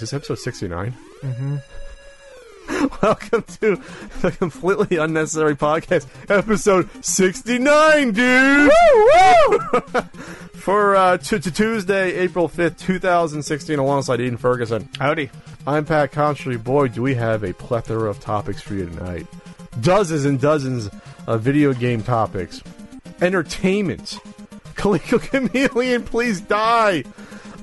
Is this episode 69? Mm-hmm. Welcome to the completely unnecessary podcast, episode 69, dude! For uh, t- t- Tuesday, April 5th, 2016, alongside Ian Ferguson. Howdy. I'm Pat Contri. Boy, do we have a plethora of topics for you tonight. Dozens and dozens of video game topics. Entertainment. Kaliko Chameleon, please die.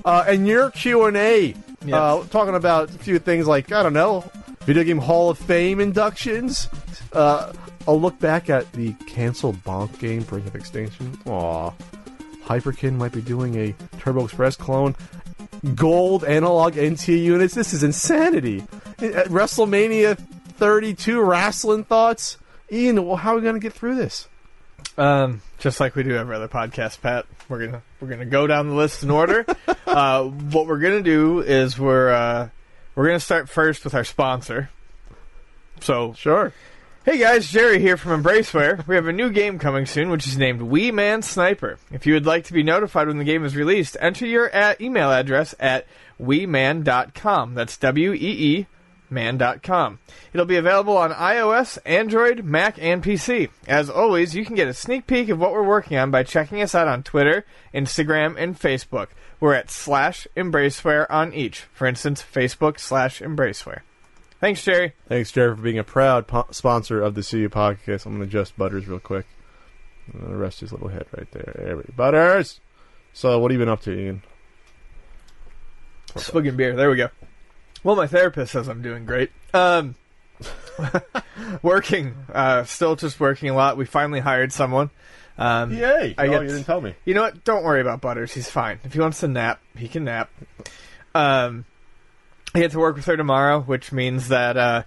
Uh, and your Q&A. Uh, talking about a few things like, I don't know, Video Game Hall of Fame inductions. Uh, a look back at the canceled Bonk game, Brink of Extinction. Aw. Hyperkin might be doing a Turbo Express clone. Gold analog NT units. This is insanity. At WrestleMania 32 wrestling thoughts. Ian, well, how are we going to get through this? Um, just like we do every other podcast, Pat, we're gonna we're gonna go down the list in order. uh, what we're gonna do is we're uh, we're gonna start first with our sponsor. So, Sure. hey guys, Jerry here from Embraceware. We have a new game coming soon, which is named Wee Man Sniper. If you would like to be notified when the game is released, enter your at email address at weeman.com. That's W E E man.com. It'll be available on iOS, Android, Mac, and PC. As always, you can get a sneak peek of what we're working on by checking us out on Twitter, Instagram, and Facebook. We're at slash Embraceware on each. For instance, Facebook slash Embraceware. Thanks, Jerry. Thanks, Jerry, for being a proud po- sponsor of the CU podcast. I'm going to adjust Butters real quick. I'm going to rest his little head right there. There we go. Butters! So, what have you been up to, Ian? Swigging beer. There we go. Well, my therapist says I'm doing great. Um, working. Uh, still just working a lot. We finally hired someone. Um, Yay! I oh, get- you didn't tell me. You know what? Don't worry about Butters. He's fine. If he wants to nap, he can nap. Um, I get to work with her tomorrow, which means that uh,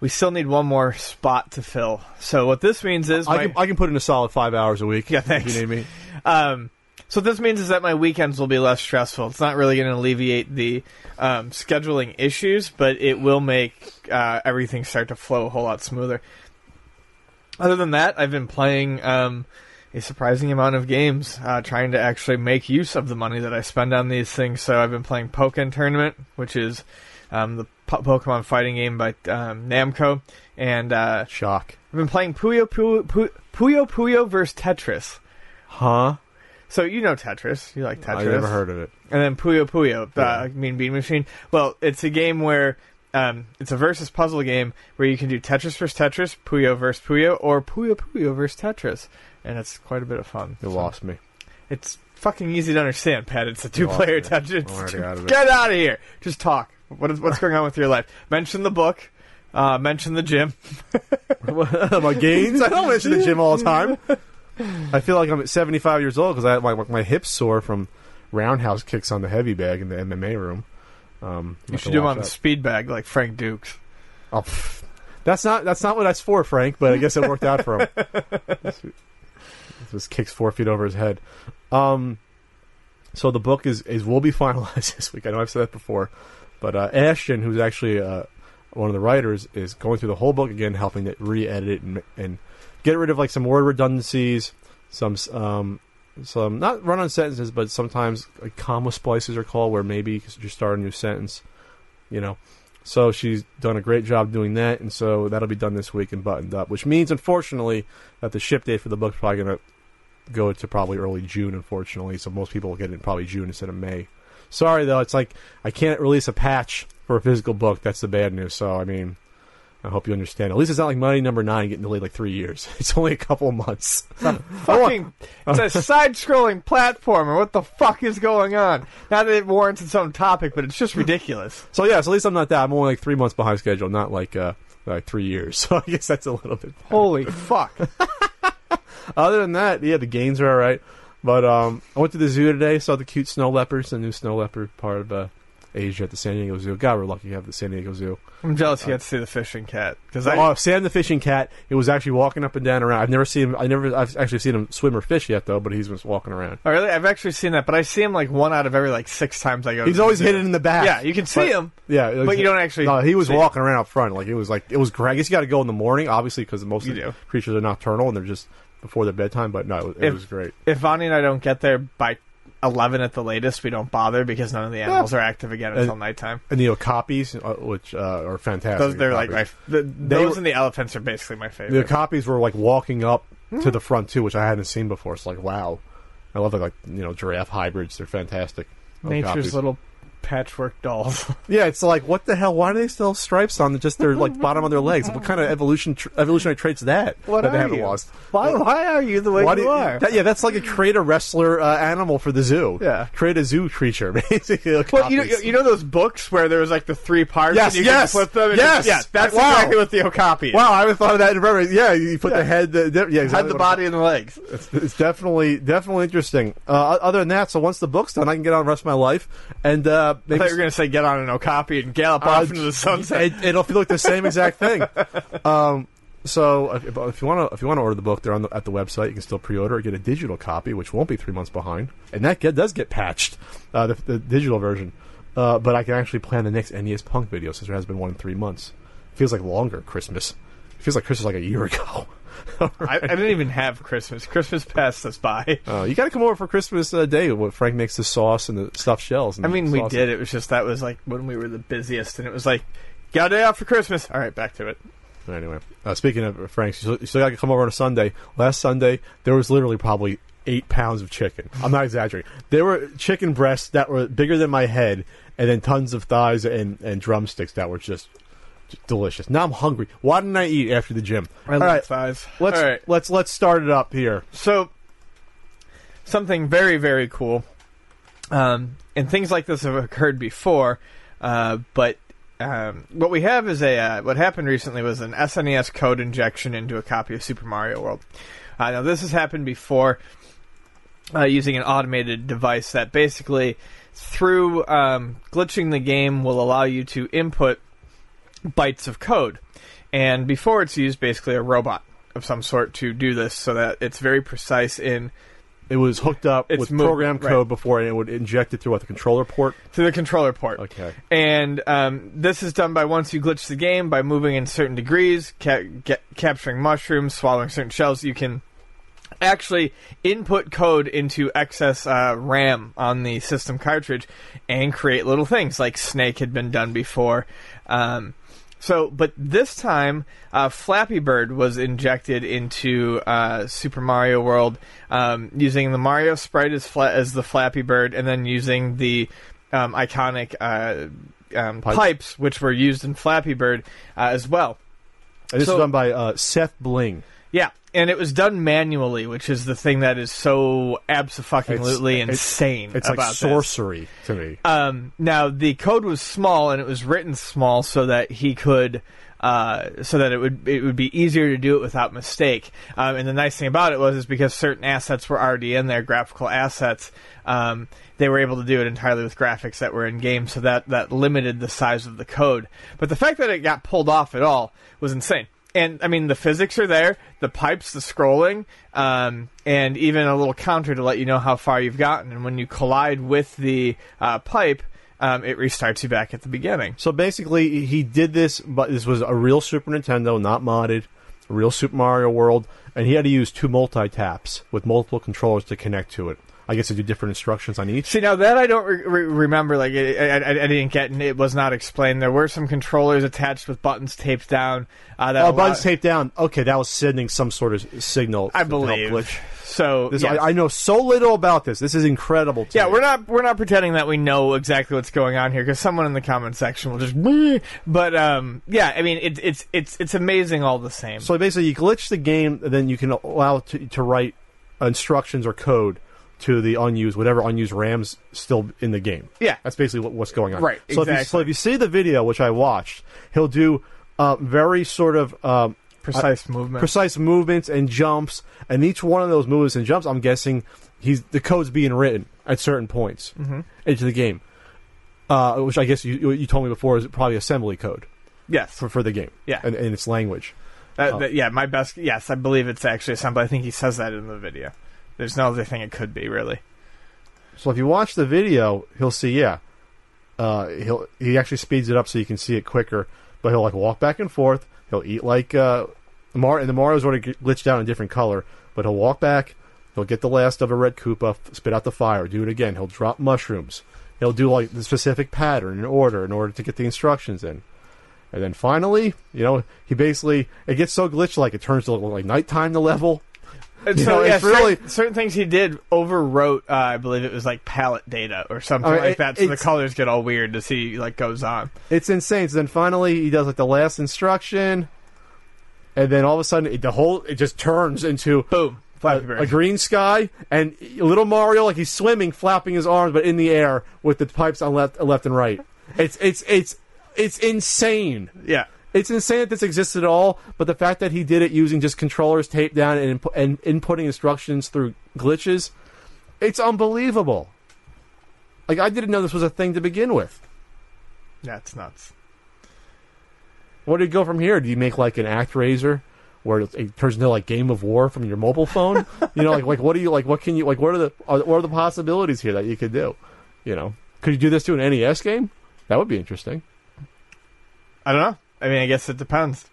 we still need one more spot to fill. So what this means is I my- can, I can put in a solid five hours a week. Yeah, If thanks. you need me. Um, so what this means is that my weekends will be less stressful. It's not really going to alleviate the um, scheduling issues, but it will make uh, everything start to flow a whole lot smoother. Other than that, I've been playing um, a surprising amount of games, uh, trying to actually make use of the money that I spend on these things. So I've been playing Pokken Tournament, which is um, the po- Pokemon fighting game by um, Namco, and uh, Shock. I've been playing Puyo Puyo Puyo Puyo, Puyo vs Tetris. Huh? So you know Tetris. You like Tetris. I've never heard of it. And then Puyo Puyo, Yeah. uh, Mean Bean Machine. Well, it's a game where um, it's a versus puzzle game where you can do Tetris versus Tetris, Puyo versus Puyo, or Puyo Puyo versus Tetris, and it's quite a bit of fun. You So lost me. It's fucking easy to understand, Pat. It's a two-player. Tetris. Out of. Get out of here. Just talk. What is what's going on with your life? Mention the book. Uh, mention the gym. my gains? I don't mention the gym all the time. I feel like I'm at 75 years old because I my my hips sore from roundhouse kicks on the heavy bag in the MMA room. Um, You should do them on the that. speed bag like Frank Dux. Oh, pff. that's not that's not what that's for, Frank. But I guess it worked out for him. this, this kicks four feet over his head. Um, so the book is is will be finalized this week. I know I've said that before, but uh, Ashton, who's actually uh, one of the writers, is going through the whole book again, helping to re-edit it and, and get rid of like some word redundancies, some um, some not run-on sentences, but sometimes like comma splices are called, where maybe you start a new sentence, you know. So she's done a great job doing that, and so that'll be done this week and buttoned up. Which means, unfortunately, that the ship date for the book's probably going to go to probably early June. Unfortunately, so most people will get it in probably June instead of May. Sorry though, it's like I can't release a patch for a physical book. That's the bad news. So I mean, I hope you understand. At least it's not like Mighty Number Nine getting delayed like three years. It's only a couple of months. Fucking, it's a side-scrolling platformer. What the fuck is going on? Not that it warrants its own topic, but it's just ridiculous. So yeah, so at least I'm not that. I'm only like three months behind schedule, not like uh like three years. So I guess that's a little bit. Holy fuck! Other than that, yeah, the gains are all right. But um, I went to the zoo today, saw the cute snow leopards, the new snow leopard part of uh, Asia at the San Diego Zoo. God, we're lucky to have the San Diego Zoo. I'm jealous you uh, got to see the fishing cat because I oh, Sam the fishing cat. He was actually walking up and down around. I've never seen him. I never. I've actually seen him swim or fish yet, though. But he's just walking around. Oh, really? I've actually seen that, but I see him like one out of every like six times I go. to He's always hidden in the back. Yeah, you can see But- him. Yeah, was- But you don't actually No, he was see him. walking around up front. Like it was like it was great. I guess you got to go in the morning, obviously, because most of the creatures are nocturnal and they're just before their bedtime. But no, it, it If- was great. If Vonnie and I don't get there by eleven at the latest, we don't bother because none of the animals are active again until And- nighttime. And the okapis, uh, which uh, are fantastic. Those they're like my the, those were- and the elephants are basically my favorite. the favorite. okapis were like walking up Hmm. to the front too, which I hadn't seen before. It's like wow, I love like, like you know giraffe hybrids. They're fantastic. Nature's okapis. little patchwork dolls. Yeah, it's like what the hell? Why do they still have stripes on just their like bottom of their legs? What kind of evolution tr- evolutionary traits is that What that they haven't you? lost? why? Why are you the way Why you do are? that- yeah, that's like a create a wrestler uh, animal for the zoo. Yeah. create a zoo creature basically. well, you know, you know those books where there was like the three parts. Yes, and you yes, could flip them. and yes. yes, that's Wow. exactly what the okapi is. Wow, I haven't thought of that in forever. Yeah, you put the head, the, the- yeah, exactly Had the body and the legs. It's, it's definitely definitely interesting. Uh, other than that, so once the book's done, I can get on the rest of my life, and uh, I maybe thought you were going to say get on an okapi and gallop off into the sunset. It, it'll feel like the same exact thing. Um, so if, if you want to if you want to order the book, they're on the, at the website. You can still pre-order or get a digital copy, which won't be three months behind, and that get, does get patched, uh, the, the digital version. Uh, but I can actually plan the next NES Punk video since there has been one in three months. feels like longer Christmas. It feels like Christmas like a year ago. I, I didn't even have Christmas. Christmas passed us by. Uh, you got to come over for Christmas uh, Day when Frank makes the sauce and the stuffed shells. And I mean, we did. It was just that was like when we were the busiest, and it was like, got a day off for Christmas. All right, back to it. Anyway, uh, speaking of Frank's, you still, still got to come over on a Sunday. Last Sunday, there was literally probably eight pounds of chicken. I'm not exaggerating. There were chicken breasts that were bigger than my head, and then tons of thighs and, and drumsticks that were just delicious. Now I'm hungry. Why didn't I eat after the gym? I All love thighs. let's All right. let's let's start it up here. So, something very, very cool. Um, and things like this have occurred before, uh, but um, what we have is a uh, what happened recently was an SNES code injection into a copy of Super Mario World. Uh, now this has happened before uh, using an automated device that basically, through um, glitching the game, will allow you to input bytes of code. And before it's used basically a robot of some sort to do this so that it's very precise in It was hooked up It's with moved- program right. code before, and it would inject it through what the controller port. to the controller port. Okay. And um, this is done by once you glitch the game by moving in certain degrees, ca- get, capturing mushrooms, swallowing certain shells. You can actually input code into excess uh, RAM on the system cartridge and create little things like Snake had been done before. Um, so, but this time, uh, Flappy Bird was injected into uh, Super Mario World um, using the Mario sprite as, fla- as the Flappy Bird, and then using the um, iconic uh, um, Pipes. pipes, which were used in Flappy Bird uh, as well. And this So- is done by uh, SethBling. Yeah, and it was done manually, which is the thing that is so absolutely It's- insane. It's about like this. sorcery to me. Um, now the code was small and it was written small so that he could, uh, so that it would it would be easier to do it without mistake. Um, and the nice thing about it was is because certain assets were already in there, graphical assets. Um, they were able to do it entirely with graphics that were in game, so that that limited the size of the code. But the fact that it got pulled off at all was insane. And I mean, the physics are there, the pipes, the scrolling, um, and even a little counter to let you know how far you've gotten. And when you collide with the uh, pipe, um, it restarts you back at the beginning. So basically, he did this, but this was a real Super Nintendo, not modded, real Super Mario World, and he had to use two multi taps with multiple controllers to connect to it. I guess to do different instructions on each. See, now that I don't re- re- remember, like I, I, I didn't get, it was not explained. There were some controllers attached with buttons taped down. Uh, that Oh, buttons taped down. Okay, that was sending some sort of signal. I believe. glitch. So This, yes. I, I know so little about this. This is incredible. To Yeah, me. we're not we're not pretending that we know exactly what's going on here because someone in the comment section will just. "Meh." But um, yeah, I mean it's it's it's it's amazing all the same. So basically, you glitch the game, then you can allow to, to write instructions or code to the unused, whatever unused RAM's still in the game. Yeah. that's basically what, what's going on. Right, So if, you, so if you see the video, which I watched, he'll do uh, very sort of um, Precise movement. precise movements and jumps, and each one of those movements and jumps, I'm guessing he's the code's being written at certain points Mm-hmm. into the game. uh, which I guess you you told me before is probably assembly code Yes. for, for the game. Yeah. and, and its language. Uh, th- yeah, my best. Yes, I believe it's actually assembly. I think he says that in the video. There's no other thing it could be, really. So if you watch the video, he'll see yeah, uh, he'll he actually speeds it up so you can see it quicker. But he'll like walk back and forth. He'll eat like uh, Mar and the Mario's already glitched out in a different color. But he'll walk back. He'll get the last of a red Koopa, spit out the fire, do it again. He'll drop mushrooms. He'll do like the specific pattern in order in order to get the instructions in. And then finally, you know, he basically it gets so glitched like it turns to like nighttime the level. And You so know, yeah, it's really- certain, certain things he did overwrote. Uh, I believe it was like palette data or something I mean, like it- that. So the colors get all weird to see like goes on. It's insane. So then finally he does like the last instruction, and then all of a sudden it, the whole it just turns into Boom, a, a green sky and little Mario like he's swimming, flapping his arms, but in the air with the pipes on left, left and right. It's it's it's it's insane. Yeah, It's insane that this exists at all, but the fact that he did it using just controllers taped down and, and inputting instructions through glitches, it's unbelievable. Like I didn't know this was a thing to begin with. that's nuts. What do you go from here? Do you make like an ActRaiser where it, it turns into like Game of War from your mobile phone? you know, like like what do you like? What can you like? What are the are, what are the possibilities here that you could do? You know, could you do this to an NES game? That would be interesting. I don't know. I mean, I guess it depends.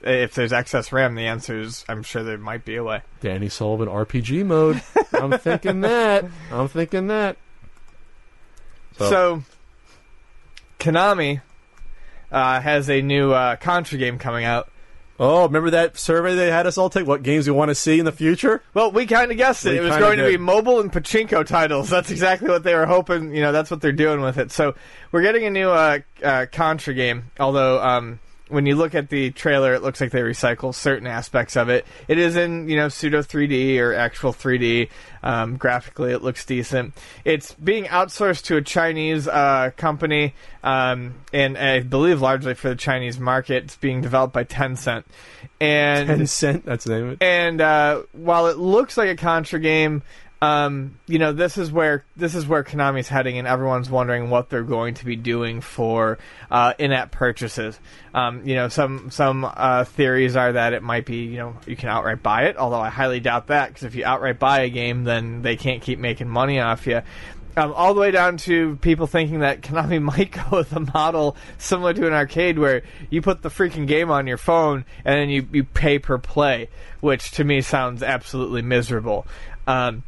If there's excess RAM, the answer is I'm sure there might be a way. Danny Sullivan RPG mode. I'm thinking that. I'm thinking that. So- So, Konami uh, has a new uh, Contra game coming out. Oh, remember that survey they had us all take? What games we want to see in the future? Well, we kind of guessed it. We it was going to be mobile and pachinko titles. That's exactly what they were hoping. You know, that's what they're doing with it. So we're getting a new uh, uh, Contra game. Although, um, when you look at the trailer, it looks like they recycle certain aspects of it. It is in you know pseudo 3D or actual 3D. Um, graphically, it looks decent. It's being outsourced to a Chinese uh, company, um, and I believe largely for the Chinese market. It's being developed by Tencent, and Tencent. That's the name of it. and uh, while it looks like a Contra game, um, you know this is where this is where Konami's heading, and everyone's wondering what they're going to be doing for uh, in-app purchases. Um, you know, some some uh, theories are that it might be you know you can outright buy it, although I highly doubt that because if you outright buy a game, then they can't keep making money off you. Um, all the way down to people thinking that Konami might go with a model similar to an arcade where you put the freaking game on your phone and then you, you pay per play, which to me sounds absolutely miserable. Um,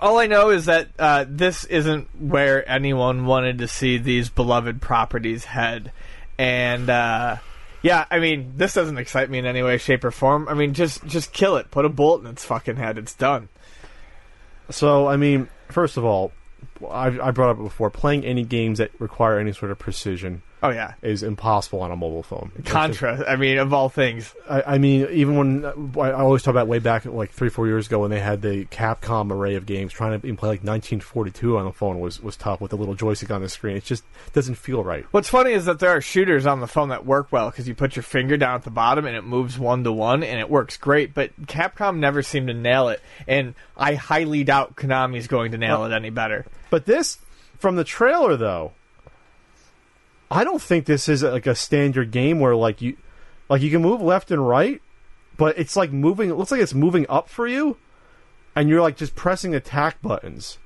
all I know is that uh, this isn't where anyone wanted to see these beloved properties head. And uh, yeah, I mean, this doesn't excite me in any way, shape, or form. I mean, just just kill it. Put a bullet in its fucking head. It's done. So, I mean, first of all, I, I brought up it before. Playing any games that require any sort of precision Oh yeah, is impossible on a mobile phone. Contra. I mean, of all things. I, I mean, even when I I always talk about way back, like three, four years ago, when they had the Capcom array of games, trying to even play like 1942 on the phone was was tough with a little joystick on the screen. It just doesn't feel right. What's funny is that there are shooters on the phone that work well because you put your finger down at the bottom and it moves one to one and it works great. But Capcom never seemed to nail it, and I highly doubt Konami's going to nail it any better. But this, from the trailer though, I don't think this is like a standard game where like you, like you can move left and right, but it's like moving. It looks like it's moving up for you, and you're like just pressing attack buttons.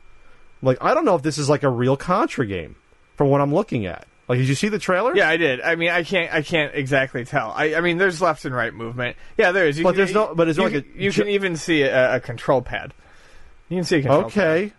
Like I don't know if this is like a real Contra game from what I'm looking at. Like, did you see the trailer? Yeah, I did. I mean, I can't. I can't exactly tell. I, I mean, there's left and right movement. Yeah, there is. You But can- there's no- but you, like a you can even see a, a control pad. You can see a control pad.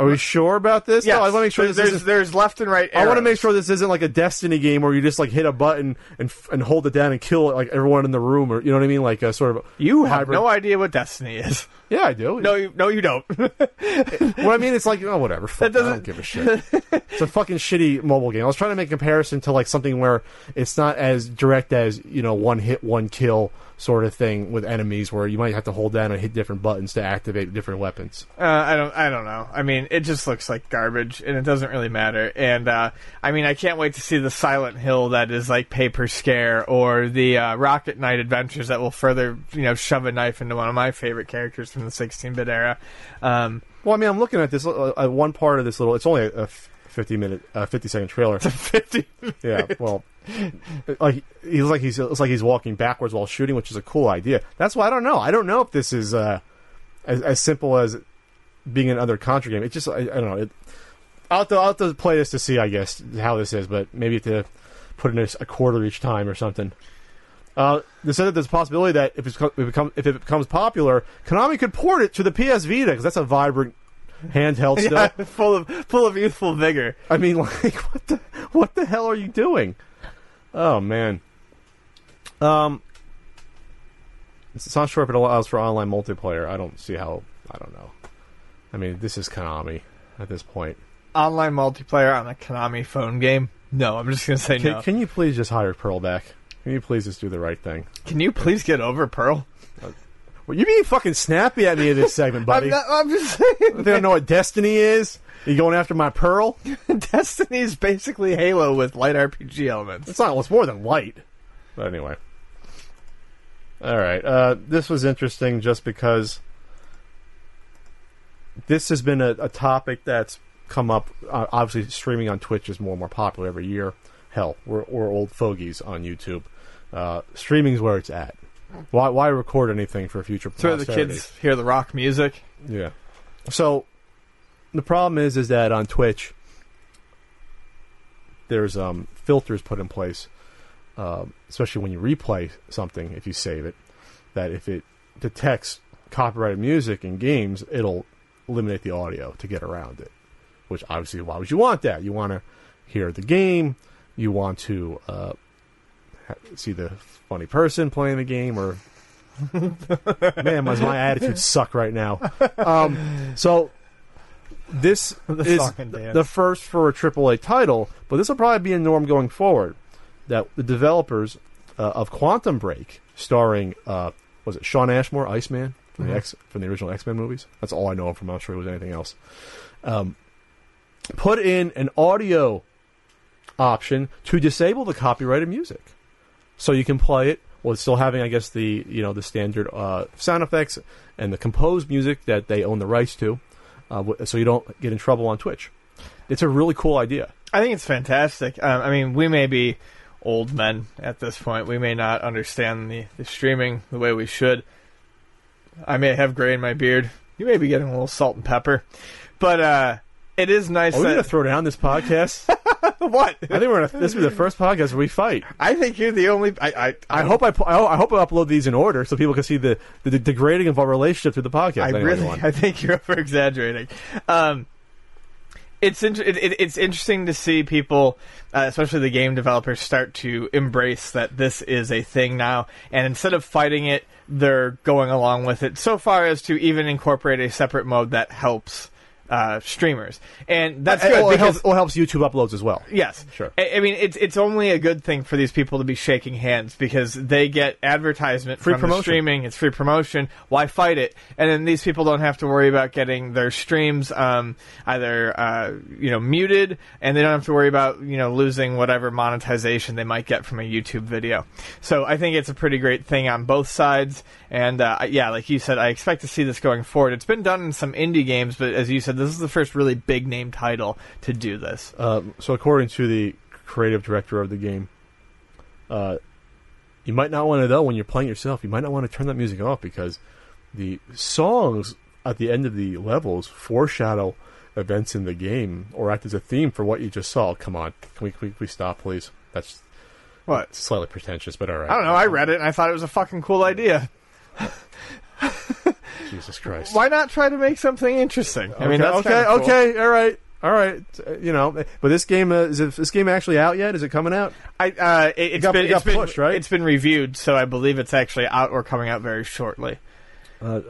Are we sure about this? Yes. No, I want to make sure this there's there's left and right. I want to make sure this isn't like a Destiny game where you just like hit a button and and hold it down and kill like everyone in the room, or you know what I mean, like a sort of. you have no idea what Destiny is. Yeah, I do. No, you, no, you don't. What I mean, it's like oh, whatever. Fuck, I don't give a shit. it's a fucking shitty mobile game. I was trying to make a comparison to like something where it's not as direct as you know one hit, one kill sort of thing with enemies, where you might have to hold down and hit different buttons to activate different weapons. Uh, I don't. I don't know. I mean, it just looks like garbage, and it doesn't really matter. And uh, I mean, I can't wait to see the Silent Hill that is like paper scare, or the uh, Rocket Knight adventures that will further, you know, shove a knife into one of my favorite characters from the 16-bit era. Um, Well, I mean, I'm looking at this uh, uh, one part of this little. It's only a fifty minute, uh, fifty second trailer. Fifty. yeah, well, like he's like he's it's like he's walking backwards while shooting, which is a cool idea. That's why I don't know. I don't know if this is uh, as, as simple as being another Contra game. It just I, I don't know. It, I'll have, to, I'll have to play this to see, I guess, how this is, but maybe to put in a, a quarter each time or something. Uh, they said that there's a possibility that if, it's, if, it become, if it becomes popular, Konami could port it to the PS Vita because that's a vibrant handheld still. Yeah, full of full of youthful vigor. I mean, like, what the what the hell are you doing? Oh man. Um, it's it's not sure if it allows for online multiplayer. I don't see how. I don't know. I mean, this is Konami at this point. Online multiplayer on a Konami phone game. No, I'm just gonna say Can, no. can you please just hire Pearl back? Can you please just do the right thing? Can you please get over Pearl? Well, you're being fucking snappy at me in this segment, buddy. I'm, not, I'm just saying. they don't know what Destiny is. You going after my Pearl? Destiny is basically Halo with light RPG elements. It's not. It's more than light. But anyway. All right. Uh, this was interesting just because this has been a, a topic that's come up. Uh, obviously, streaming on Twitch is more and more popular every year. Hell, we're, we're old fogies on YouTube. Uh, streaming's where it's at. Why, why record anything for future? So the kids hear the rock music. Yeah. So the problem is, is that on Twitch, there's um, filters put in place, um, especially when you replay something. If you save it, that if it detects copyrighted music in games, it'll eliminate the audio to get around it. Which obviously, why would you want that? You want to hear the game. You want to uh, see the funny person playing the game, or man, does my attitude suck right now? Um, so this The is song and dance. the first for a AAA title, but this will probably be a norm going forward. That the developers uh, of Quantum Break, starring uh, was it Shawn Ashmore, Iceman from Mm-hmm. the X from the original X Men movies? That's all I know him from. I'm not sure it was anything else. Um, put in an audio option to disable the copyrighted music, so you can play it while still having, I guess, the you know the standard uh, sound effects and the composed music that they own the rights to, uh, so you don't get in trouble on Twitch. It's a really cool idea. I think it's fantastic. Um, I mean, we may be old men at this point. We may not understand the, the streaming the way we should. I may have gray in my beard. You may be getting a little salt and pepper, but uh, it is nice Are we that going to throw down this podcast? what I think we're gonna, this will be the first podcast where we fight. I think you're the only. I I, I hope I, pu- I ho- I hope I upload these in order so people can see the, the, degrading of our relationship through the podcast. I Anyway, really, on. I think you're over exaggerating. Um, it's inter- it, it, it's interesting to see people, uh, especially the game developers, start to embrace that this is a thing now, and instead of fighting it, they're going along with it. So far as to even incorporate a separate mode that helps uh, streamers, and that's good Well, it, because helps, well, it helps YouTube uploads as well. Yes, Sure. I, I mean, it's it's only a good thing for these people to be shaking hands because they get advertisement Free promotion. streaming. It's free promotion. Why fight it? And then these people don't have to worry about getting their streams um, either uh, you know muted, and they don't have to worry about you know losing whatever monetization they might get from a YouTube video. So I think it's a pretty great thing on both sides. And uh, yeah, like you said, I expect to see this going forward. It's been done in some indie games, but as you said, this is the first really big name title to do this. Um, so, according to the creative director of the game, uh, you might not want to know when you're playing yourself. You might not want to turn that music off because the songs at the end of the levels foreshadow events in the game or act as a theme for what you just saw. Come on, can we, can we, can we stop, please? That's What? slightly pretentious, but all right. I don't know. I read it and I thought it was a fucking cool idea. Jesus Christ. Why not try to make something interesting? I mean, okay, that's okay, cool. okay, all right, all right. Uh, you know, but this game uh, is it, this game actually out yet? Is it coming out? I, uh, it, it's got- been it got it's been, pushed, right? It's been reviewed, so I believe it's actually out or coming out very shortly. Uh,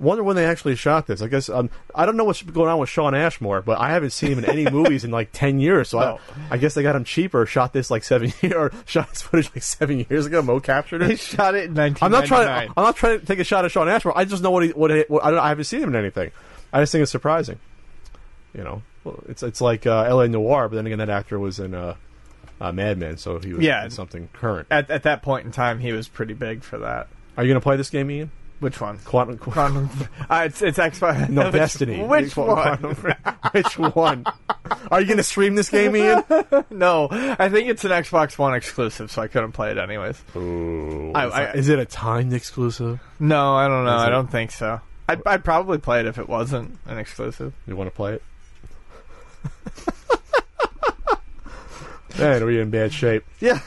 wonder when they actually shot this. I guess um, I don't know what's going on with Shawn Ashmore, but I haven't seen him in any movies in like ten years. So No. I, I guess they got him cheaper. Shot this like seven years, or shot his footage like seven years ago. Mo captured They it. shot it in I'm not 1999. trying. I'm not trying to take a shot at Shawn Ashmore. I just know what he. What, he, what I, don't, I haven't seen him in anything. I just think it's surprising. You know, Well, it's it's like uh, L.A. Noire, but then again, that actor was in uh, uh, Mad Men, so he was Yeah. something current. At, at that point in time, he was pretty big for that. Are you going to play this game, Ian? Which one? Quantum. Quantum. uh, it's it's Xbox. No, which, Destiny. Which one? Quantum- Which one? Are you going to stream this game, Ian? No, I think it's an Xbox One exclusive, so I couldn't play it anyways. Ooh, I- is, I- it- is it a timed exclusive? No, I don't know. Is I it? don't think so. I'd, I'd probably play it if it wasn't an exclusive. You want to play it? Man, are we in bad shape? Yeah.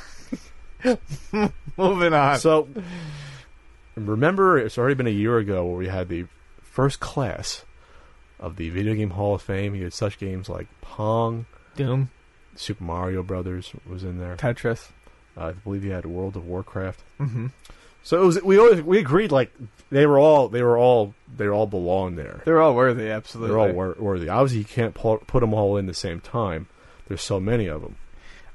Moving on. So, remember, it's already been a year ago where we had the first class of the Video Game Hall of Fame. You had such games like Pong, Doom, Super Mario Brothers was in there. Tetris. Uh, I believe you had World of Warcraft. hmm So it was. We always we agreed like they were all they were all they all belong there. They're all worthy, absolutely. They're all wor- worthy. Obviously, you can't pu- put them all in the same time. There's so many of them.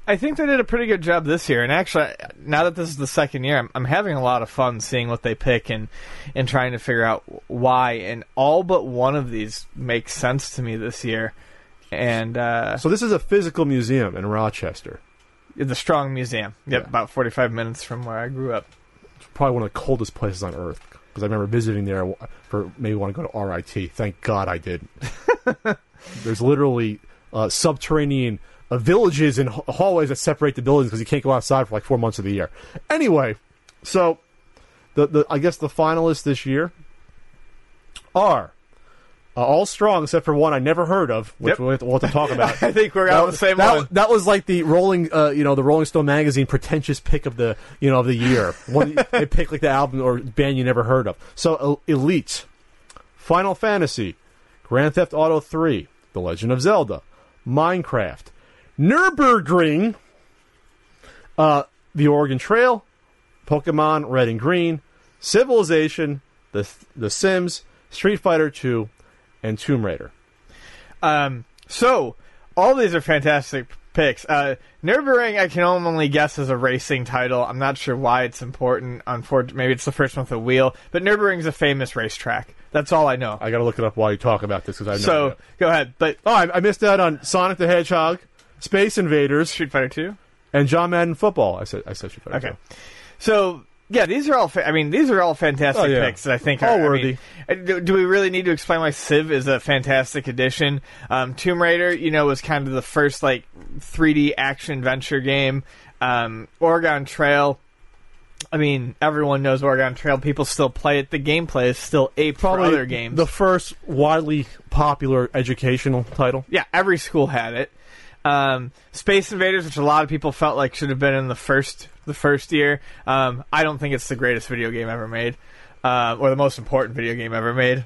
I think they did a pretty good job this year, and actually, now that this is the second year, I'm, I'm having a lot of fun seeing what they pick and and trying to figure out why. And all but one of these makes sense to me this year. And uh, So this is a physical museum in Rochester. the Strong Museum, yep, Yeah. about 45 minutes from where I grew up. It's probably one of the coldest places on earth because I remember visiting there for maybe want to go to RIT. Thank God I didn't. There's literally uh, subterranean uh, villages and hallways that separate the buildings because you can't go outside for like four months of the year. Anyway, so the the I guess the finalists this year are uh, all strong except for one I never heard of, which Yep. we'll, have to, we'll have to talk about. I think we're on the same that, one. That was like the Rolling, uh, you know, the Rolling Stone magazine pretentious pick of the, you know, of the year. One they pick like the album or band you never heard of. So Elite, Final Fantasy, Grand Theft Auto 3, The Legend of Zelda, Minecraft, Nurburgring, uh, The Oregon Trail, Pokemon Red and Green, Civilization, The The Sims, Street Fighter 2, and Tomb Raider. Um, so all these are fantastic picks. Uh, Nürburgring, I can only guess is a racing title. I'm not sure why it's important. Unfortunately, maybe it's the first one with a wheel. But Nürburgring's a famous racetrack. That's all I know. I got to look it up while you talk about this because I know. so go ahead. But Oh, I, I missed out on Sonic the Hedgehog, Space Invaders, Street Fighter Two. and John Madden Football. I said I said Street Fighter. Okay. So yeah, these are all. Fa- I mean, these are all fantastic Oh, yeah. picks that I think All are I worthy. mean, uh, do, do we really need to explain why Civ is a fantastic addition? Um, Tomb Raider, you know, was kind of the first like 3D action adventure game. Um, Oregon Trail. I mean, everyone knows Oregon Trail. People still play it. The gameplay is still a Probably other games. the first widely popular educational title. Yeah, every school had it. Um, Space Invaders, which a lot of people felt like should have been in the first the first year. Um, I don't think it's the greatest video game ever made, uh, or the most important video game ever made.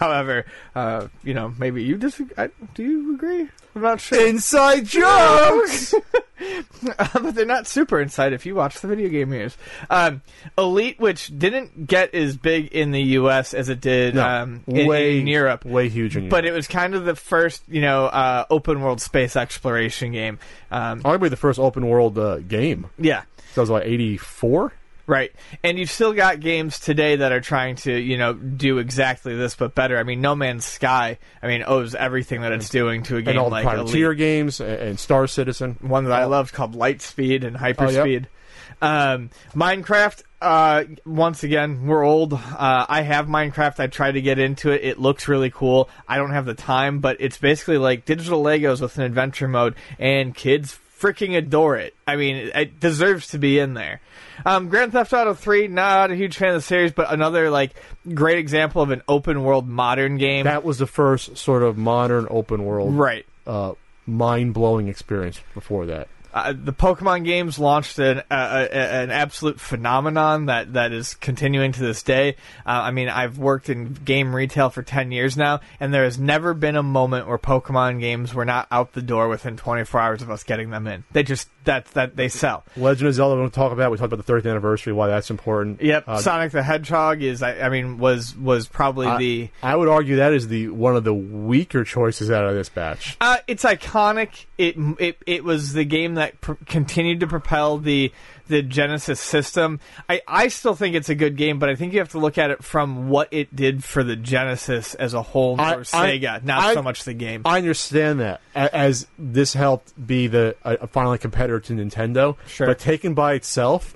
However, uh, you know, maybe you disagree. I, do you agree? I'm not sure. Inside jokes. but they're not super inside if you watch the video game years. Um, Elite, which didn't get as big in the U.S. as it did No, um, in, way in Europe. way huge in Europe. But it was kind of the first, you know, uh, open world space exploration game. Um, arguably the first open world uh, game. yeah, That was like eighty four. Right. And you've still got games today that are trying to, you know, do exactly this but better. I mean, No Man's Sky, I mean, owes everything that it's doing to a game And all the like Privateer Elite. games and, Star Citizen. One that I loved called Lightspeed and Hyperspeed. Oh, Um, Minecraft, uh, once again, we're old. Uh, I have Minecraft. I tried to get into it. It looks really cool. I don't have the time, but it's basically like digital Legos with an adventure mode, and kids freaking adore it. I mean, it, deserves to be in there. Um, Grand Theft Auto 3, not a huge fan of the series, but another like great example of an open world modern game. That was the first sort of modern open world, right. uh, mind blowing experience. Before that, uh, the Pokemon games launched an uh, a, an absolute phenomenon that, that is continuing to this day. Uh, I mean, I've worked in game retail for ten years now, and there has never been a moment where Pokemon games were not out the door within 24 hours of us getting them in. They just that that they sell. Legend of Zelda. We don't talk about. We talked about the 30th anniversary. Why that's important. Yep, Uh, Sonic the Hedgehog is. I, I mean, was was probably I- the. I would argue that is the one of the weaker choices out of this batch. Uh, it's iconic. It it it was the game that pr- continued to propel the the Genesis system. I I still think it's a good game, but I think you have to look at it from what it did for the Genesis as a whole, I- or Sega, not I- so much the game. I understand that as this helped be the a, finally competitor to Nintendo. Sure. But taken by itself,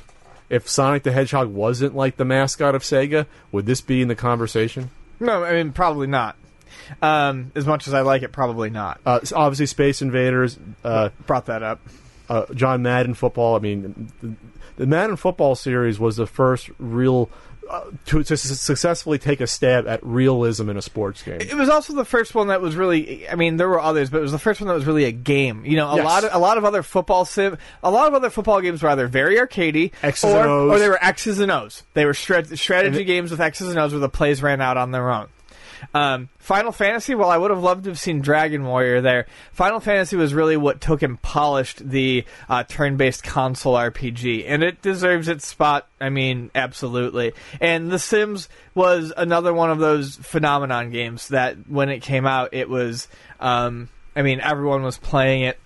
if Sonic the Hedgehog wasn't like the mascot of Sega, would this be in the conversation? no, I mean probably not. Um, as much as I like it, probably not. Uh, obviously, Space Invaders, uh, Brought that up. Uh, John Madden football. I mean, the, the Madden football series was the first real uh, to, to successfully take a stab at realism in a sports game. It was also the first one that was really. I mean, there were others, but it was the first one that was really a game. You know, a Yes. lot of a lot of other football sim, a lot of other football games were either very arcadey, X's or, and O's. or they were X's and O's. They were strat- strategy And games with X's and O's where the plays ran out on their own. Um, Final Fantasy, well, I would have loved to have seen Dragon Warrior there, Final Fantasy was really what took and polished the uh, turn-based console RPG, and it deserves its spot. I mean, absolutely. And The Sims was another one of those phenomenon games that, when it came out, it was. Um, I mean, everyone was playing it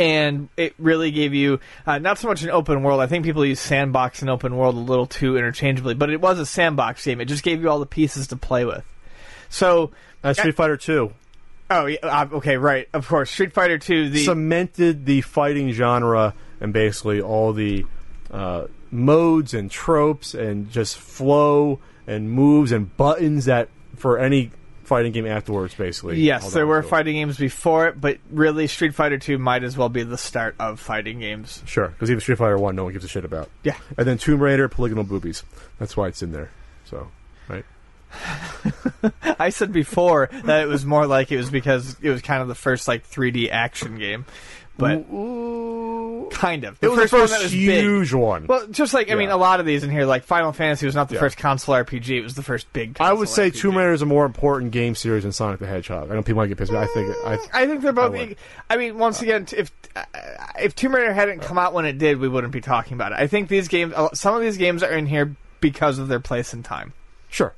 and it really gave you uh, not so much an open world. I think people use sandbox and open world a little too interchangeably, but it was a sandbox game. It just gave you all the pieces to play with. So, Uh, Street Fighter Two oh, yeah, uh, okay, right, of course, Street Fighter Two. The cemented the fighting genre and basically all the uh, modes and tropes and just flow and moves and buttons that for any fighting game afterwards, basically. yes, there were fighting games before it, but really, Street Fighter Two might as well be the start of fighting games. Sure, because even Street Fighter One, no one gives a shit about. Yeah. and then Tomb Raider, polygonal boobies. That's why it's in there. So. I said before that it was more like it was because it was kind of the first like 3D action game, but kind of. It was the one first that was big. huge one. Well, just like I mean, a lot of these in here, like Final Fantasy was not the Yeah. first console RPG; it was the first big. I would say RPG. Tomb Raider is a more important game series than Sonic the Hedgehog. I know people might get pissed, but I think I, I think they're both. I. I, mean, once again, if uh, if Tomb Raider hadn't come out when it did, we wouldn't be talking about it. I think these games, uh, some of these games are in here because of their place in time. Sure.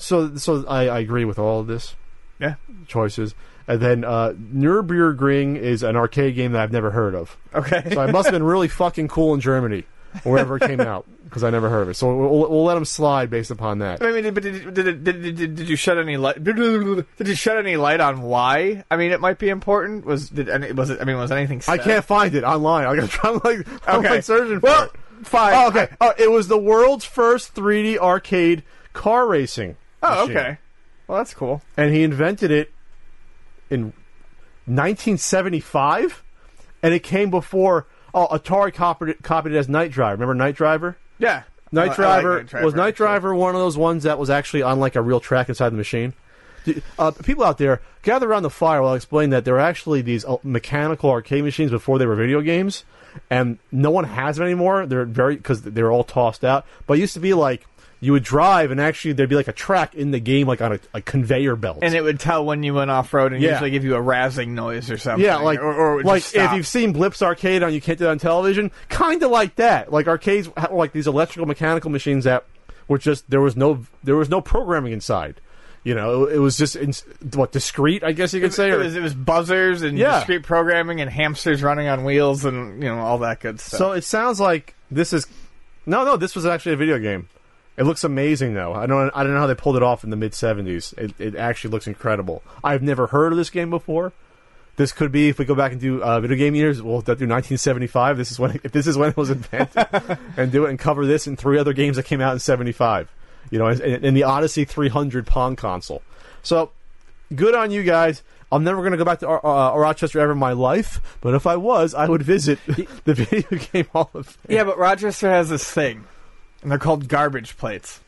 So, so I, I agree with all of this Yeah. choices. And then uh, Nürburgring is an arcade game that I've never heard of. Okay. So it must have been really fucking cool in Germany, or wherever it came out, because I never heard of it. So we'll, we'll let them slide based upon that. I mean, did, but did, did, did, did, did you shed any light? Did you shed any light on why? I mean, it might be important. Was did any, was it? I mean, was anything? I can't find it online. I gotta try. I'm like, I'm Okay. like searching for Well, it. fine. Oh, okay. Oh, it was the world's first 3D arcade car racing. Oh, machine. okay. Well, that's cool. and he invented it in 1975, and it came before. Oh, Atari copied it, copied it as Night Driver. Remember Night Driver? Yeah. Night I- I like Driver, Night Driver, was Night. Driver one of those ones that was actually on like a real track inside the machine. Uh, people out there, gather around the fire while I explain that there are actually these uh, mechanical arcade machines before they were video games, and no one has them anymore. They're very because they're all tossed out. But it used to be like you would drive, and actually there'd be like a track in the game, like on a, a conveyor belt. And it would tell when you went off road and Yeah. usually give you a razzing noise or something. Yeah, like or, or it would like just if stop. you've seen Blips Arcade on You Can't Do That on Television, kind of like that. Like arcades like these electrical mechanical machines that were just there was no there was no programming inside. You know, it, it was just in, what discrete, I guess you could say. it or- was, it was buzzers and Yeah. discrete programming and hamsters running on wheels and you know all that good stuff. so it sounds like this is no, no. This was actually a video game. It looks amazing, though. I don't, I don't know how they pulled it off in the mid '70s. It, it actually looks incredible. I've never heard of this game before. This could be if we go back and do uh, video game years. We'll do 1975. This is when if this is when it was invented, and do it and cover this and three other games that came out in '75. You know, in, in the Odyssey 300 Pong console. So good on you guys. I'm never going to go back to uh, uh, Rochester ever in my life, but if I was, I would visit the Video Game Hall of Fame. yeah, but Rochester has this thing, and they're called garbage plates,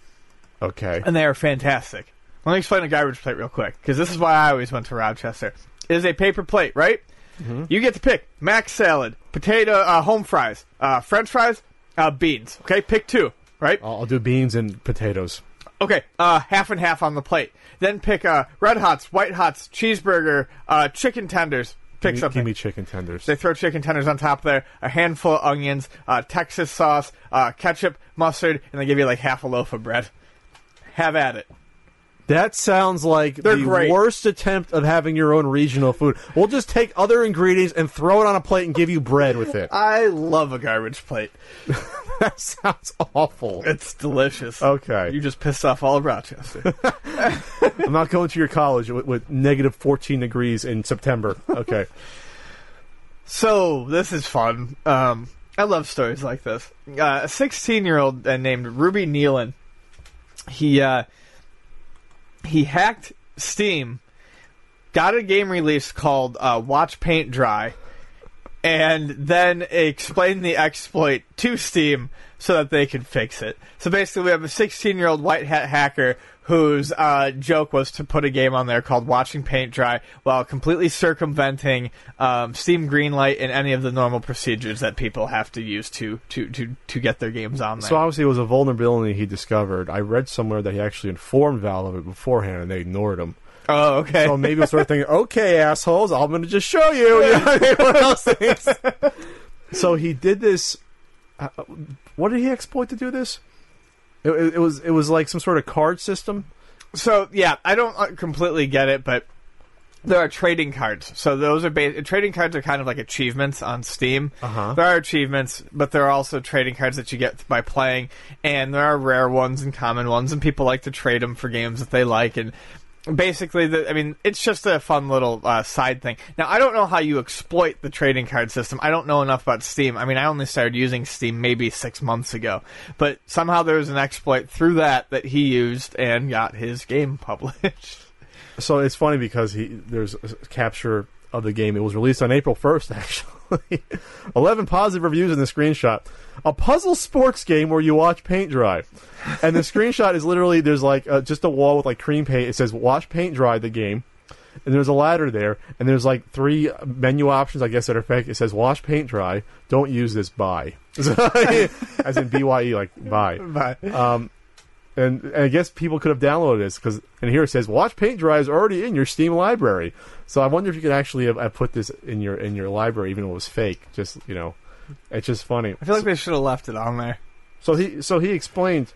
Okay. and they are fantastic. Let me explain a garbage plate real quick, because this is why I always went to Rochester. It is a paper plate, right? Mm-hmm. You get to pick mac salad, potato, uh, home fries, uh, French fries, uh, beans. Okay, pick two, right? I'll, I'll do beans and potatoes. Okay, uh, half and half on the plate. Then pick uh, red hots, white hots, cheeseburger, uh, chicken tenders. Pick Give me- something. Give me chicken tenders. They throw chicken tenders on top there, a handful of onions, uh, Texas sauce, uh, ketchup, mustard, and they give you like half a loaf of bread. Have at it. That sounds like They're the great. worst attempt of having your own regional food. We'll just take other ingredients and throw it on a plate and give you bread with it. I love a garbage plate. that sounds awful. It's delicious. Okay. You just pissed off all of Rochester. I'm not going to your college with, with negative 14 degrees in September. Okay. so, this is fun. Um, I love stories like this. Uh, a 16 year old named Ruby Nealon, he, uh, he hacked Steam got a game release called uh, Watch Paint Dry, and then explain the exploit to Steam so that they can fix it. So basically, we have a 16 year old white hat hacker whose uh, joke was to put a game on there called Watching Paint Dry while completely circumventing um, Steam Greenlight and any of the normal procedures that people have to use to to, to, to get their games on there. So obviously it was a vulnerability he discovered. I read somewhere that he actually informed Valve of it beforehand, and they ignored him. Oh, okay. So maybe it's sort of thinking, okay, assholes, I'm going to just show you. you know what I mean? What else thinks? so he did this. Uh, what did he exploit to do this? It, it, it was it was like some sort of card system. So yeah, I don't uh, completely get it, but there are trading cards. So those are trading cards are kind of like achievements on Steam. Uh-huh. There are achievements, but there are also trading cards that you get by playing, and there are rare ones and common ones, and people like to trade them for games that they like and. Basically, the, I mean, it's just a fun little uh, side thing. Now, I don't know how you exploit the trading card system. I don't know enough about Steam. I mean, I only started using Steam maybe six months ago, but somehow there was an exploit through that that he used and got his game published. So it's funny because he there's a capture of the game. It was released on April 1st, actually. 11 positive reviews in the screenshot. A puzzle sports game where you watch paint dry. And the screenshot is literally there's like uh, just a wall with like cream paint. It says watch paint dry the game. And there's a ladder there, and there's like three menu options, I guess, that are fake. It says wash paint dry. Don't use this buy. As in B Y E, like buy. But Um, and, and I guess people could have downloaded this because, and here it says, "Watch Paint Dry" is already in your Steam library. So I wonder if you could actually have, have put this in your in your library, even though it was fake. Just you know, it's just funny. I feel like they should have left it on there. So he so he explained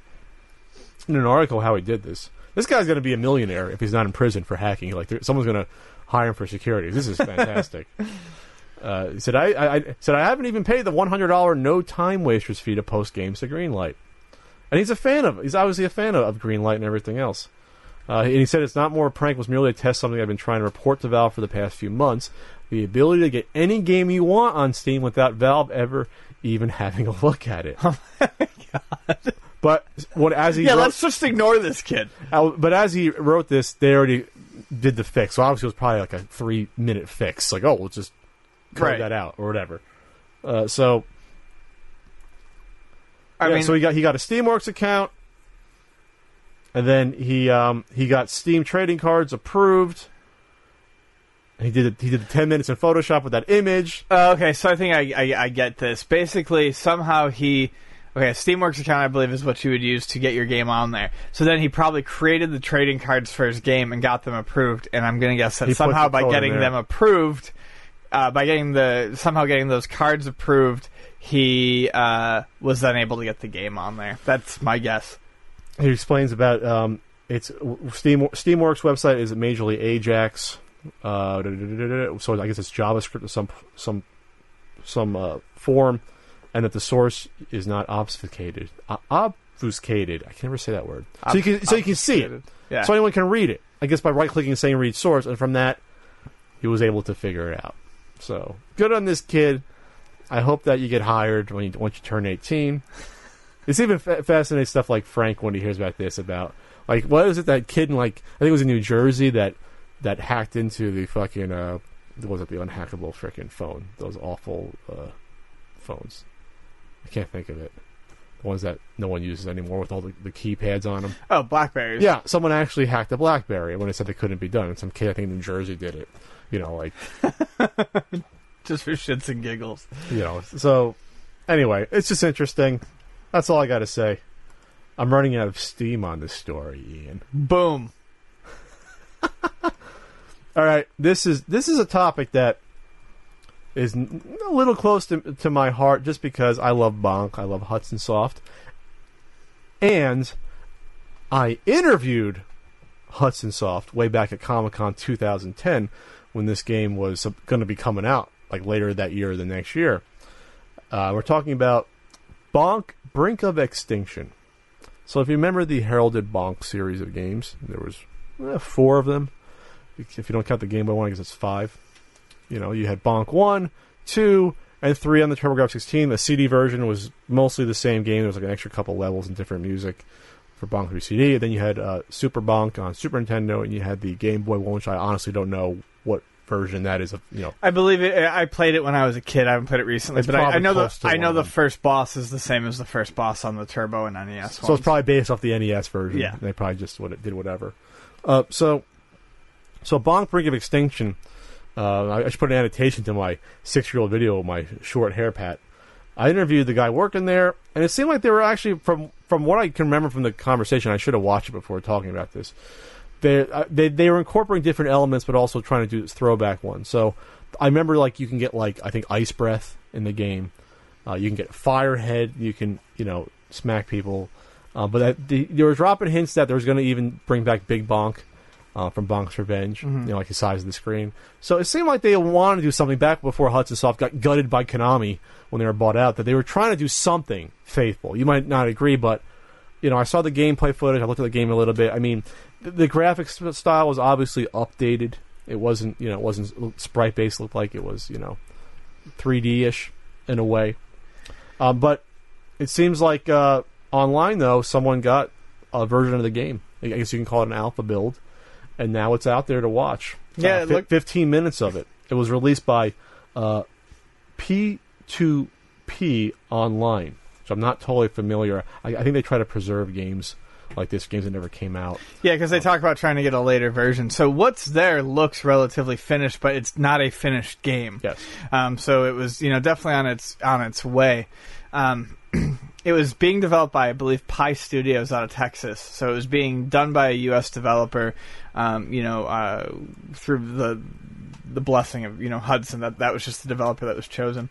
in an article how he did this. This guy's going to be a millionaire if he's not in prison for hacking. Like there, someone's going to hire him for security. This is fantastic. uh, he said I, I, I said I haven't even paid the one hundred dollar no time wasters fee to post games to Greenlight, and he's a fan of. He's obviously a fan of, of Greenlight and everything else. Uh, and he said it's not more a prank; it was merely to test something I've been trying to report to Valve for the past few months: the ability to get any game you want on Steam without Valve ever even having a look at it. But what as he Yeah, wrote, let's just ignore this kid. but as he wrote this, they already did the fix. So obviously, it was probably like a three minute fix. Like, oh, we'll just cut Right. that out or whatever. Uh, so, I yeah, mean, so he got he got a SteamWorks account, and then he um, he got Steam trading cards approved. He did it, he did the ten minutes in Photoshop with that image. Uh, okay, so I think I, I I get this. Basically, somehow he okay, a SteamWorks account I believe is what you would use to get your game on there. So then he probably created the trading cards for his game and got them approved. And I'm gonna guess that He put somehow the by code in getting there. them approved, uh, by getting the somehow getting those cards approved, he uh, was unable to get the game on there. That's my guess. He explains about um, it's Steam SteamWorks website is majorly Ajax. Uh, so I guess it's JavaScript of some some some uh, form, and that the source is not obfuscated. Uh, obfuscated. I can never say that word. So you can so you can see it. Yeah. So anyone can read it. I guess by right clicking and saying read source, and from that, he was able to figure it out. So good on this kid. I hope that you get hired when you, once you turn eighteen. It's even fa- fascinating stuff like Frank when he hears about this about like what is it that kid in like I think it was in New Jersey that that hacked into the fucking uh what was it the unhackable freaking phone? Those awful uh phones. I can't think of it. The ones that no one uses anymore with all the, the keypads on them oh, Blackberries. yeah someone actually hacked a BlackBerry when they said they couldn't be done. And some kid I think in New Jersey did it. You know like just for shits and giggles. you know so anyway it's just interesting. That's all I got to say. I'm running out of steam on this story Ian. Boom. All right, this is this is a topic that is a little close to to my heart, just because I love Bonk, I love Hudson Soft, and I interviewed Hudson Soft way back at Comic Con 2010 when this game was uh, going to be coming out, like later that year or the next year. Uh, we're talking about Bonk Brink of Extinction. So if you remember the heralded Bonk series of games, there was eh, four of them if you don't count the Game Boy one, I guess it's five. You know, you had Bonk one, two, and three on the TurboGrafx 16. The CD version was mostly the same game. There was like an extra couple levels and different music. for Bonk 3 CD. Then you had uh, Super Bonk on Super Nintendo, and you had the Game Boy one, which I honestly don't know what version that is. a, you know, I believe it. I played it when I was a kid. I haven't played it recently, It's but I, I probably know the close to I know one the them. first boss is the same as the first boss on the Turbo and NES. so it's ones. probably based off the NES version. Yeah. they probably just what it did whatever. Uh, so, so Bonk Brink of Extinction. Uh, I, I should put an annotation to my six-year-old video of my short hair pat. I interviewed the guy working there, and it seemed like they were actually from from what I can remember from the conversation. I should have watched it before talking about this. They uh, they they were incorporating different elements, but also trying to do this throwback one. So I remember like you can get like I think ice breath in the game. Uh, you can get firehead. You can you know smack people. Uh, but that, the, they were dropping hints that there was going to even bring back Big Bonk uh, from Bonk's Revenge. You know, like the size of the screen. So it seemed like they wanted to do something back before Hudson Soft got gutted by Konami when they were bought out. That they were trying to do something faithful. You might not agree, but you know, I saw the gameplay footage. I looked at the game a little bit. I mean, the, the graphics style was obviously updated. It wasn't, you know, it wasn't sprite based. Looked like it was, you know, 3D ish in a way. Um, but it seems like uh, online though, someone got a version of the game. I guess you can call it an alpha build, and now it's out there to watch. Yeah, Uh, fi- looked- 15 minutes of it. It was released by uh, P2P Online, which I'm not totally familiar. I, I think they try to preserve games like this, games that never came out. Yeah, because they talk about trying to get a later version. So what's there looks relatively finished, but it's not a finished game. Yes. Um, so it was, you know, definitely on its on its way. Um, it was being developed by, I believe, Pi Studios out of Texas. So it was being done by a U.S. developer. Um, you know, uh, through the the blessing of you know Hudson. That that was just the developer that was chosen.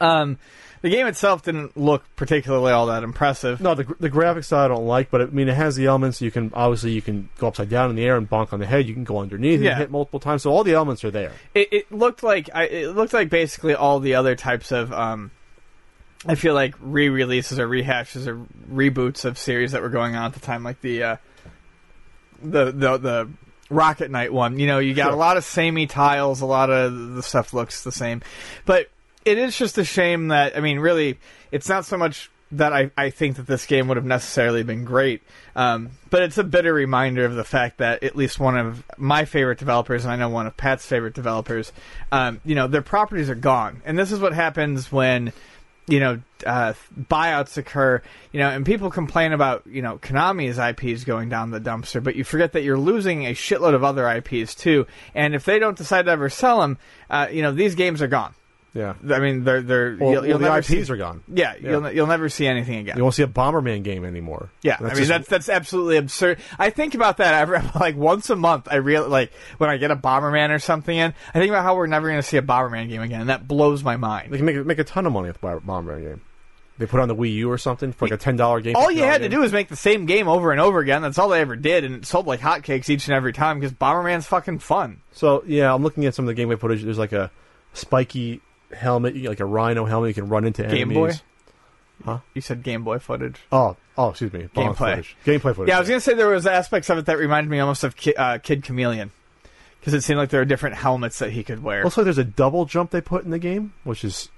Um, the game itself didn't look particularly all that impressive. No, the, the graphics style I don't like, but I mean it has the elements. You can obviously you can go upside down in the air and bonk on the head. You can go underneath Yeah. and hit multiple times. So all the elements are there. it, it looked like I, it looked like basically all the other types of um, I feel like re-releases or rehashes or reboots of series that were going on at the time, like the uh, the the the Rocket Knight one. You know, you got Sure. a lot of samey tiles, a lot of the stuff looks the same, but it is just a shame that I mean, really, it's not so much that I, I think that this game would have necessarily been great, um, but it's a bitter reminder of the fact that at least one of my favorite developers, and I know one of Pat's favorite developers, um, you know, their properties are gone, and this is what happens when you know, uh, buyouts occur, you know, and people complain about, you know, Konami's IPs going down the dumpster, but you forget that you're losing a shitload of other IPs too. And if they don't decide to ever sell them, uh, you know, these games are gone. Yeah. I mean, they're they're Well, you'll, you'll the never IPs see, are gone. Yeah, Yeah. you'll you'll never see anything again. You won't see a Bomberman game anymore. Yeah, I mean just- that's that's absolutely absurd. I think about that every like once a month. I real like when I get a Bomberman or something in. I think about how we're never going to see a Bomberman game again, and that blows my mind. they can make make a ton of money with the Bomberman game. They put on the Wii U or something for like a ten dollar game. all you had to game. do was make the same game over and over again. That's all they ever did, and it sold like hotcakes each and every time because Bomberman's fucking fun. So yeah, I'm looking at some of the gameplay footage. There's like a spiky helmet, like a rhino helmet. You can run into Game enemies. Boy? Huh? You said Game Boy footage. Oh, oh, excuse me. Gameplay. footage. Gameplay footage. Yeah, I was gonna say there was aspects of it that reminded me almost of Ki- uh, Kid Chameleon because it seemed like there were different helmets that he could wear. Like there's a double jump they put in the game, which is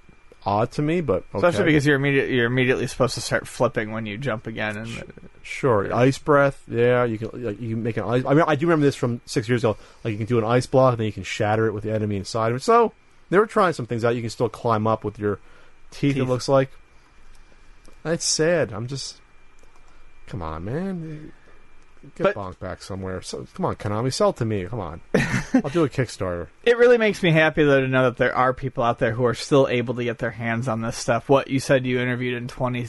odd to me, but okay. Especially because you're immediate, you're immediately supposed to start flipping when you jump again, and Sure, ice breath. Yeah, you can like, you can make an ice. I mean, I do remember this from six years ago. Like you can do an ice block, and then you can shatter it with the enemy inside of it. So they were trying some things out. You can still climb up with your teeth. It looks like. That's sad. I'm just. Come on, man. Get But- Bonk back somewhere. So, come on, Konami, sell it to me. Come on, I'll do a Kickstarter. It really makes me happy though to know that there are people out there who are still able to get their hands on this stuff. What you said you interviewed in twenty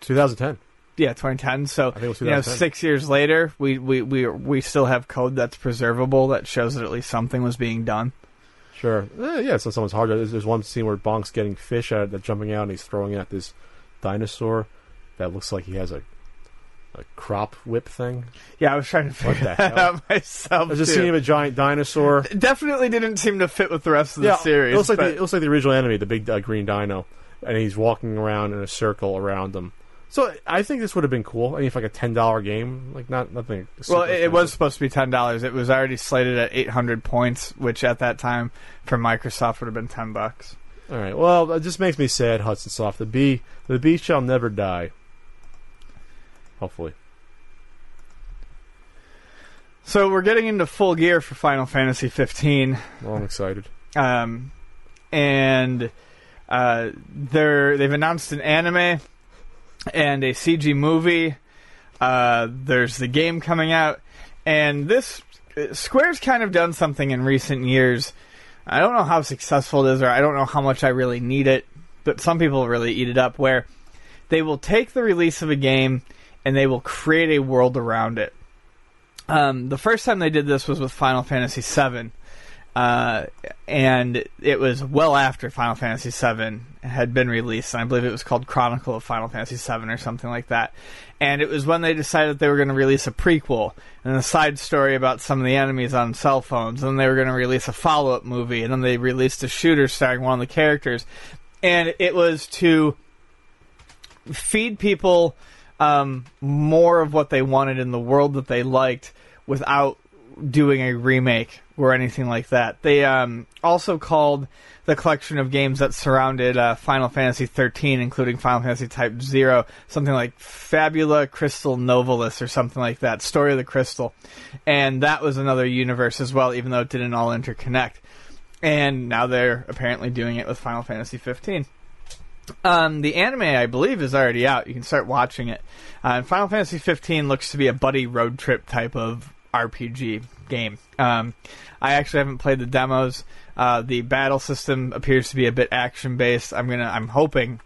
2010. yeah 2010. So think it was you know six years later, we we we we still have code that's preservable that shows that at least something was being done. Sure. Eh, yeah, so someone's hard. There's, there's one scene where Bonk's getting fish out, that jumping out, and he's throwing at this dinosaur that looks like he has a a crop whip thing. Yeah, I was trying to figure that hell? out myself. There's a too. scene of a giant dinosaur. It definitely didn't seem to fit with the rest of the yeah, series. it looks like but- the, it looks like the original enemy, the big uh, green dino, and he's walking around in a circle around them. So I think this would have been cool. I mean, if like a ten dollar game, like not nothing. Well, it, it was supposed to be ten dollars. It was already slated at eight hundred points, which at that time for Microsoft would have been ten bucks. all right. Well, it just makes me sad. Hudson Soft, the bee, the bee shall never die. Hopefully. So we're getting into full gear for Final Fantasy 15. Well, I'm excited. um, and uh, they're they've announced an anime and a CG movie. Uh, there's the game coming out, and this Square's kind of done something in recent years. I don't know how successful it is, or I don't know how much I really need it, but some people really eat it up. Where they will take the release of a game and they will create a world around it. Um, the first time they did this was with Final Fantasy VII uh, and it was well after Final Fantasy VII had been released. And I believe it was called Chronicle of Final Fantasy VII or something like that. And it was when they decided they were going to release a prequel and a side story about some of the enemies on cell phones. And then they were going to release a follow up movie. And then they released a shooter starring one of the characters. And it was to feed people um, more of what they wanted in the world that they liked without doing a remake or anything like that. They um, also called the collection of games that surrounded uh, Final Fantasy 13, including Final Fantasy Type Zero, something like Fabula Crystal Novalis or something like that, Story of the Crystal, and that was another universe as well, even though it didn't all interconnect. And now they're apparently doing it with Final Fantasy 15. Um, the anime, I believe, is already out. You can start watching it. Uh, and Final Fantasy 15 looks to be a buddy road trip type of RPG game. Um, I actually haven't played the demos. Uh, the battle system appears to be a bit action based. I'm gonna, I'm hoping,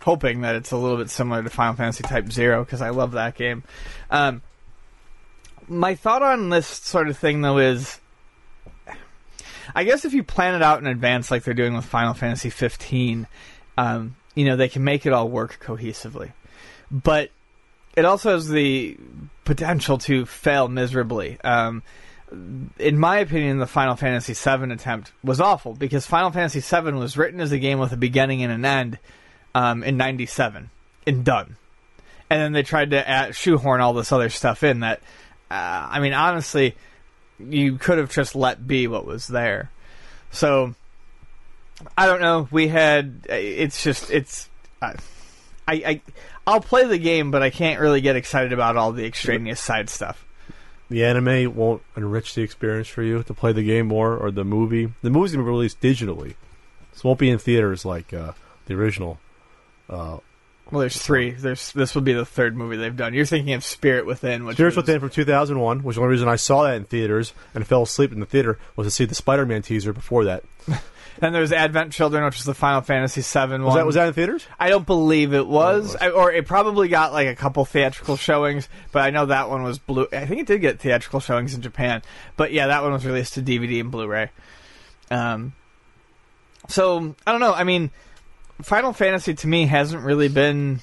hoping that it's a little bit similar to Final Fantasy Type Zero because I love that game. Um, my thought on this sort of thing though is, I guess if you plan it out in advance like they're doing with Final Fantasy 15, um, you know they can make it all work cohesively. But it also has the potential to fail miserably. Um, in my opinion, the Final Fantasy VII attempt was awful because Final Fantasy VII was written as a game with a beginning and an end um, in '97 and done, and then they tried to add, shoehorn all this other stuff in. That, uh, I mean, honestly, you could have just let be what was there. So, I don't know. We had. It's just. It's. Uh, I, I I'll play the game, but I can't really get excited about all the extraneous side stuff. The anime won't enrich the experience for you to play the game more, or the movie. The movie's gonna be released digitally, so it won't be in theaters like uh, the original. Uh, Well, there's three. There's this will be the third movie they've done. You're thinking of Spirit Within, which Spirits was, Within from 2001, which the only reason I saw that in theaters and fell asleep in the theater was to see the Spider-Man teaser before that. and there's Advent Children, which was the Final Fantasy VII one. Was that was that in theaters? I don't believe it was, it was. I, or it probably got like a couple theatrical showings. But I know that one was blue. I think it did get theatrical showings in Japan. But yeah, that one was released to DVD and Blu-ray. Um, so I don't know. I mean, Final Fantasy to me hasn't really been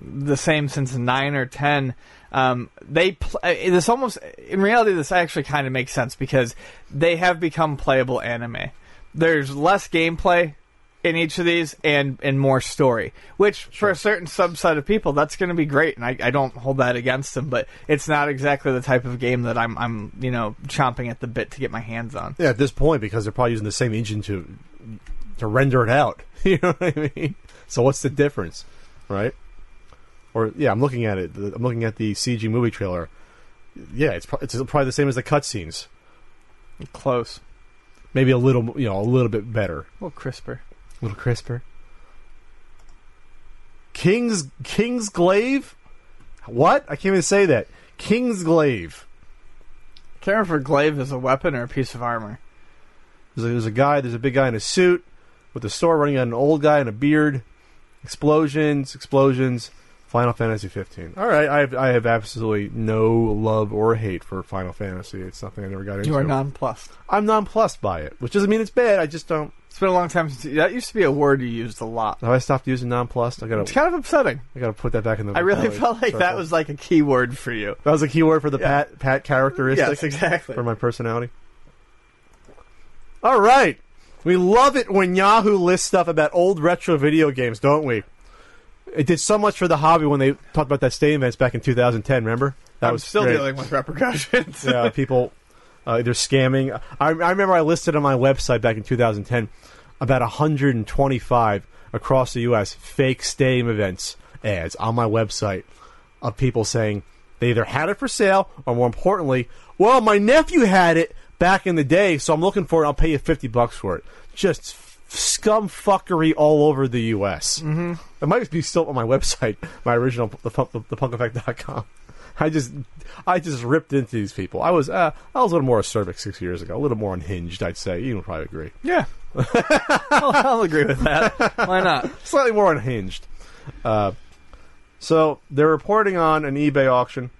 the same since nine or ten. Um, they pl- uh, this almost in reality this actually kind of makes sense because they have become playable anime. There's less gameplay in each of these and and more story, which for a certain subset of people that's going to be great, and I, I don't hold that against them. But it's not exactly the type of game that I'm I'm you know chomping at the bit to get my hands on. Yeah, at this point because they're probably using the same engine to to render it out. You know what I mean? So what's the difference, right? Or yeah, I'm looking at it. I'm looking at the CG movie trailer. Yeah, it's pro- it's probably the same as the cutscenes. Close, Maybe a little, you know, a little bit better, a little crisper. a little crisper. King's King's Glaive. What? I can't even say that. King's Glaive. Can't remember if glaive is a weapon or a piece of armor. There's a, there's a guy. There's a big guy in a suit with a sword running on an old guy in a beard. Explosions, explosions. Final Fantasy 15. All right, I have, I have absolutely no love or hate for Final Fantasy. It's something I never got into. You are nonplussed. I'm nonplussed by it, which doesn't mean it's bad. I just don't. It's been a long time since that used to be a word you used a lot. Have I stopped using nonplussed? I gotta, kind of upsetting. I gotta put that back in the. I really felt like that was like a key word for you. that was a keyword for the Yeah. pat pat characteristic. Yes, exactly. for my personality. All right. We love it when Yahoo lists stuff about old retro video games, don't we? It did so much for the hobby when they talked about that stadium events back in 2010. Remember? That I'm was still great. dealing with repercussions. yeah, people uh, either scamming. I, I remember I listed on my website back in 2010 about 125 across the U.S. fake stadium events ads on my website of people saying They either had it for sale, or more importantly, well, my nephew had it back in the day, so I'm looking for it. I'll pay you fifty bucks for it. Just scum fuckery all over the U.S. Mm-hmm. It might be still on my website, my original the, punk- the, the punkeffect.com. I just, I just ripped into these people. I was, uh, I was a little more acerbic six years ago, a little more unhinged. I'd say. You would probably agree. Yeah. I'll, I'll agree with that. Why not? slightly more unhinged. Uh, so they're reporting on an eBay auction,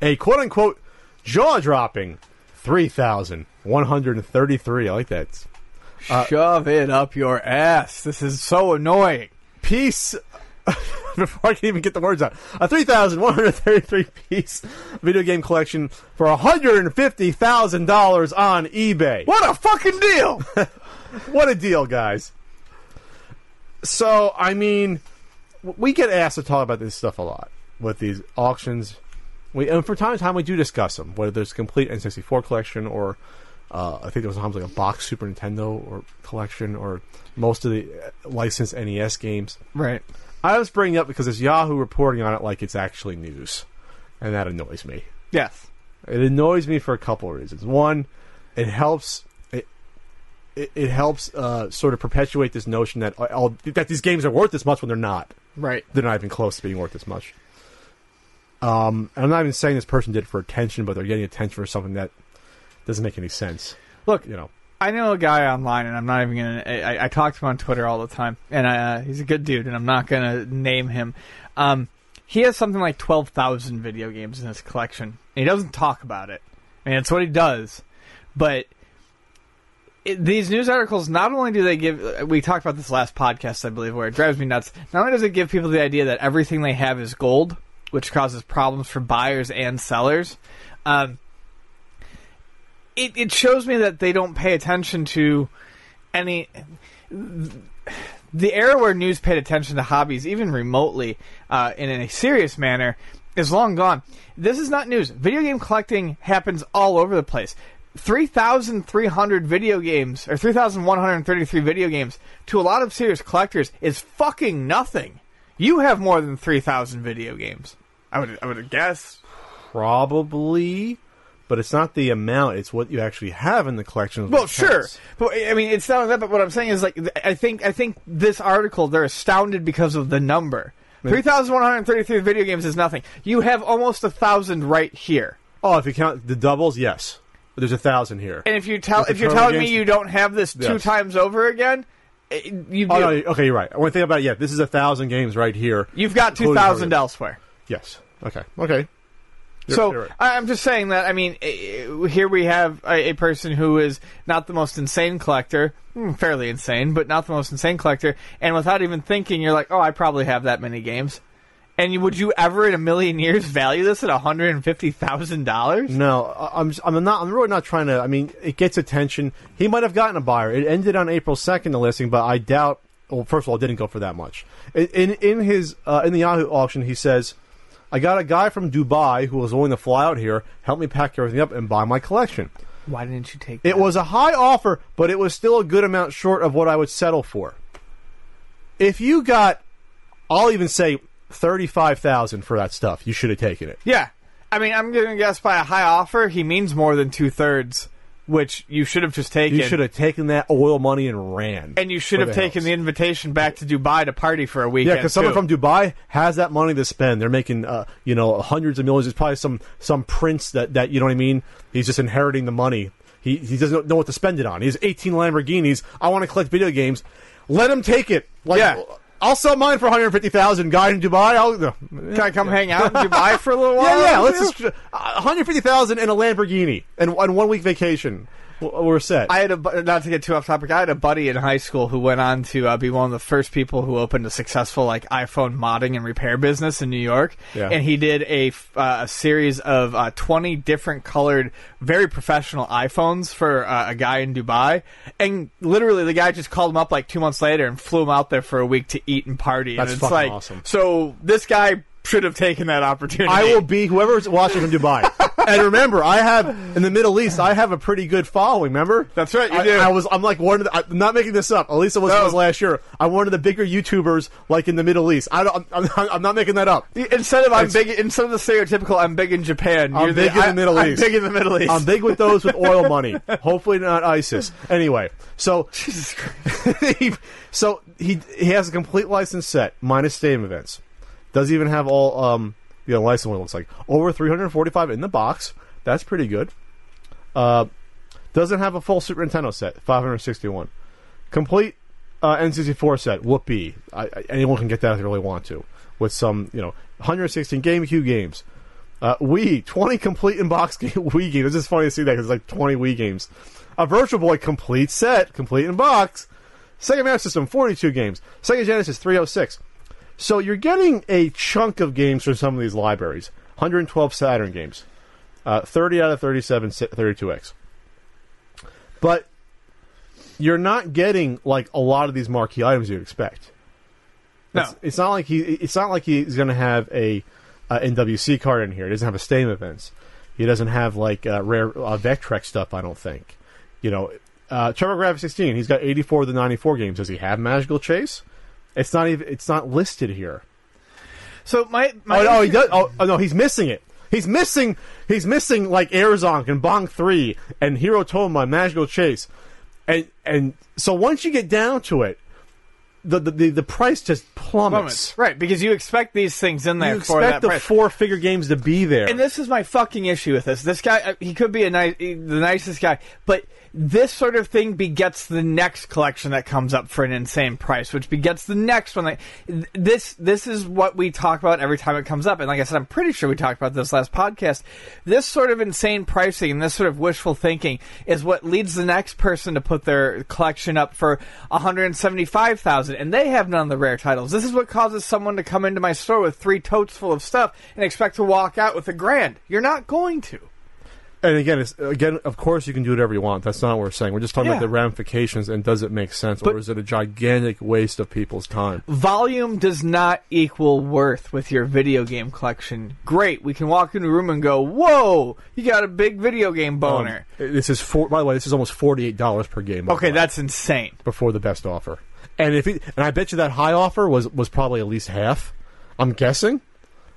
a quote unquote jaw dropping three thousand one hundred and thirty three. I like that Uh, Shove it up your ass. This is so annoying. piece. Before I can even get the words out, a three thousand one hundred thirty three piece video game collection for hundred and fifty thousand dollars on eBay. What a fucking deal! What a deal, guys. So, I mean, we get asked to talk about this stuff a lot with these auctions. We and from time to time we do discuss them, whether there's a complete N64 collection or uh, I think there was sometimes like a box Super Nintendo or collection or most of the uh, licensed NES games. right. I was bringing it up because it's Yahoo reporting on it like it's actually news, and that annoys me. Yes. It annoys me for a couple of reasons. One, it helps it it, it helps uh, sort of perpetuate this notion that all, that these games are worth this much when they're not. Right. They're not even close to being worth this much. Um, and I'm not even saying this person did it for attention, but they're getting attention for something that doesn't make any sense. Look, You know, I know a guy online, and I'm not even gonna. I, I talk to him on Twitter all the time, and uh, he's a good dude, and I'm not gonna name him. Um, he has something like twelve thousand video games in his collection, and he doesn't talk about it. I mean, it's what he does, but it, these news articles not only do they give. We talked about this last podcast, I believe, where it drives me nuts. Not only does it give people the idea that everything they have is gold, which causes problems for buyers and sellers. Um, it, it shows me that they don't pay attention to any the era where news paid attention to hobbies even remotely uh, in a serious manner is long gone this is not news video game collecting happens all over the place 3,300 video games or 3,133 video games to a lot of serious collectors is fucking nothing. You have more than 3,000 video games. I would I would guess. probably, but it's not the amount; it's what you actually have in the collection. Well, sure, counts. but I mean, it's not that. But what I'm saying is, like, I think I think this article they're astounded because of the number. Three thousand one hundred thirty-three video games is nothing. You have almost a thousand right here. Oh, if you count the doubles, yes. But there's a thousand here. And if you tell if you're telling me you don't have this two Yes. times over again, eh, you Oh, no, okay, you're right. When I think about it, yeah, this is a thousand games right here. you've got two thousand elsewhere. Yes. Okay. Okay. You're- so you're right. I'm just saying that. I mean, eh, here we have a, a person who is not the most insane collector, hmm, fairly insane, but not the most insane collector. And without even thinking, you're like, oh, I probably have that many games. And would you ever in a million years value this at hundred and fifty thousand dollars? No, I'm. I'm not. I'm really not trying to. I mean, it gets attention. He might have gotten a buyer. It ended on April second, the listing, but I doubt. Well, first of all, it didn't go for that much. In in, in his uh, in the Yahoo auction, he says, "I got a guy from Dubai who was willing to fly out here, help me pack everything up, and buy my collection." Why didn't you take? It was a high offer, but it was still a good amount short of what I would settle for. If you got, I'll even say thirty-five thousand for that stuff, you should have taken it. Yeah, I mean, I'm gonna guess by a high offer, he means more than two thirds, which you should have just taken. You should have taken that oil money and ran. and you should have taken house. the invitation back to Dubai to party for a week. Yeah, because someone from Dubai has that money to spend. They're making, uh, you know, hundreds of millions. It's probably some some prince that that you know what I mean. He's just inheriting the money. He he doesn't know what to spend it on. He has 18 Lamborghinis. I want to collect video games. Let him take it. Like, Yeah. I'll sell mine for 150,000. Guy in Dubai. I'll. Can I come hang out in Dubai for a little while? Yeah, yeah. Let's just uh, 150,000 and a Lamborghini and, and one week vacation. W- We're set. I had a not to get too off topic. I had a buddy in high school who went on to uh, be one of the first people who opened a successful like iPhone modding and repair business in New York. Yeah. And he did a, uh, a series of uh, twenty different colored, very professional iPhones for uh, a guy in Dubai. And literally, the guy just called him up like two months later and flew him out there for a week to eat and party. That's and it's fucking like, awesome. So this guy should have taken that opportunity. I will be whoever's watching from Dubai. and remember, I have in the Middle East, I have a pretty good following. Remember? That's right, you I, do. I was, I'm like one of the. I'm not making this up. At least it was, No. was last year. I'm one of the bigger YouTubers, like in the Middle East. I don't. I'm, I'm, I'm not making that up. Instead of I'm It's- big, instead of the stereotypical, I'm big in Japan. I'm you're big in the I- Middle I'm East. big in the Middle East. I'm big with those with oil money. Hopefully not ISIS. Anyway, so Jesus Christ. he, so he he has a complete license set minus stadium events. Does even have all um license what it looks like over 345 in the box. That's pretty good. Uh, doesn't have a full Super Nintendo set 561. Complete uh, N64 set. Whoopee! I, I, anyone can get that if they really want to. With some you know 116 GameCube games. Uh, Wii, 20 complete in box game, Wii games. It's just funny to see that because it's like 20 Wii games. A Virtual Boy complete set, complete in box. Sega Master System, 42 games. Sega Genesis, 306. So you're getting a chunk of games from some of these libraries. 112 Saturn games. Uh, 30 out of 37 32X. But you're not getting like a lot of these marquee items you'd expect. No. It's, it's not like he. It's not like he's going to have a uh, NWC card in here. He doesn't have a Stadium events. He doesn't have like uh, rare uh, Vectrex stuff. I don't think. You know, uh, TurboGrafx 16. He's got 84 of the 94 games. Does he have Magical Chase? It's not even. It's not listed here. So my, my Oh no, he does. Oh, oh no, he's missing it. He's missing. He's missing like Airzonk and Bonk Three and Hero Toma, Magical Chase, and and so once you get down to it, the the the, price just plummets. Moments. Right, because you expect these things in there You expect the four figure games to be there. and this is my fucking issue with this. This guy, uh, he could be a nice, the nicest guy, but this sort of thing begets the next collection that comes up for an insane price, which begets the next one. That, this, this is what we talk about every time it comes up. And like I said, I'm pretty sure we talked about this last podcast. This sort of insane pricing and this sort of wishful thinking is what leads the next person to put their collection up for 175,000, and they have none of the rare titles. This is what causes someone to come into my store with three totes full of stuff and expect to walk out with a grand. You're not going to. And again, it's, again, of course, you can do whatever you want. That's not what we're saying. We're just talking Yeah. about the ramifications and does it make sense, But- or is it a gigantic waste of people's time? Volume does not equal worth with your video game collection. Great, we can walk into a room and go, "Whoa, you got a big video game boner." Um, this is four. By the way, this is almost forty eight dollars per game. okay, that's insane. before the best offer. And if he, and I bet you that high offer was was probably at least half. I'm guessing.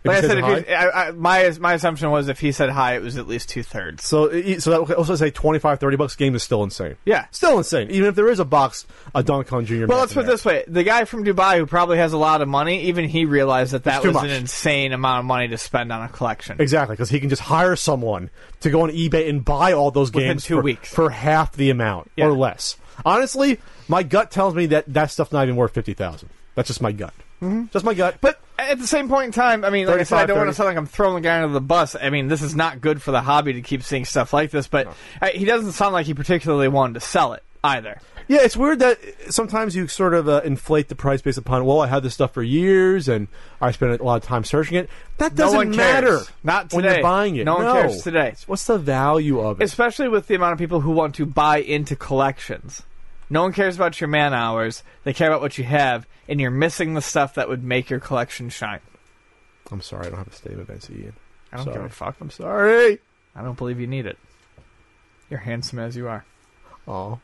Like I said, if you, I, I, my my assumption was if he said high, it was at least two thirds. so it- so that would also say 25 30 bucks a game is still insane. Yeah. Still insane. Even if there is a box a Donkey Kong Jr. Well, let's put it this way: the guy from Dubai who probably has a lot of money, even he realized that that too was much. an insane amount of money to spend on a collection. Exactly, because he can just hire someone to go on eBay and buy all those Within games two for, weeks. for half the amount Yeah. or less. Honestly, my gut tells me that that stuff's not even worth fifty thousand. That's just my gut. Mm-hmm. Just my gut. But at the same point in time, I mean, like I said, I don't want to sound like I'm throwing the guy under the bus. I mean, this is not good for the hobby to keep seeing stuff like this, but uh, he doesn't sound like he particularly wanted to sell it either. Yeah, it's weird that sometimes you sort of uh, inflate the price based upon, well, I had this stuff for years and I spent a lot of time searching it. That doesn't cares. matter. Not when today. you're buying it. No one cares today. What's the value of it? Especially with the amount of people who want to buy into collections. No one cares about your man hours. They care about what you have, and you're missing the stuff that would make your collection shine. I'm sorry, I don't have a statement, Vince Ian. I don't Sorry. give a fuck. I'm sorry. I don't believe you need it. You're handsome as you are. Oh.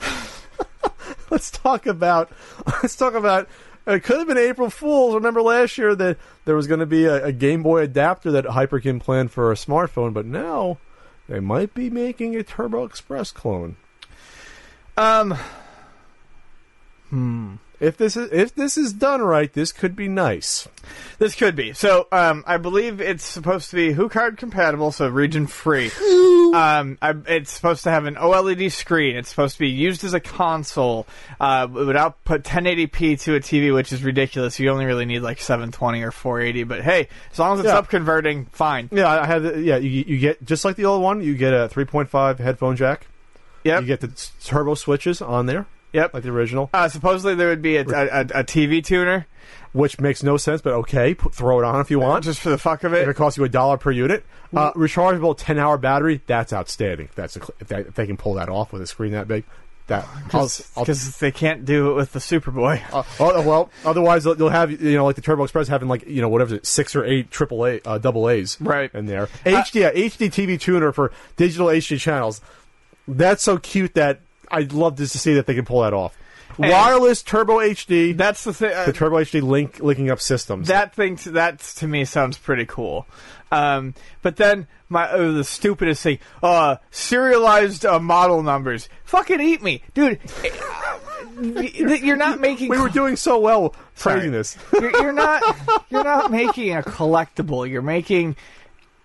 let's talk about let's talk about it could have been April Fools. Remember last year that there was going to be a, a Game Boy adapter that Hyperkin planned for a smartphone, but now they might be making a Turbo Express clone. Um, Hmm. If this is if this is done right, this could be nice. This could be. So, um, I believe it's supposed to be HuCard compatible, so region free. um, I, it's supposed to have an OLED screen. It's supposed to be used as a console. Uh, it would output 1080p to a TV, which is ridiculous. You only really need like 720 or 480. But hey, as long as it's Yeah. up converting, fine. Yeah, I have. The, yeah, you, you get just like the old one. You get a 3.5 headphone jack. Yep. You get the turbo switches on there, yep. like the original, Uh, supposedly there would be a, a, a, TV tuner which makes no sense, but okay, put, throw it on if you want. just for the fuck of if it. it costs you a dollar per unit, uh, rechargeable 10 hour battery. That's outstanding. That's a, if, they, if they can pull that off with a screen that big, that. Because they can't do it with the SupaBoy. uh, oh, well, otherwise they'll, they'll have you know like the Turbo Express having like you know whatever it is, six or eight triple A uh, double A's Right. in there. HD yeah, HD TV tuner for digital HD channels. That's so cute that I'd love just to see that they can pull that off. And- Wireless Turbo HD, That's the thing. the Turbo HD link linking up systems. that thing that to me sounds pretty cool. Um, but then my oh, the stupidest thing, uh, serialized uh, model numbers. Fucking eat me, dude. You're not making. we were doing so well praising this. you're, you're not. You're not making a collectible. You're making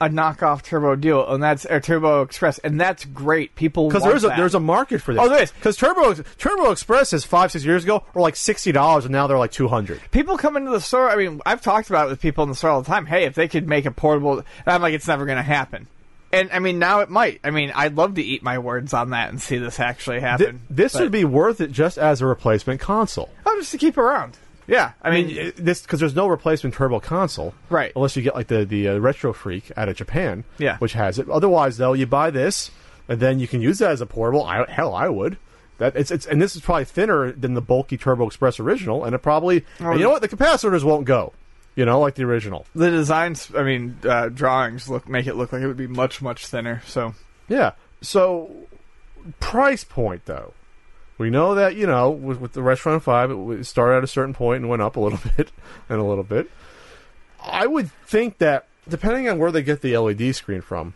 a knockoff Turbo Deal, and that's or Turbo Express, and that's great. People Because there's a there's a market for this. Oh, there is. Because Turbo Turbo Express is five six years ago were like sixty dollars, and now they're like two hundred. people come into the store. I mean, I've talked about it with people in the store all the time. Hey, if they could make a portable, I'm like, it's never going to happen. And I mean, now it might. I mean, I'd love to eat my words on that and see this actually Th- happen. this but- would be worth it just as a replacement console. oh, just to keep around. Yeah, I mean, it- this because there's no replacement Turbo console, Right. Unless you get like the the uh, Retro Freak out of Japan, Yeah. which has it. Otherwise, though, you buy this and then you can use that as a portable. I, hell, I would. That it's it's and this is probably thinner than the bulky Turbo Express original, and it probably Oh, and you know what the capacitors won't go, you know, like the original. the designs. I mean, uh, drawings look make it look like it would be much much thinner. So Yeah. So, price point though, we know that you know with, with the RetroN Five, it started at a certain point and went up a little bit and a little bit. I would think that depending on where they get the LED screen from,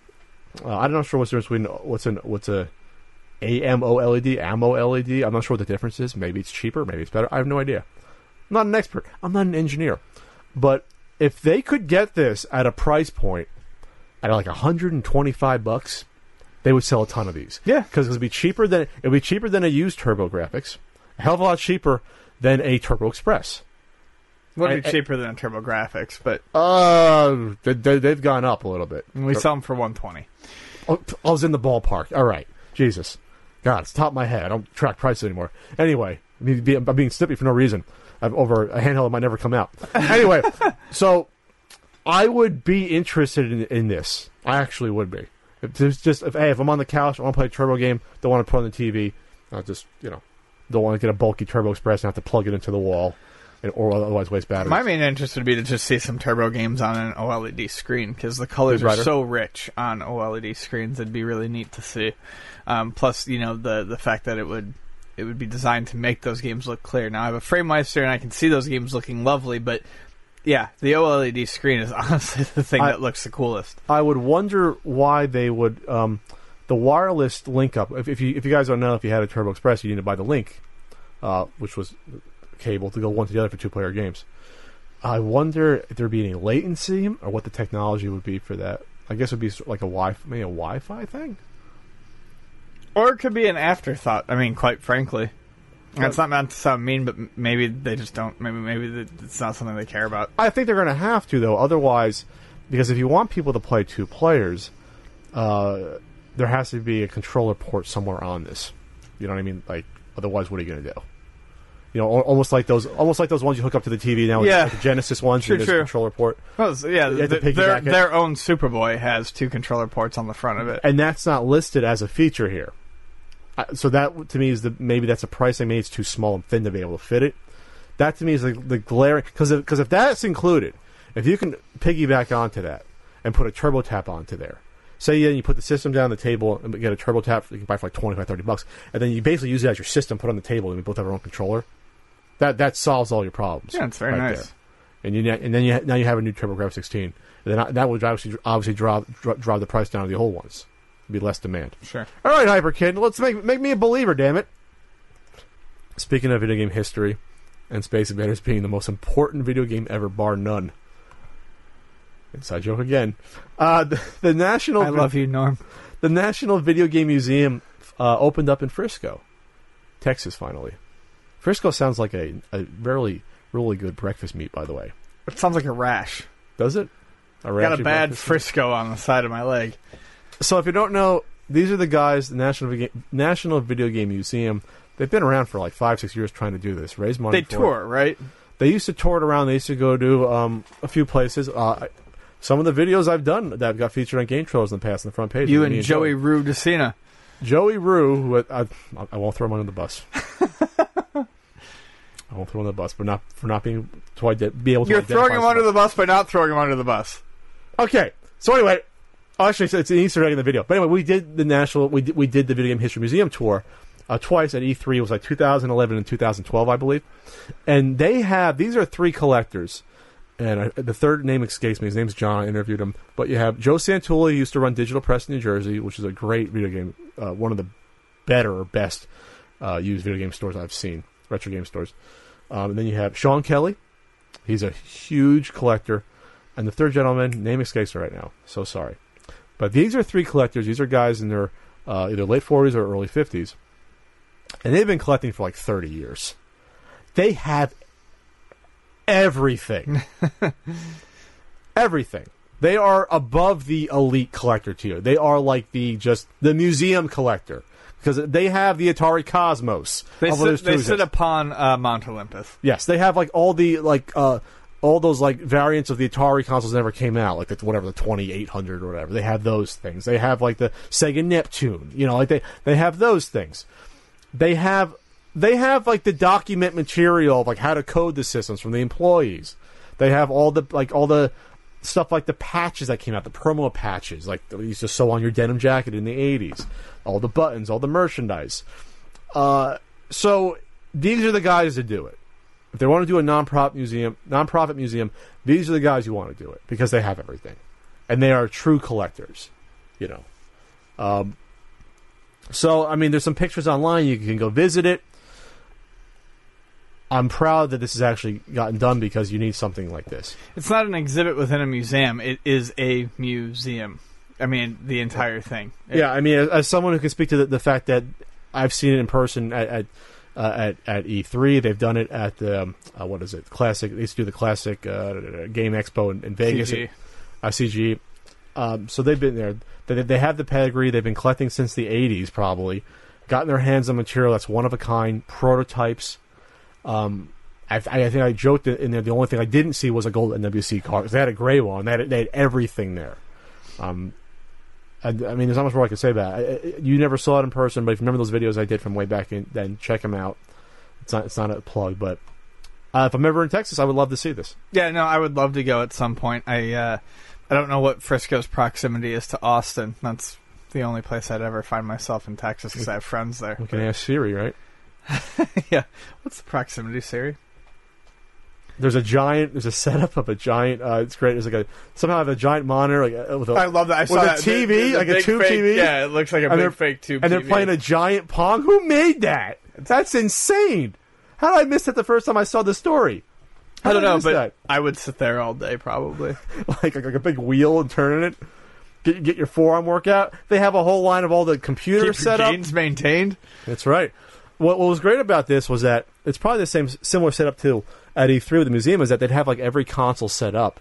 uh, I'm not sure what's the difference between what's an what's a AMOLED, AMO LED. I'm not sure what the difference is. Maybe it's cheaper, maybe it's better. I have no idea. I'm not an expert. I'm not an engineer. But if they could get this at a price point at like 125 bucks, they would sell a ton of these. Yeah. because it would be cheaper than it would be cheaper than a used TurboGrafx, a hell of a lot cheaper than a Turbo Express. would be I- cheaper than TurboGrafx, but Uh, they, they've gone up a little bit. we sell them for 120. Oh, I was in the ballpark. All right, Jesus, God, it's top of my head. I don't track prices anymore. Anyway, I'm being snippy for no reason. I'm over a handheld that might never come out. Anyway, so I would be interested in, in this. I actually would be. If there's just if hey, if I'm on the couch, I want to play a turbo game, don't want to put on the TV, I'll just you know, don't want to get a bulky Turbo Express and have to plug it into the wall, and, or otherwise waste batteries. My main interest would be to just see some turbo games on an OLED screen because the colors are so rich on OLED screens. It'd be really neat to see. Um, plus, you know, the the fact that it would it would be designed to make those games look clear. Now I have a frame FrameMeister and I can see those games looking lovely, but yeah, the OLED screen is honestly the thing I- that looks the coolest. I would wonder why they would um, the wireless link up. If, if you if you guys don't know, if you had a Turbo Express, you need to buy the link, uh, which was cable to go one to the other for two player games. I wonder if there'd be any latency or what the technology would be for that. I guess it would be sort of like a Wi maybe a Wi-Fi thing. Or it could be an afterthought. I mean, quite frankly. That's not meant to sound mean, but maybe they just don't. Maybe maybe it's not something they care about. I think they're going to have to though. Otherwise, because if you want people to play two players, uh, there has to be a controller port somewhere on this. You know what I mean? Like, otherwise, what are you going to do? You know, almost like those, almost like those ones you hook up to the TV now. Yeah. like the Genesis ones. True, true. controller port, Well, yeah, You have to th- piggyback their their own SupaBoy has two controller ports on the front of it. and that's not listed as a feature here. So that to me is the maybe that's a pricing. Maybe it's too small and thin to be able to fit it. That to me is like the glaring because because if, that's included, if you can piggyback onto that and put a turbo tap onto there, say yeah, you put the system down on the table and get a turbo tap you can buy for like 25, 30 bucks, and then you basically use it as your system, put on the table, and we both have our own controller. That that solves all your problems. Yeah, it's very right nice. there. And you and then you now you have a new TurboGrafx 16, and then that would obviously obviously drive dri- drive the price down of the old ones. Be less demand. Sure. All right, Hyperkin, let's make make me a believer, damn it. Speaking of video game history, and Space Invaders being the most important video game ever, bar none. Inside joke again. Uh, the, the national I love you, Norm. the National Video Game Museum uh, opened up in Frisco, Texas. Finally, Frisco sounds like a, a really really good breakfast meat. By the way, It sounds like a rash. does it? A Got a bad breakfast meat? Frisco on the side of my leg. So if you don't know, these are the guys, the National Video, National Video Game Museum. They've been around for like five, six years trying to do this, raise money. They for it. tour, right? They used to tour it around. They used to go to um, a few places. Uh, some of the videos I've done that got featured on Game Trailers in the past on the front page. You me and Joey Rue DeCina. Joey Rue, who I, I, I won't throw him under the bus. I won't throw him under the bus, but not for not being to ide- be able to. You're throwing him under the bus by not throwing him under the bus. Okay, so anyway, actually, it's it's an Easter egg in the video. But anyway, we did the national, we did, we did the Video Game History Museum tour uh, twice at E3. It was like 2011 and 2012, I believe. And they have these are three collectors, and I, the third name escapes me. His name's John. I interviewed him, but you have Joe Santulli, who used to run Digital Press in New Jersey, which is a great video game, uh, one of the better or best uh, used video game stores I've seen, retro game stores. Um, and then you have Sean Kelly. He's a huge collector. And the third gentleman, name escapes me right now. So sorry. But these are three collectors. These are guys in their uh, either late 40s or early 50s. And they've been collecting for like 30 years. They have everything. everything. They are above the elite collector tier. They are like the just the museum collector because they have the Atari Cosmos. They sit, they sit upon uh, Mount Olympus. Yes, they have like all the like uh all those like variants of the Atari consoles never came out, like the whatever the twenty eight hundred or whatever. They have those things. They have like the Sega Neptune. You know, like they they have those things. They have they have like the document material of like how to code the systems from the employees. They have all the like all the stuff like the patches that came out, the promo patches, like you used to sew on your denim jacket in the eighties. All the buttons, all the merchandise. Uh, so these are the guys that do it. If they want to do a non-profit museum, non-profit museum, these are the guys you want to do it because they have everything, and they are true collectors. You know. Um, so I mean, there's some pictures online. You can go visit it. I'm proud that this has actually gotten done because you need something like this. It's not an exhibit within a museum. It is a museum. I mean, the entire thing. Yeah, I mean, as, as someone who can speak to the, the fact that I've seen it in person at at, uh, at at E3, they've done it at the um, uh, what is it? Classic. They used to do the classic uh, game expo in, in Vegas. CG. uh, CG. Um, so they've been there. They, they have the pedigree. They've been collecting since the '80s, probably. Gotten their hands on material that's one of a kind, prototypes. Um, I, I think I joked in there. The only thing I didn't see was a gold NWC card. 'cause They had a gray one. They had, they had everything there. Um, I, I mean, there's not much more I can say about it. I- You never saw it in person, but if you remember those videos I did from way back in, then check them out. It's not it's not a plug, but uh, if I'm ever in Texas, I would love to see this. Yeah, no, I would love to go at some point. I uh, I don't know what Frisco's proximity is to Austin. That's the only place I'd ever find myself in Texas because I have friends there. We can ask Siri, right? yeah, what's the proximity, Siri? There's a giant. There's a setup of a giant. Uh, it's great. There's like a somehow have a giant monitor like uh, with a, I love that. I with saw a that. TV, There's like a big tube fake- TV. Yeah, it looks like a they're- big fake tube. and they're playing a giant pong. Who made that? That's insane. How did I miss that the first time I saw the story? How I don't know, but that? I would sit there all day probably. like, like like a big wheel and turning it. Get get your forearm workout. They have a whole line of all the computers Keep set your gains maintained. That's right. What, what was great about this was that it's probably the same similar setup to at E3 with the museum is that they'd have like every console set up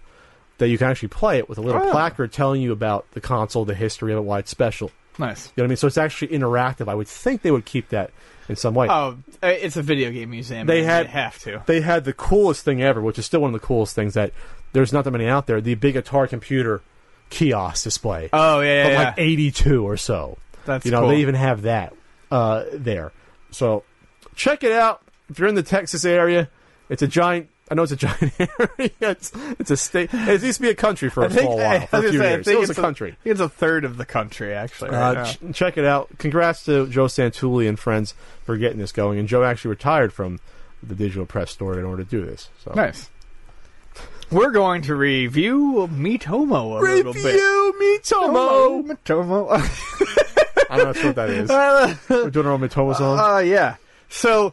that you can actually play it with a little Oh. placard telling you about the console, the history of it, why it's special. Nice. You know what I mean? So it's actually interactive. I would think they would keep that in some way. Oh, uh, it's a video game museum. They had- have to. They had the coolest thing ever, which is still one of the coolest things that there's not that many out there. The big Atari computer kiosk display Oh yeah, from yeah, like 82 or so. That's you know cool. they even have that uh, there. So check it out if you're in the Texas area. It's a giant. I know it's a giant area. It's, it's a state. It used to be a country for a think, small while, I for a few say, years. think It was a country. I think it's a third of the country actually. Right Uh, ch- check it out. Congrats to Joe Santulli and friends for getting this going. And Joe actually retired from the digital press store in order to do this. So Nice. We're going to review Miitomo a little bit. Review me, Tomo. Miitomo. I don't know what that is. We're doing our own Miitomo song. Uh, yeah. So,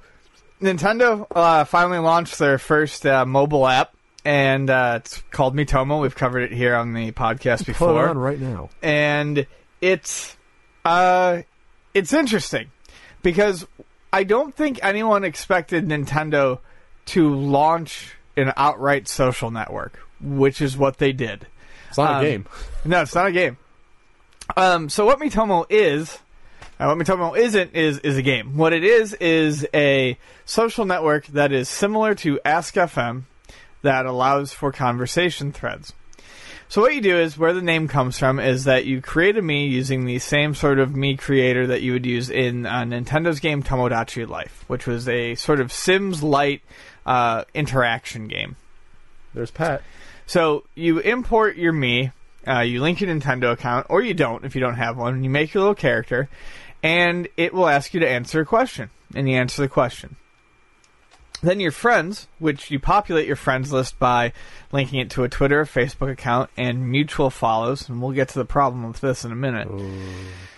Nintendo uh, finally launched their first uh, mobile app, and uh, it's called Miitomo. We've covered it here on the podcast before, on right now. and it's uh, it's interesting because I don't think anyone expected Nintendo to launch an outright social network, which is what they did. It's not Um, a game. No, it's not a game. Um, so what Miitomo is, uh, what Miitomo isn't, is is a game. What it is is a social network that is similar to Ask FM, that allows for conversation threads. So what you do is where the name comes from is that you create a me using the same sort of me creator that you would use in uh, Nintendo's game Tomodachi Life, which was a sort of Sims light uh, interaction game. There's Pat. So you import your me, uh, you link your Nintendo account, or you don't if you don't have one. You make your little character, and it will ask you to answer a question, and you answer the question. Then your friends, which you populate your friends list by linking it to a Twitter or Facebook account and mutual follows, and we'll get to the problem with this in a minute.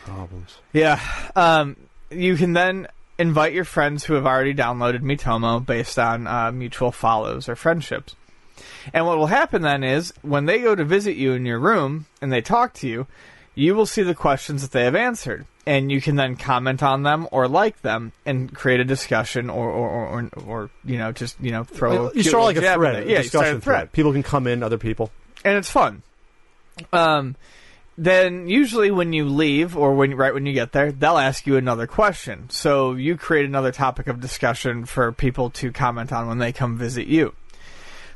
Problems. Yeah. Um, you can then invite your friends who have already downloaded Miitomo based on uh, mutual follows or friendships. And what will happen then is when they go to visit you in your room and they talk to you, you will see the questions that they have answered. And you can then comment on them or like them and create a discussion or, or, or, or, or you know, just, you know, throw a you start like a thread, a. Yeah, discussion a thread thread. People can come in, other people. and it's fun. Um, then usually when you leave or when right when you get there, they'll ask you another question. So you create another topic of discussion for people to comment on when they come visit you.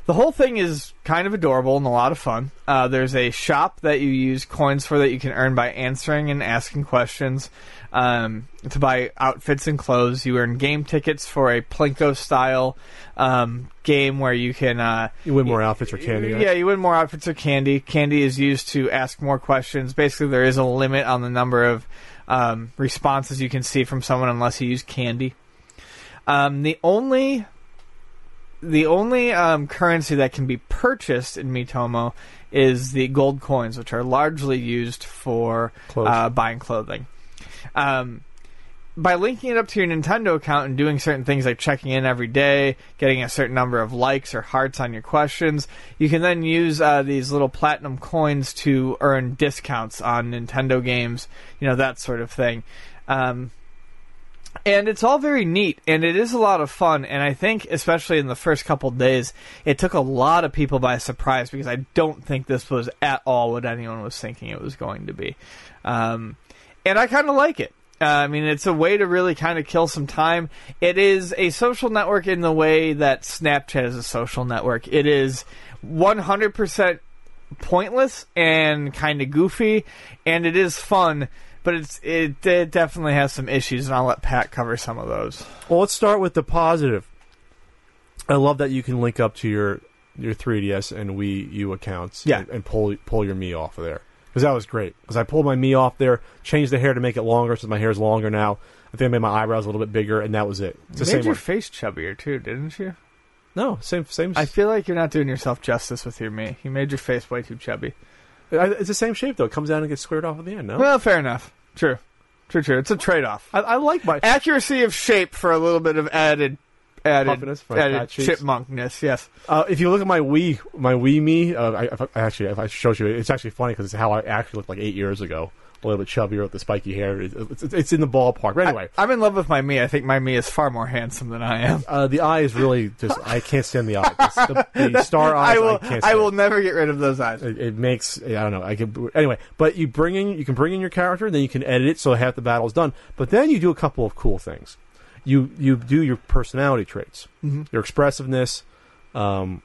The whole thing is kind of adorable and a lot of fun. Uh, there's a shop that you use coins for that you can earn by answering and asking questions. Um, to buy outfits and clothes, you earn game tickets for a Plinko style um, game where you can uh, You win more outfits or candy. right? yeah, you win more outfits or candy. Candy is used to ask more questions. Basically, there is a limit on the number of um, responses you can see from someone unless you use candy. Um, the only the only um, currency that can be purchased in Miitomo is the gold coins, which are largely used for uh, buying clothing. Um, by linking it up to your Nintendo account and doing certain things like checking in every day, getting a certain number of likes or hearts on your questions, you can then use uh, these little platinum coins to earn discounts on Nintendo games, you know, that sort of thing. Um, and it's all very neat and it is a lot of fun and i think especially in the first couple days it took a lot of people by surprise because i don't think this was at all what anyone was thinking it was going to be um, and i kind of like it uh, I mean, it's a way to really kind of kill some time. It is a social network in the way that Snapchat is a social network. It is 100% pointless and kind of goofy, and it is fun, but it's it, it definitely has some issues, and I'll let Pat cover some of those. Well, let's start with the positive. I love that you can link up to your your 3DS and Wii U accounts Yeah. and, and pull pull your Me off of there because that was great. Because I pulled my Me off there, changed the hair to make it longer, so my hair is longer now. I think I made my eyebrows a little bit bigger, and that was it. It's you made your one. face chubbier too, didn't you? No, same same. I feel like you're not doing yourself justice with your me. You made your face way too chubby. It's the same shape though. It comes down and gets squared off at the end. No, Well, fair enough. True, true, true. It's a trade-off. I, I like my. Accuracy of shape for a little bit of added. Added, Puffiness for added fat cheeks. chipmunkness, yes. Uh, if you look at my Wii, my Wii Me, uh, I, if I, actually, if I showed you, it's actually funny because it's how I actually looked like eight years ago. A little bit chubbier with the spiky hair. It's, it's, it's in the ballpark. But anyway, I, am in love with my me. I think my me is far more handsome than I am. uh, the eye is really just. I can't stand the eye. The, the star eyes. I will. can't I, will never get rid of those eyes. It, it makes I don't know. I can anyway. But you bring in you can bring in your character, then you can edit it so half the battle is done. But then you do a couple of cool things. You you do your personality traits, Mm-hmm. your expressiveness, um,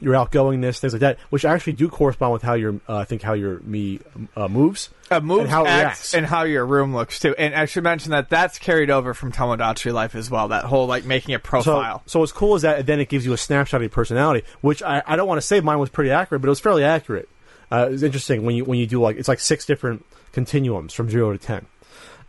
your outgoingness, things like that, which actually do correspond with how your uh, I think how your me uh, moves. Uh, moves, And how it acts, reacts. and how your room looks too. And I should mention that that's carried over from Tomodachi Life as well. That whole like making a profile. so what's cool is that then it gives you a snapshot of your personality, which I, I don't want to say mine was pretty accurate, but it was fairly accurate. Uh, it's interesting when you when you do like it's like six different continuums from zero to ten.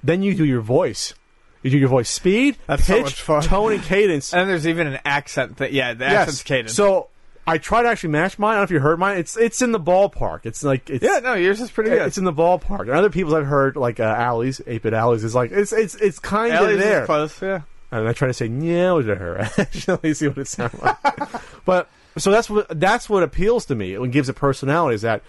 Then you do your voice. You do your voice speed, That's pitch, fun. tone, and cadence. and there's even an accent that yeah, the Yes. accent's cadence. So I tried to actually match mine. I don't know if you heard mine. It's it's in the ballpark. It's like it's yeah, no, yours is pretty good. it's in the ballpark. And other people's I've heard like uh, Allie's, Ape It Allie's is like it's it's it's kind of there. close, yeah. and I try to say no to her. Actually, see what it sounds like. but so that's what that's what appeals to me. It gives it personality. Is that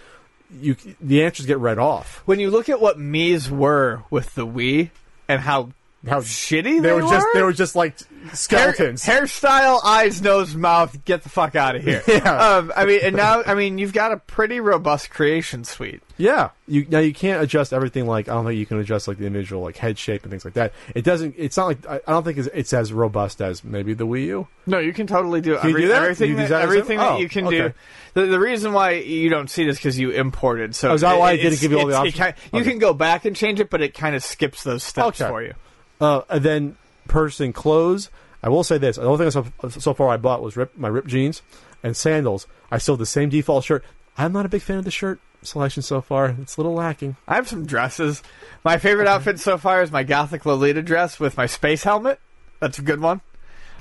you the answers get read off. When you look at what Mii's were with the Wii and how how shitty they, they were just they were just like skeletons. Hair, hairstyle, eyes, nose, mouth. Get the fuck out of here. Yeah. Um, I mean, and now, I mean, you've got a pretty robust creation suite. Yeah, you now you can't adjust everything like I don't think you can adjust like the individual like head shape and things like that. It doesn't. It's not like I, I don't think it's, it's as robust as maybe the Wii U. No, you can totally do, Can you do that? everything. That, it everything that Oh, you can do. The, the reason why you don't see this because you imported. So Oh, is that why it didn't give you all the it's- it options? you Okay. can go back and change it, but it kind of skips those steps Okay. for you. Uh, and then purchasing clothes. I will say this: the only thing so, so far I bought was rip, my ripped jeans and sandals. I still have the same default shirt. I'm not a big fan of the shirt selection so far. It's a little lacking. I have some dresses. My favorite outfit so far is my Gothic Lolita dress with my space helmet. That's a good one.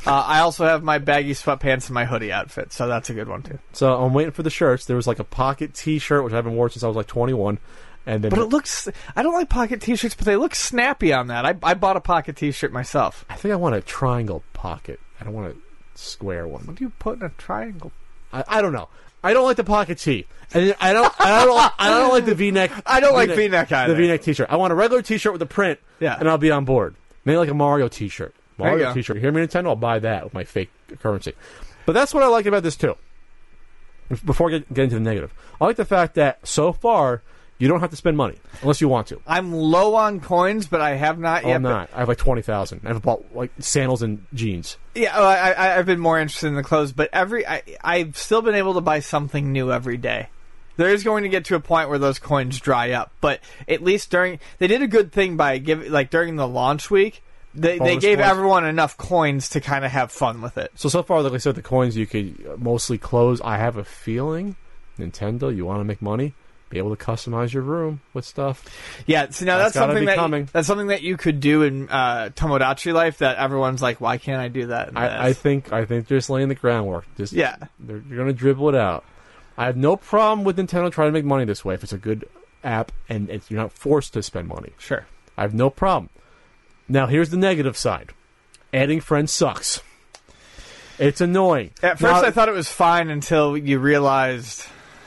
Uh, I also have my baggy sweatpants and my hoodie outfit, so that's a good one too. So I'm waiting for the shirts. There was like a pocket T-shirt which I haven't worn since I was like 21, and then But it looks. I don't like pocket T-shirts, but they look snappy on that. I, I bought a pocket T-shirt myself. I think I want a triangle pocket. I don't want a square one. What do you put in a triangle? I, I don't know. I don't like the pocket tee, and I don't. I don't. I don't like the V-neck. I don't like V-neck either. The V-neck T-shirt. I want a regular T-shirt with a print. Yeah. and I'll be on board. Maybe like a Mario T-shirt. There you Mario go. T-shirt. Hear me, Nintendo? I'll buy that with my fake currency. But that's what I like about this too. Before I get, get into the negative, I like the fact that so far you don't have to spend money unless you want to. I'm low on coins, but I have not oh, yet. I'm not. I have like twenty thousand. I've bought like sandals and jeans. Yeah, well, I, I, I've been more interested in the clothes, but every I, I've still been able to buy something new every day. There is going to get to a point where those coins dry up, but at least during they did a good thing by giving like during the launch week, they they gave coins? everyone enough coins to kind of have fun with it. So so far, like I said, the coins you could mostly close. I have a feeling Nintendo, you want to make money, be able to customize your room with stuff. Yeah, so now That's that's, something that coming. that's something that you could do in uh, Tomodachi life that everyone's like, why can't I do that? in I, I think I think they're just laying the groundwork. Just Yeah. they're, you're gonna dribble it out. I have no problem with Nintendo trying to make money this way if it's a good app and it's, you're not forced to spend money. sure. I have no problem. Now here's the negative side: adding friends sucks. It's annoying. At first, Now- I thought it was fine until you realized.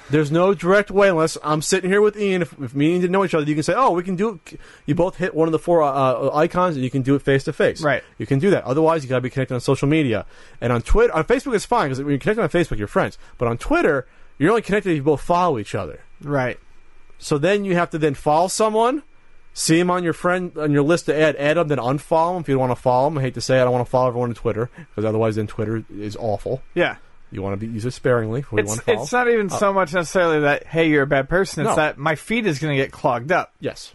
There's no direct way unless I'm sitting here with Ian. If, if me and Ian didn't know each other, you can say, "Oh, we can do it." You both hit one of the four uh, uh, icons, and you can do it face to face. Right. You can do that. Otherwise, you got to be connected on social media. And on Twitter, on Facebook, it's fine because when you're connected on Facebook, you're friends. But on Twitter, you're only connected if you both follow each other. Right. So then you have to then follow someone, see him on your friend on your list to add, add them, then unfollow him if you don't want to follow him. I hate to say, it, I don't want to follow everyone on Twitter because otherwise, then Twitter is awful. Yeah. You want to be use it sparingly. You It's, want to it's not even so much necessarily that hey you're a bad person. It's No. that my feed is going to get clogged up, Yes.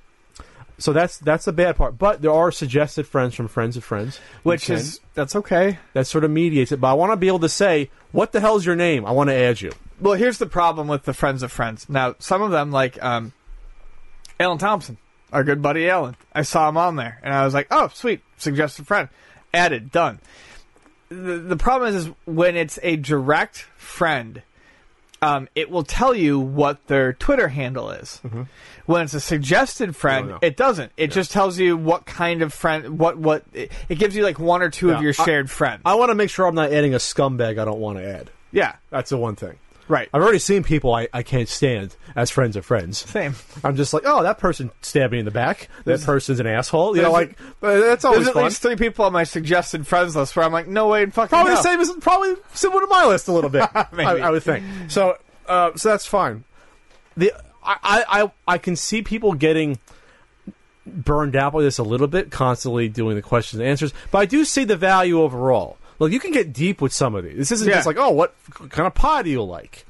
So that's that's the bad part. But there are suggested friends from friends of friends, You which can- is that's okay. that sort of mediates it. But I want to be able to say, "What the hell is your name? I want to add you." Well, here's the problem with the friends of friends. Now, some of them like um, Alan Thompson, our good buddy Alan. I saw him on there, and I was like, oh sweet, suggested friend, added, done. The the problem is, is when it's a direct friend. Um, it will tell you what their Twitter handle is. When it's a suggested friend, Mm-hmm. know. it doesn't. It just tells you what kind of friend, what what. It, it gives you like one or two Yeah, of your I- shared friends. I want to make sure I'm not adding a scumbag I don't want to add. yeah, That's the one thing. Right. I've already seen people I, I can't stand as friends of friends. Same. I'm just like, oh, that person stabbed me in the back. That person's an asshole. You know, like uh, that's always There's at fun. least three people on my suggested friends list where I'm like, no way in fucking Probably the same as probably similar to my list a little bit. I, Maybe. I would think. So, uh, so that's fine. The I, I I I can see people getting burned out by this a little bit, constantly doing the questions and answers. But I do see the value overall. Look, you can get deep with some of these. This isn't Yeah. just like, oh, what kind of pie do you like?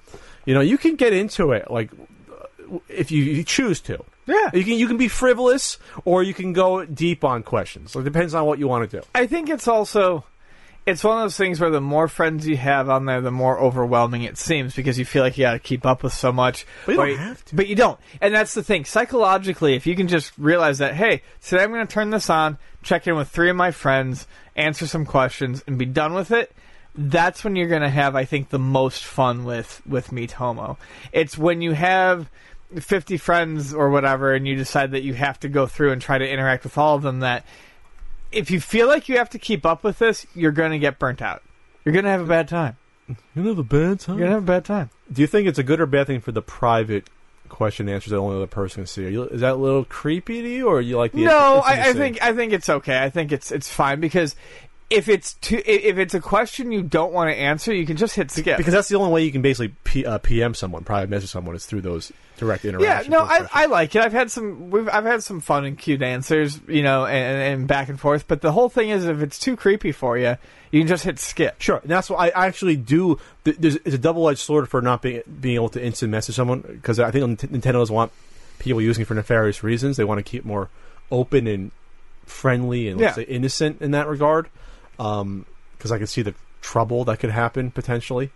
You know, you can get into it like uh, if you, you choose to. Yeah. You can you can be frivolous or you can go deep on questions. It depends on what you want to do. I think it's also it's one of those things where the more friends you have on there, the more overwhelming it seems because you feel like you got to keep up with so much. But you don't have to. But you don't, and that's the thing. Psychologically, if you can just realize that, hey, today I'm going to turn this on, check in with three of my friends, answer some questions, and be done with it. That's when you're going to have, I think, the most fun with with Miitomo. It's when you have 50 friends or whatever, and you decide that you have to go through and try to interact with all of them. That if you feel like you have to keep up with this, you're going to get burnt out. You're going to have a bad time. You know the bad time. You're going to have a bad time. Do you think it's a good or bad thing for the private question and answers that only the other person can see. Are you, is that a little creepy to you, or you like the No, I, I think I think it's okay. I think it's it's fine because if it's too, if it's a question you don't want to answer, you can just hit skip. because that's the only way you can basically P, uh, PM someone, private message someone, is through those direct yeah, interactions. no, I. I like it. I've had some we've I've had some fun and cute answers, you know, and, and back and forth. But the whole thing is, if it's too creepy for you, you can just hit skip. Sure, and that's what I actually do. There's, it's a double-edged sword for not being being able to instant message someone because I think Nint- Nintendo doesn't want people using it for nefarious reasons. They want to keep more open and friendly and let's Yeah. say innocent in that regard. Because I can see the trouble that could happen potentially.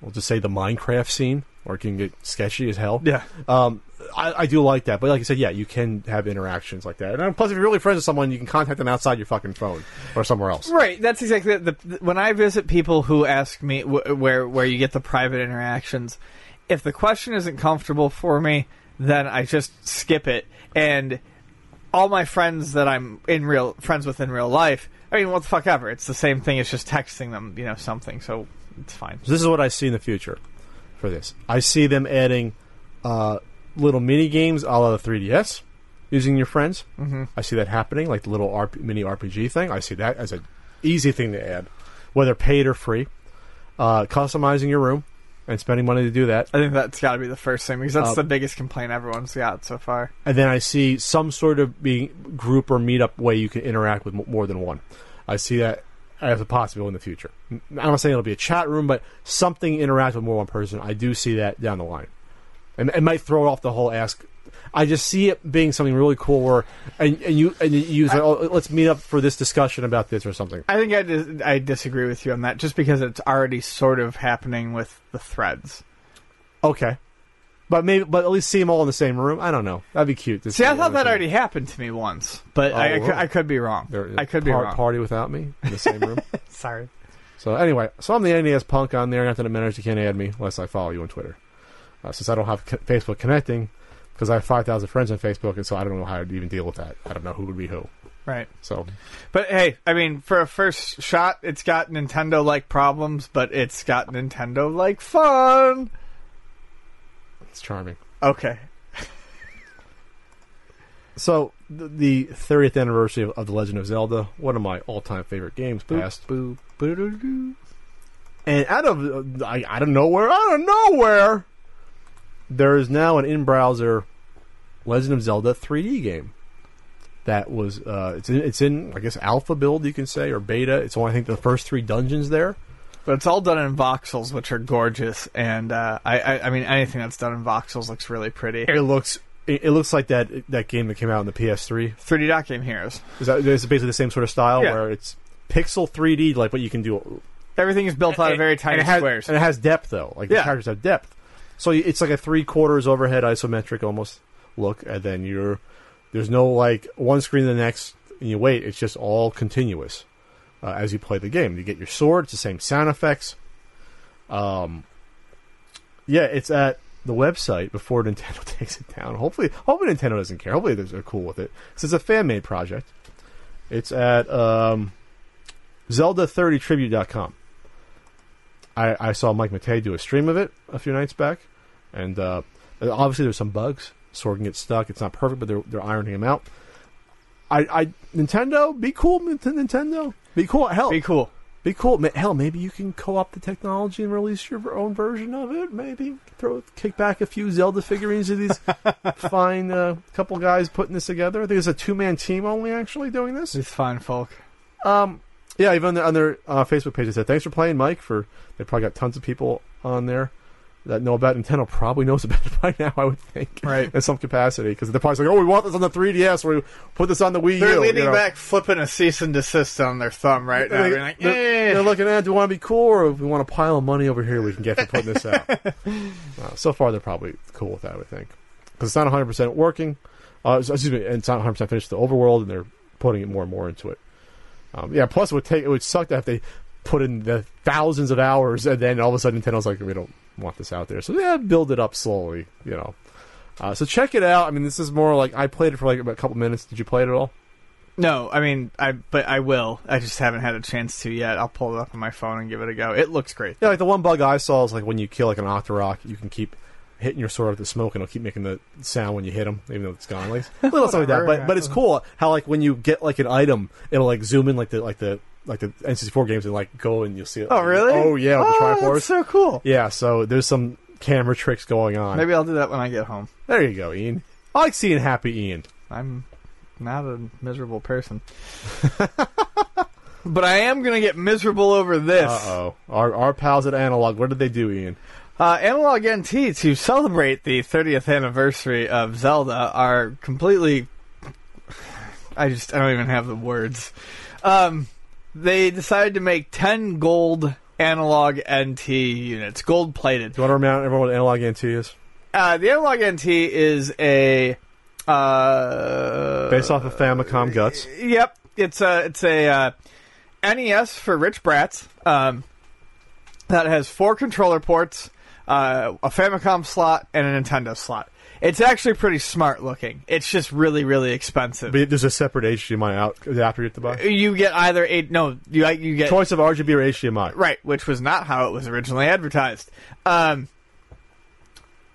We'll just say the Minecraft scene, or it can get sketchy as hell. Yeah. Um, I, I do like that, but like I said, yeah, you can have interactions like that. And plus, if you're really friends with someone, you can contact them outside your fucking phone or somewhere else. Right. That's exactly the, the when I visit people who ask me wh- where where you get the private interactions. If the question isn't comfortable for me, then I just skip it. And all my friends that I'm in real friends with in real life, I mean, what the fuck ever. It's the same thing. It's just texting them, you know, something. So it's fine. This is what I see in the future for this. I see them adding uh, little mini games a la the 3DS using your friends. Mm-hmm. I see that happening, like the little RP, mini RPG thing. I see that as an easy thing to add, whether paid or free. Uh, customizing your room and spending money to do that. I think that's got to be the first thing because that's Uh, the biggest complaint everyone's got so far. and then I see some sort of being group or meetup way you can interact with m- more than one. I see that as a possibility in the future. I'm not saying it'll be a chat room, but something interact with more than one person. I do see that down the line, and it might throw off the whole ask. I just see it being something really cool where, and, and you and you use like, oh, let's meet up for this discussion about this or something. I think I, dis- I disagree with you on that just because it's already sort of happening with the threads. Okay, but maybe but at least see them all in the same room. I don't know. That'd be cute. to See, I thought that that already happened to me once, but Oh, I, I, could. I could be wrong. They're- I could be par- wrong. Party without me in the same room. Sorry. So anyway, so I'm the NES punk on there. Nothing to manage. You can't add me unless I follow you on Twitter. Uh, since I don't have co- Facebook connecting, because I have 5,000 friends on Facebook, and so I don't know how to even deal with that. I don't know who would be who. Right. So But hey, I mean, for a first shot, it's got Nintendo like problems, but it's got Nintendo like fun. it's charming. Okay. So the 30th anniversary of, of The Legend of Zelda, one of my all-time favorite games, passed. Boo. Boo. And out of uh, I, out of nowhere, out of nowhere, there is now an in-browser Legend of Zelda 3D game. That was uh, it's in, it's in I guess alpha build you can say or beta. It's only I think the first three dungeons there. But it's all done in voxels, which are gorgeous, and uh, I, I, I mean, anything that's done in voxels looks really pretty. It looks it, it looks like that that game that came out in the PS3. 3D Dot Game Heroes. Is that is it basically the same sort of style Yeah. where it's pixel 3D like what you can do. Everything is built out of very tiny it has, squares. and it has depth though. Like the characters have depth. So it's like a three quarters overhead isometric almost look, and then you're there's no like one screen to the next, and you wait. It's just all continuous uh, as you play the game. You get your sword. It's the same sound effects. Um, yeah, it's at the website before Nintendo takes it down. Hopefully, hopefully Nintendo doesn't care. Hopefully they're cool with it. 'Cause it's a fan made project. It's at um, Zelda30tribute.com. I, I saw Mike Matei do a stream of it a few nights back, and uh, obviously there's some bugs. Sword can get stuck. It's not perfect, but they're they're ironing them out. I, I Nintendo, be cool, Nintendo, be cool. Hell, Be cool. be cool. Hell, maybe you can co-opt the technology and release your own version of it. Maybe throw kick back a few Zelda figurines to these fine uh, couple guys putting this together. I think it's a two-man team only actually doing this. These fine folk. Um, yeah, even on their, on their uh, Facebook page, they said thanks for playing, Mike. For they probably got tons of people on there that know about Nintendo. Probably knows about it by now, I would think, Right. in some capacity, because they're probably like, oh, we want this on the 3DS, or we put this on the Wii U. They're U. leaning you know. back, flipping a cease and desist on their thumb right now. They, like, they're, "Eh." they're looking at, do we want to be cool, or if we want a pile of money over here we can get for putting this out? uh, so far, they're probably cool with that, I would think, because it's not 100 percent working. Uh, excuse me, and it's not 100 percent finished the overworld, and they're putting it more and more into it. Um, yeah. Plus, it would take it would suck to have they put in the thousands of hours, and then all of a sudden Nintendo's like, we don't want this out there. So yeah, build it up slowly, you know. Uh, so check it out. I mean, this is more like I played it for like about a couple minutes. Did you play it at all? No, I mean, I but I will. I just haven't had a chance to yet. I'll pull it up on my phone and give it a go. It looks great. Yeah, like the one bug I saw is like when you kill like an Octorok, you can keep hitting your sword with the smoke, and it'll keep making the sound when you hit them, even though it's gone. Like a little something like that. But but it's cool how like when you get like an item, it'll like zoom in like the like the like the N64 games and like go and you'll see it. Oh, really? Oh yeah, with the oh, Triforce. that's so cool. Yeah, so there's some camera tricks going on. Maybe I'll do that when I get home. There you go, Ian. I like seeing happy Ian. I'm not a miserable person. but I am going to get miserable over this. Uh oh. Our our pals at Analogue, what did they do, Ian? Uh, Analogue NT, to celebrate the 30th anniversary of Zelda, are completely. I just, I don't even have the words. Um, they decided to make 10 gold Analogue NT units, gold plated. Do you want to remind everyone what Analogue NT is? Uh, the Analogue NT is a. Uh, Based off of Famicom Guts. Yep, it's a it's a uh, NES for rich brats um, that has four controller ports, uh, a Famicom slot, and a Nintendo slot. It's actually pretty smart looking. It's just really really expensive. But there's a separate HDMI out adapter you have to buy. you get either a no you you get Choice of RGB or HDMI. right, which was not how it was originally advertised. Um,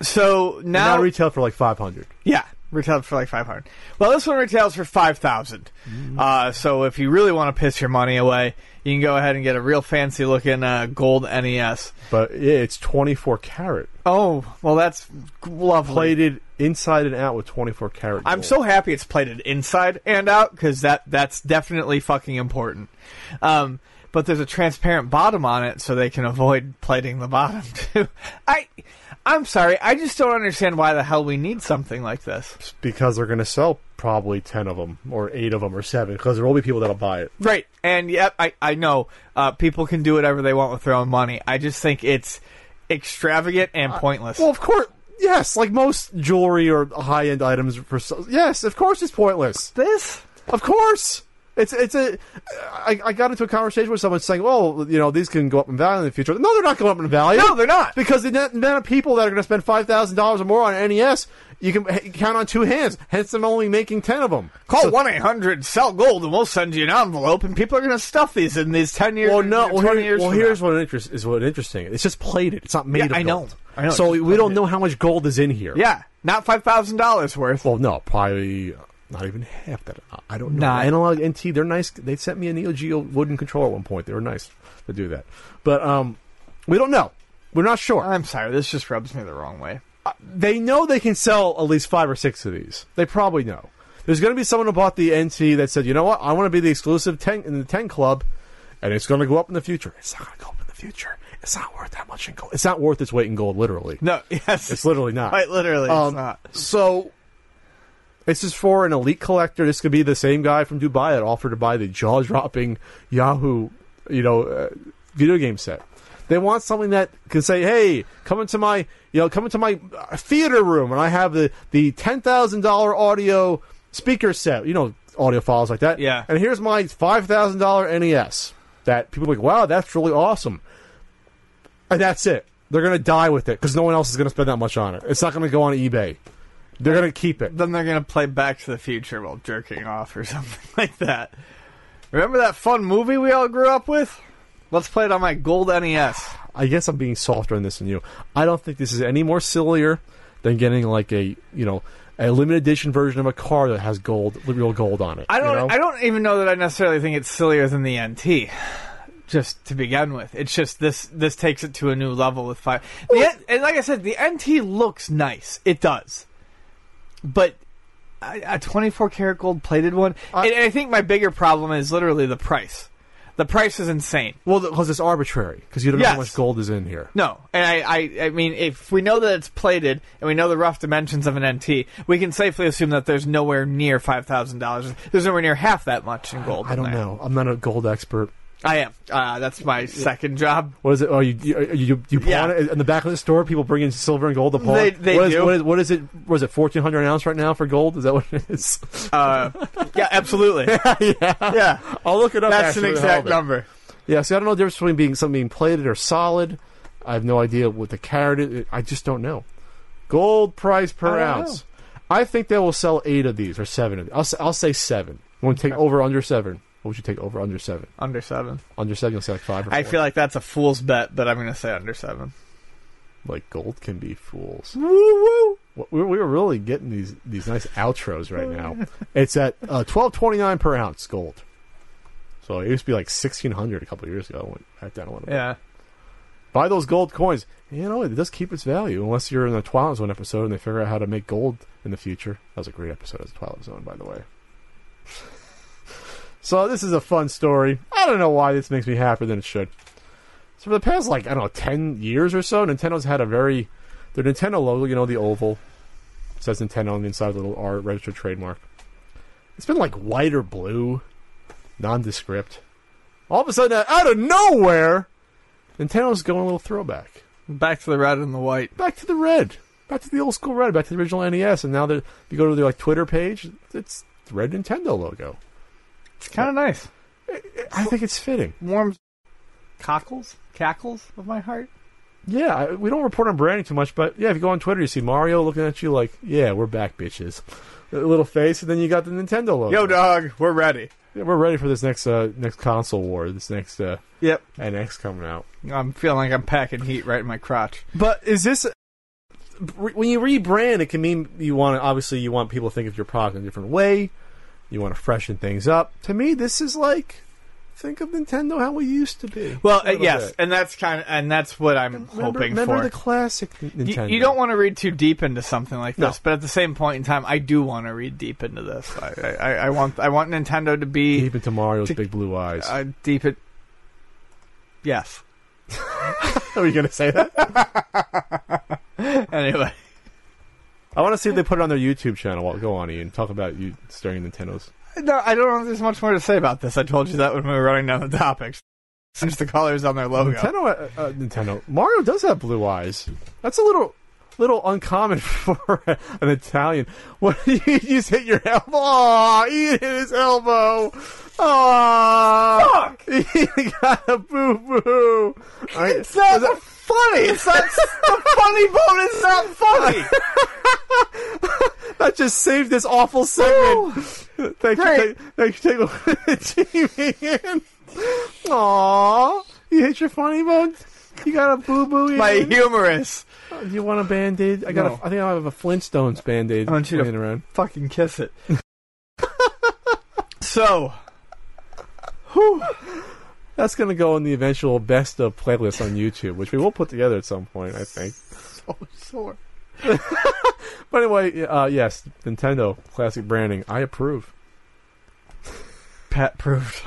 so now now retail for like 500. Yeah, retailed for like five hundred. Well, this one retails for five thousand. Uh, so if you really want to piss your money away, you can go ahead and get a real fancy looking uh, gold NES. But yeah, it's 24 carat. Oh, well, that's lovely. Plated inside and out with 24 karat. I'm so happy it's plated inside and out because that that's definitely fucking important. Um, but there's a transparent bottom on it, so they can avoid plating the bottom too. I, I'm sorry, I just don't understand why the hell we need something like this. because they're going to sell probably 10 of them or 8 of them or 7 because there will be people that'll buy it. Right, and yep, I I know uh, people can do whatever they want with their own money. I just think it's extravagant and pointless. Well, of course, yes, like most jewelry or high-end items for so- yes, of course it's pointless. this, Of course. It's it's a. I, I got into a conversation with someone saying, "Well, you know, these can go up in value in the future." No, they're not going up in value. No, they're not. because the net- amount of people that are going to spend five thousand dollars or more on NES, you can count on two hands. Hence, them only making ten of them. call one eight hundred sell gold, and we'll send you an envelope, and people are going to stuff these in these ten years. Well, no. Well, here- well here's now. what interest is what interesting. It's just plated. It's not made Yeah, of I know. gold. I know, So we don't know how much gold is in here. Yeah, not five thousand dollars worth. Well, no, probably not even half that. I don't know. Nah. Analogue NT, they're nice. They sent me a Neo Geo wooden controller at one point. They were nice to do that. But um, we don't know. We're not sure. I'm sorry, this just rubs me the wrong way. they know they can sell at least five or six of these. They probably know. There's going to be someone who bought the NT that said, you know what, I want to be the exclusive 10 in the 10 club, and it's going to go up in the future. It's not going to go up in the future. It's not worth that much in gold. It's not worth its weight in gold, literally. No, yes, It's literally not. quite literally. Um, it's not. So, this is for an elite collector. This could be the same guy from Dubai that offered to buy the jaw-dropping Yahoo, you know, uh, video game set. They want something that can say, "Hey, come into my, you know, come into my uh, theater room, and I have the the ten thousand dollar audio speaker set. You know, audiophiles like that. Yeah. And here's my five thousand dollar NES. That people are like, wow, that's really awesome. And that's it. They're gonna die with it because no one else is gonna spend that much on it. It's not gonna go on eBay. They're gonna keep it. Then they're going to play Back to the Future while jerking off or something like that. Remember that fun movie we all grew up with? Let's play it on my gold NES. I guess I'm being softer on this than you. I don't think this is any more sillier than getting like a you know a limited edition version of a car that has gold, real gold on it. I don't. You know? I don't even know that I necessarily think it's sillier than the NT. Just to begin with, it's just this. This takes it to a new level with five. The, and like I said, the NT looks nice. It does, but a a 24 karat gold plated one. Uh, I- and I think my bigger problem is literally the price. The price is insane. Well, because it's arbitrary because you don't know how much gold is in here. No, and I, I, I mean, if we know that it's plated and we know the rough dimensions of an NT, we can safely assume that there's nowhere near five thousand dollars. There's nowhere near half that much in gold. I in don't know. I'm not a gold expert. I am. Uh, that's my second job. What is it? Oh, you you you, you pawn Yeah. it in the back of the store. People bring in silver and gold to pawn. They- they What is- do. what is what is it? Was it? Fourteen hundred an ounce right now for gold? Is that what it is? Uh, yeah, absolutely. yeah, yeah. I'll look it up. That's an actually, for the hell exact number. Yeah, see, I don't know the difference between being something being plated or solid. I have no idea what the carat is. I just don't know. Gold price per I don't ounce. I think they will sell eight of these or seven of these. I'll, s- I'll say seven. Want to take over under seven? What would you take over under seven? Under seven. Under seven, you'll say like five or I feel like that's a fool's bet, but I'm going to say under seven. like gold can be fools. Woo woo. We we were really getting these these nice outros right now. It's at uh, twelve twenty nine per ounce gold. So it used to be like sixteen hundred a couple of years ago. It went back down a little bit. Yeah. Buy those gold coins. You know it does keep its value unless you're in the Twilight Zone episode and they figure out how to make gold in the future. That was a great episode of the Twilight Zone, by the way. So this is a fun story. I don't know why this makes me happier than it should. So for the past like I don't know ten years or so, Nintendo's had a very their Nintendo logo, you know, the oval it says Nintendo on the inside, the little R registered trademark. It's been like white or blue, nondescript. All of a sudden, out of nowhere, Nintendo's going a little throwback. Back to the red and the white. Back to the red. Back to the old school red. Back to the original NES. And now that if you go to their like Twitter page, it's the red Nintendo logo. It's kind of nice. I think it's fitting. Warms cockles, cackles of my heart. Yeah, I, we don't report on branding too much, but yeah, if you go on Twitter, you see Mario looking at you like, "Yeah, we're back, bitches." A little face, and then you got the Nintendo logo. Yo, dog, we're ready. Yeah, we're ready for this next uh, next console war. This next uh, Yep. NX coming out. I'm feeling like I'm packing heat right in my crotch. But is this when you rebrand? It can mean you want to obviously you want people to think of your product in a different way. You want to freshen things up. To me, this is like think of Nintendo how we used to be. Well, yes, bit. and that's kind of and that's what I'm remember, hoping remember for. the classic You, Nintendo. you don't want to read too deep into something like No. this, but at the same point in time, I do want to read deep into this. I, I, I want I want Nintendo to be deep into Mario's to- big blue eyes. uh, deep. It, yes. Are you going to say that? Anyway, I want to see if they put it on their YouTube channel. Well, go on, Ian. Talk about you staring at Nintendo's. no, I don't know. if There's much more to say about this. I told you that when we were running down the topics. Since the colors on their logo. Nintendo, uh, uh, Nintendo. Mario does have blue eyes. That's a little, little uncommon for an Italian. What you just hit your elbow? Aw, Ian hit his elbow. Aw, he got a boo boo. It's not funny. It's not the funny bone. It's not funny. That just saved this awful segment. Thank Great. you. Thank, thank you. It, Ian. You hit your funny bone. You got a boo boo. My humerus. Do you want a band aid? I got. No. A, I think I have a Flintstones band aid I want you to- around. Fucking kiss it. so, That's going to go in the eventual best of playlist on YouTube, which we will put together at some point, I think. so sore. But anyway, uh, yes, Nintendo classic branding. I approve. Pat proved.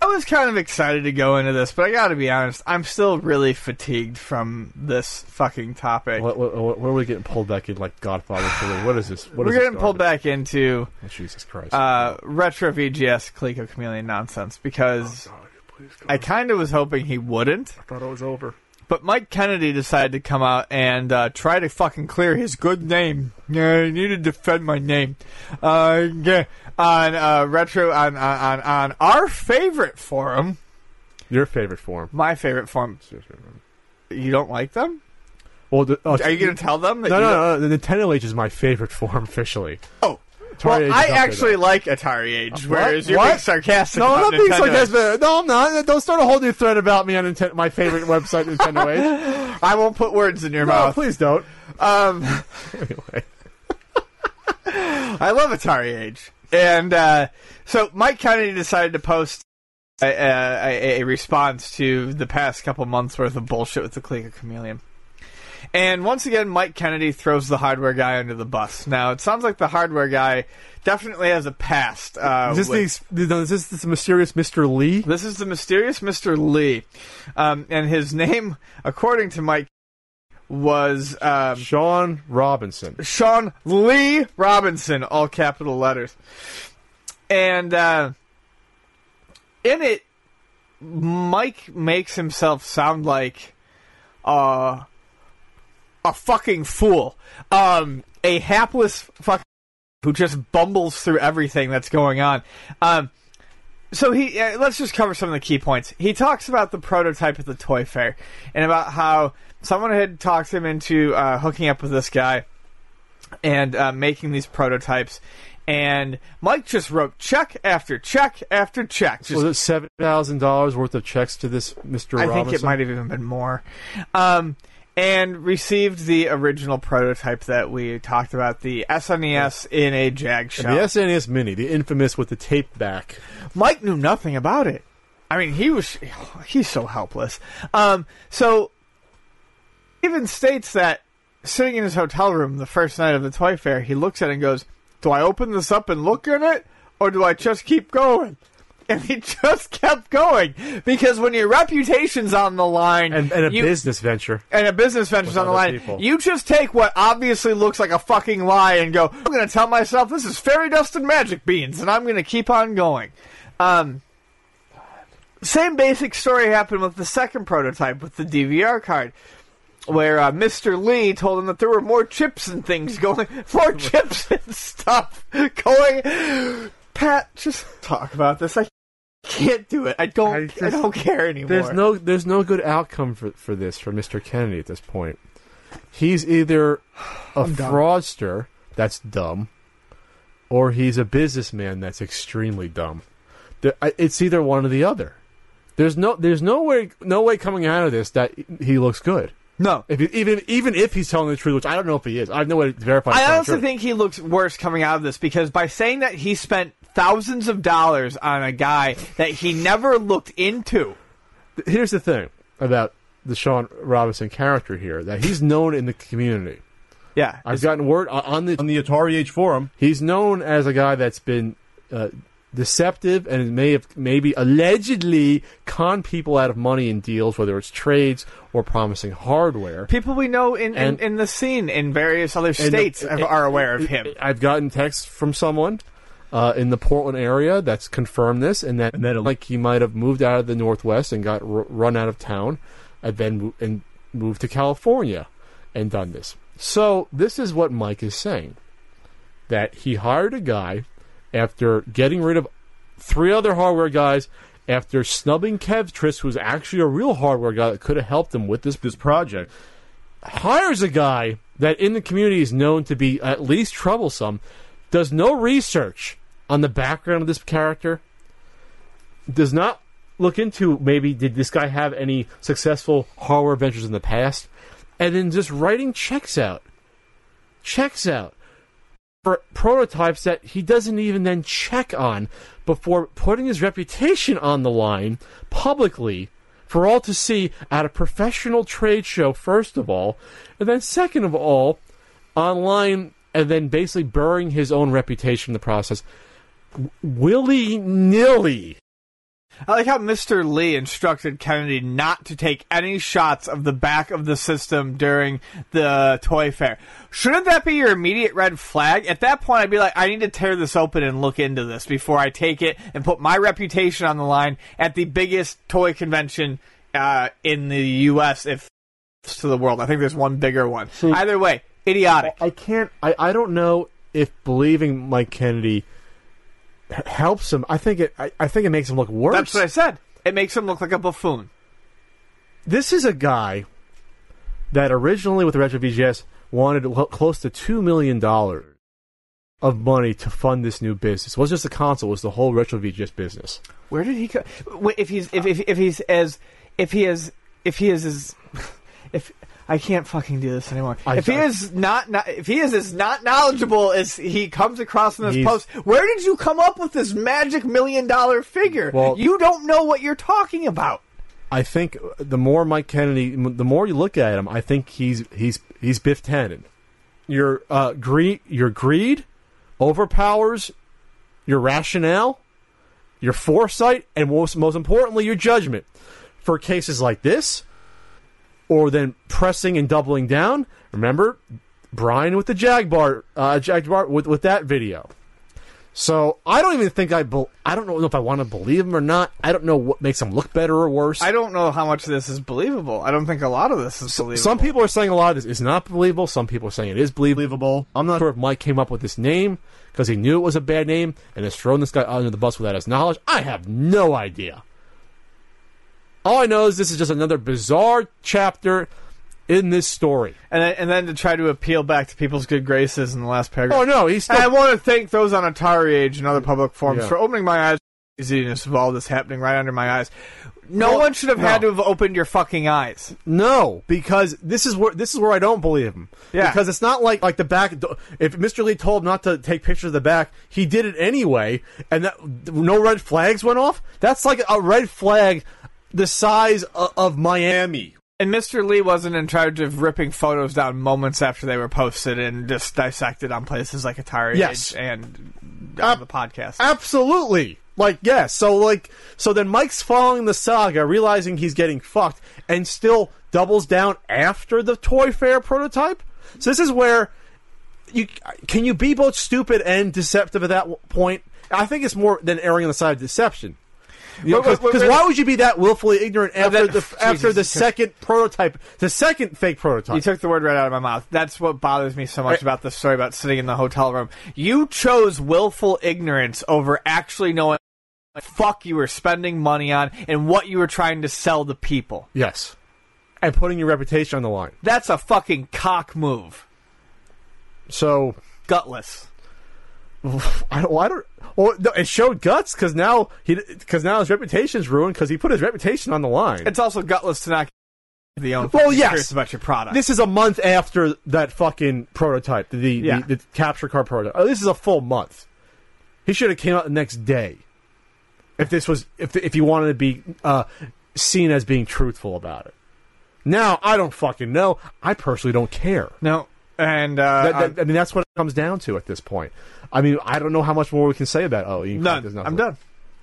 I was kind of excited to go into this, but I gotta be honest, I'm still really fatigued from this fucking topic. What, what, what, where are we getting pulled back in like Godfather 3? What is this? What We're is this getting pulled back into Oh, Jesus Christ. uh, retro VGS Coleco Chameleon nonsense because please, God. I kind of was hoping he wouldn't. I thought it was over. But Mike Kennedy decided to come out and uh, try to fucking clear his good name. Yeah, I need to defend my name. Uh, yeah, on uh, retro on, on on our favorite forum, Your favorite forum. my favorite forum. You don't like them? Well, the, oh, Are you going to tell them that? No, you no, no, The Nintendo Age is my favorite forum officially. Oh, well, I actually though. like Atari Age, What? whereas you're What? being sarcastic. No, I'm not being Nintendo sarcastic. No, I'm not. Don't start a whole new thread about me on Nintendo, my favorite website, Nintendo Age. I won't put words in your No, mouth. please don't. Um, Anyway. I love Atari Age. And uh, so Mike Kennedy decided to post a, a, a response to the past couple months worth of bullshit with the Coleco Chameleon. And once again, Mike Kennedy throws the hardware guy under the bus. Now, it sounds like the hardware guy definitely has a past. Uh, Is this, with- the, no, is this the mysterious Mr. Lee? this is the mysterious Mr. Lee. Um, and his name, according to Mike, was um, Sean Robinson. Sean Lee Robinson, all capital letters. And uh, in it, Mike makes himself sound like uh, a fucking fool, um, a hapless fuck who just bumbles through everything that's going on. Um, so he uh, let's just cover some of the key points. He talks about the prototype at the toy fair and about how someone had talked him into uh, hooking up with this guy and uh, making these prototypes. And Mike just wrote check after check after check. Just Was it seven thousand dollars worth of checks to this Mister? I Robinson? think it might have even been more. Um, and received the original prototype that we talked about, the SNES in a Jag shell. The SNES Mini, the infamous with the tape back. Mike knew nothing about it. I mean, he was he's so helpless. Um, so even states that sitting in his hotel room the first night of the toy fair, he looks at it and goes, "Do I open this up and look in it, or do I just keep going?" And he just kept going because when your reputation's on the line And, and a you- business venture. and a business venture's on the line, people. you just take what obviously looks like a fucking lie and go, I'm going to tell myself this is fairy dust and magic beans, and I'm going to keep on going. Um, same basic story happened with the second prototype with the DVR card. Where uh, Mr. Lee told him that there were more chips and things going, more chips and stuff going. Pat, just talk about this. I can't do it. I don't. I I, don't care anymore. There's no there's no good outcome for for this for Mr. Kennedy at this point. He's either a I'm fraudster that's dumb, or he's a businessman that's extremely dumb. It's either one or the other. There's no there's no way no way coming out of this that he looks good. no. If he, even even if he's telling the truth, which I don't know if he is, I have no way to verify. I honestly think he looks worse coming out of this because by saying that he spent thousands of dollars on a guy that he never looked into. here's the thing about the Sean Robinson character here that he's known in the community. Yeah, I've gotten word on- on the on the Atari Age forum. He's known as a guy that's been uh, deceptive and may have maybe allegedly con people out of money in deals, whether it's trades or promising hardware. people we know in, And- in, in the scene in various other And, states uh, are aware of him. I've gotten texts from someone uh, in the Portland area that's confirmed this, and that, And like he might have moved out of the Northwest and got r- run out of town, and then mo- and moved to California and done this. So this is what Mike is saying: that he hired a guy after getting rid of three other hardware guys. After snubbing Kevtris, who's actually a real hardware guy that could have helped him with this This project. hires a guy that in the community is known to be at least troublesome, does no research on the background of this character, does not look into maybe did this guy have any successful hardware ventures in the past, and then just writing checks out. Checks out for prototypes that he doesn't even then check on before putting his reputation on the line publicly for all to see at a professional trade show, first of all, and then second of all, online, and then basically burying his own reputation in the process. Willy nilly. I like how Mr. Lee instructed Kennedy not to take any shots of the back of the system during the toy fair. Shouldn't that be your immediate red flag? At that point, I'd be like, I need to tear this open and look into this before I take it and put my reputation on the line at the biggest toy convention uh, in the U.S. If to the world, I think there's one bigger one. Either way, idiotic. I can't. I, I don't know if believing Mike Kennedy h- helps him. I think it. I, I think it makes him look worse. That's what I said. It makes him look like a buffoon. this is a guy that originally with Retro VGS wanted l- close to two million dollars of money to fund this new business. It wasn't just the console; it was the whole Retro VGS business. Where did he go? If he's if, if if he's as if he is if he is as if I can't fucking do this anymore. I- if he I- is not, not if he is as not knowledgeable as he comes across in this post, where did you come up with this magic million dollar figure? Well- you don't know what you're talking about. I think the more Mike Kennedy, the more you look at him, I think he's he's he's Biff Tannen. Your uh, greed, your greed, overpowers your rationale, your foresight, and most most importantly, your judgment. For cases like this, or then pressing and doubling down. Remember, Brian with the Jaguar, uh, Jaguar with with that video. So I don't even think I bel I don't know if I want to believe him or not. I don't know what makes him look better or worse. I don't know how much of this is believable. I don't think a lot of this is believable. Some people are saying a lot of this is not believable. Some people are saying it is believable. I'm not sure if Mike came up with this name because he knew it was a bad name and has thrown this guy under the bus without his knowledge. I have no idea. All I know is this is just another bizarre chapter in this story. And then, and then to try to appeal back to people's good graces in the last paragraph. Oh no, he's And I want to thank those on Atari Age and other public forums Yeah. for opening my eyes to the easiness of all this happening right under my eyes. No Well, one should have had to have opened your fucking eyes. No, because this is where this is where I don't believe him. Yeah. Because it's not like like the back. If Mr. Lee told him not to take pictures of the back, he did it anyway, and that no red flags went off. That's like a red flag the size of, of Miami. And Mr. Lee wasn't in charge of ripping photos down moments after they were posted and just dissected on places like Atari Yes. And on Ab- the podcast. Absolutely. Like yes, so like so then Mike's following the saga, realizing he's getting fucked, and still doubles down after the Toy Fair prototype. So this is where you can you be both stupid and deceptive at that point. I think it's more than erring on the side of deception. Because why would you be that willfully ignorant after that- the after the second prototype, the second fake prototype? You took the word right out of my mouth. That's what bothers me so much I- about this story about sitting in the hotel room. You chose willful ignorance over actually knowing what the fuck you were spending money on and what you were trying to sell the people. yes, and putting your reputation on the line. That's a fucking cock move. So Gutless. I don't. I don't. Well, no, it showed guts because now he because now his reputation's ruined because he put his reputation on the line. It's also gutless to not the own Well, yes. about your product. this is a month after that fucking prototype, the Yeah. the, the capture card prototype. Oh, this is a full month. He should have came out the next day. If this was if if he wanted to be uh, seen as being truthful about it. Now I don't fucking know. I personally don't care. no. And uh, That, that- I'm- mean, that's what it comes down to at this point. I mean, I don't know how much more we can say about. Oh, you, none. there's I'm done.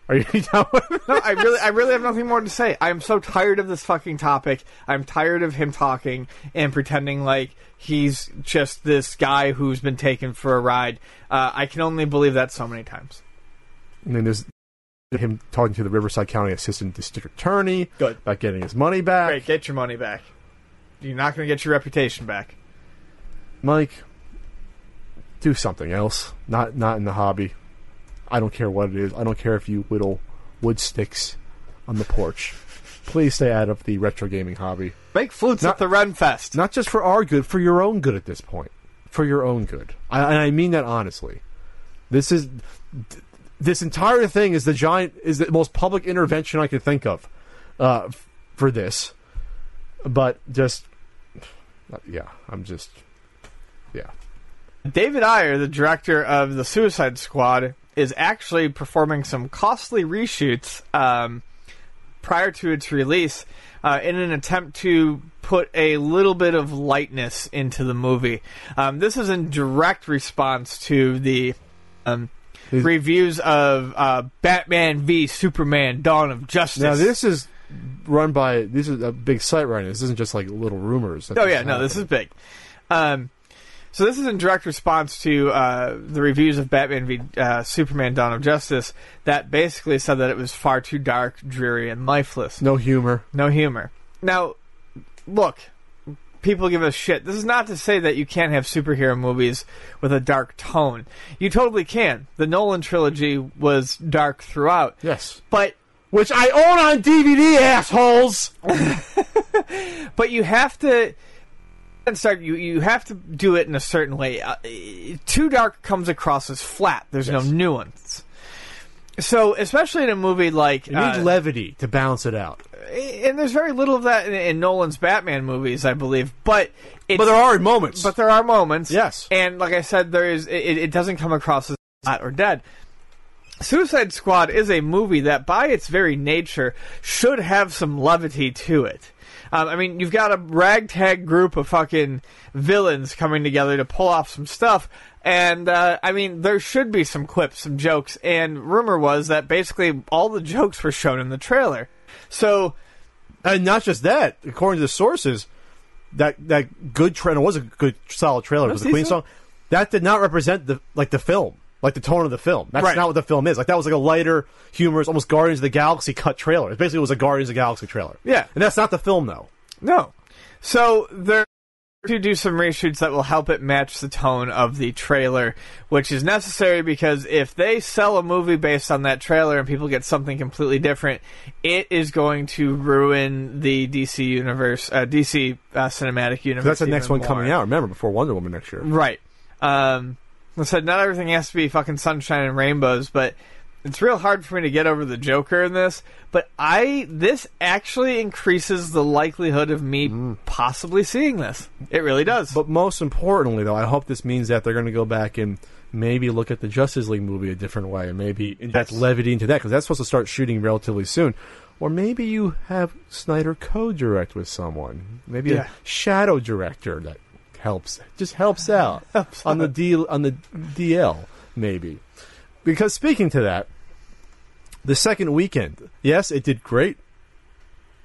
Are you done? No, I really, I really have nothing more to say. I'm so tired of this fucking topic. I'm tired of him talking and pretending like he's just this guy who's been taken for a ride. Uh, I can only believe that so many times. And then there's him talking to the Riverside County Assistant District Attorney Good. about getting his money back. Great, get your money back. You're not going to get your reputation back. Mike, do something else. Not not in the hobby. I don't care what it is. I don't care if you whittle wood sticks on the porch. Please stay out of the retro gaming hobby. Make flutes Not- at the Renfest. Not just for our good, for your own good at this point. For your own good. I, and I mean that honestly. This is this entire thing is the giant is the most public intervention I could think of uh, f- for this. But just yeah, I'm just. David Ayer, the director of the Suicide Squad, is actually performing some costly reshoots um, prior to its release uh, in an attempt to put a little bit of lightness into the movie. Um, this is in direct response to the um, reviews of uh, Batman v Superman: Dawn of Justice. Now this is run by this is a big site right now. This isn't just like little rumors. Oh yeah, no, this is big. Um, so this is in direct response to uh, the reviews of Batman v uh, Superman: Dawn of Justice that basically said that it was far too dark, dreary, and lifeless. no humor. No humor. Now, look, people give us shit. This is not to say that you can't have superhero movies with a dark tone. You totally can. The Nolan trilogy was dark throughout, Yes, but which I own on DVD, assholes. but you have to and start you you have to do it in a certain way uh, too dark comes across as flat there's Yes. no nuance so especially in a movie like You need uh, levity to balance it out. and there's very little of that in, in Nolan's Batman movies I believe but it's, But there are moments. but there are moments Yes. and like I said there is it, it doesn't come across as flat or dead Suicide Squad is a movie that, by its very nature, should have some levity to it. Um, I mean, you've got a ragtag group of fucking villains coming together to pull off some stuff, and uh, I mean, there should be some quips, some jokes. And rumor was that basically all the jokes were shown in the trailer. So and not just that. According to the sources, that that good trailer was a good solid trailer. It was the Queen song. That did not represent the like the film, like the tone of the film. That's Right. not what the film is. Like that was like a lighter, humorous, almost Guardians of the Galaxy cut trailer. It basically was a Guardians of the Galaxy trailer. Yeah. and that's not the film though. No. So there to do some reshoots that will help it match the tone of the trailer, which is necessary because if they sell a movie based on that trailer and people get something completely different, it is going to ruin the DC universe, uh, DC uh, cinematic universe. That's the next one coming out. Remember, before Wonder Woman next year. Right. Um, I said not everything has to be fucking sunshine and rainbows, but it's real hard for me to get over the Joker in this. But I this actually increases the likelihood of me mm. possibly seeing this. It really does. But most importantly, though, I hope this means that they're going to go back and maybe look at the Justice League movie a different way, and maybe Yes. levity into that because that's supposed to start shooting relatively soon. Or maybe you have Snyder co-direct with someone, maybe Yeah. a shadow director that helps, just helps out on the deal on the DL, maybe. Because speaking to that, the second weekend, yes, it did great.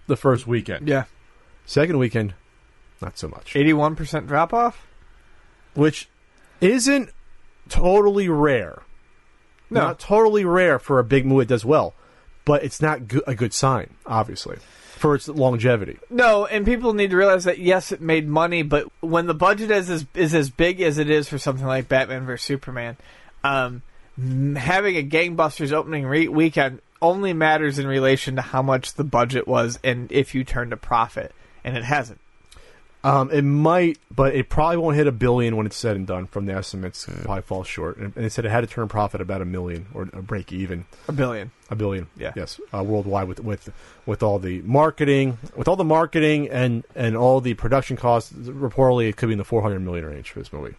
The first weekend, yeah, second weekend, not so much eighty-one percent drop off. which isn't totally rare. No. Not totally rare for a big movie that does well, but it's not go- a good sign, obviously, for its longevity. No, and people need to realize that yes, it made money, but when the budget is as is as big as it is for something like Batman vs Superman, um, having a gangbusters opening re- weekend only matters in relation to how much the budget was and if you turned a profit, and it hasn't. Um, it might, but it probably won't hit a billion when it's said and done. From the estimates, it probably falls short. And, and they said it had to turn a profit about a million or a break even. A billion. A billion, Yeah. yes, uh, worldwide with with with all the marketing, with all the marketing and and all the production costs. Reportedly, it could be in the four hundred million range for this movie.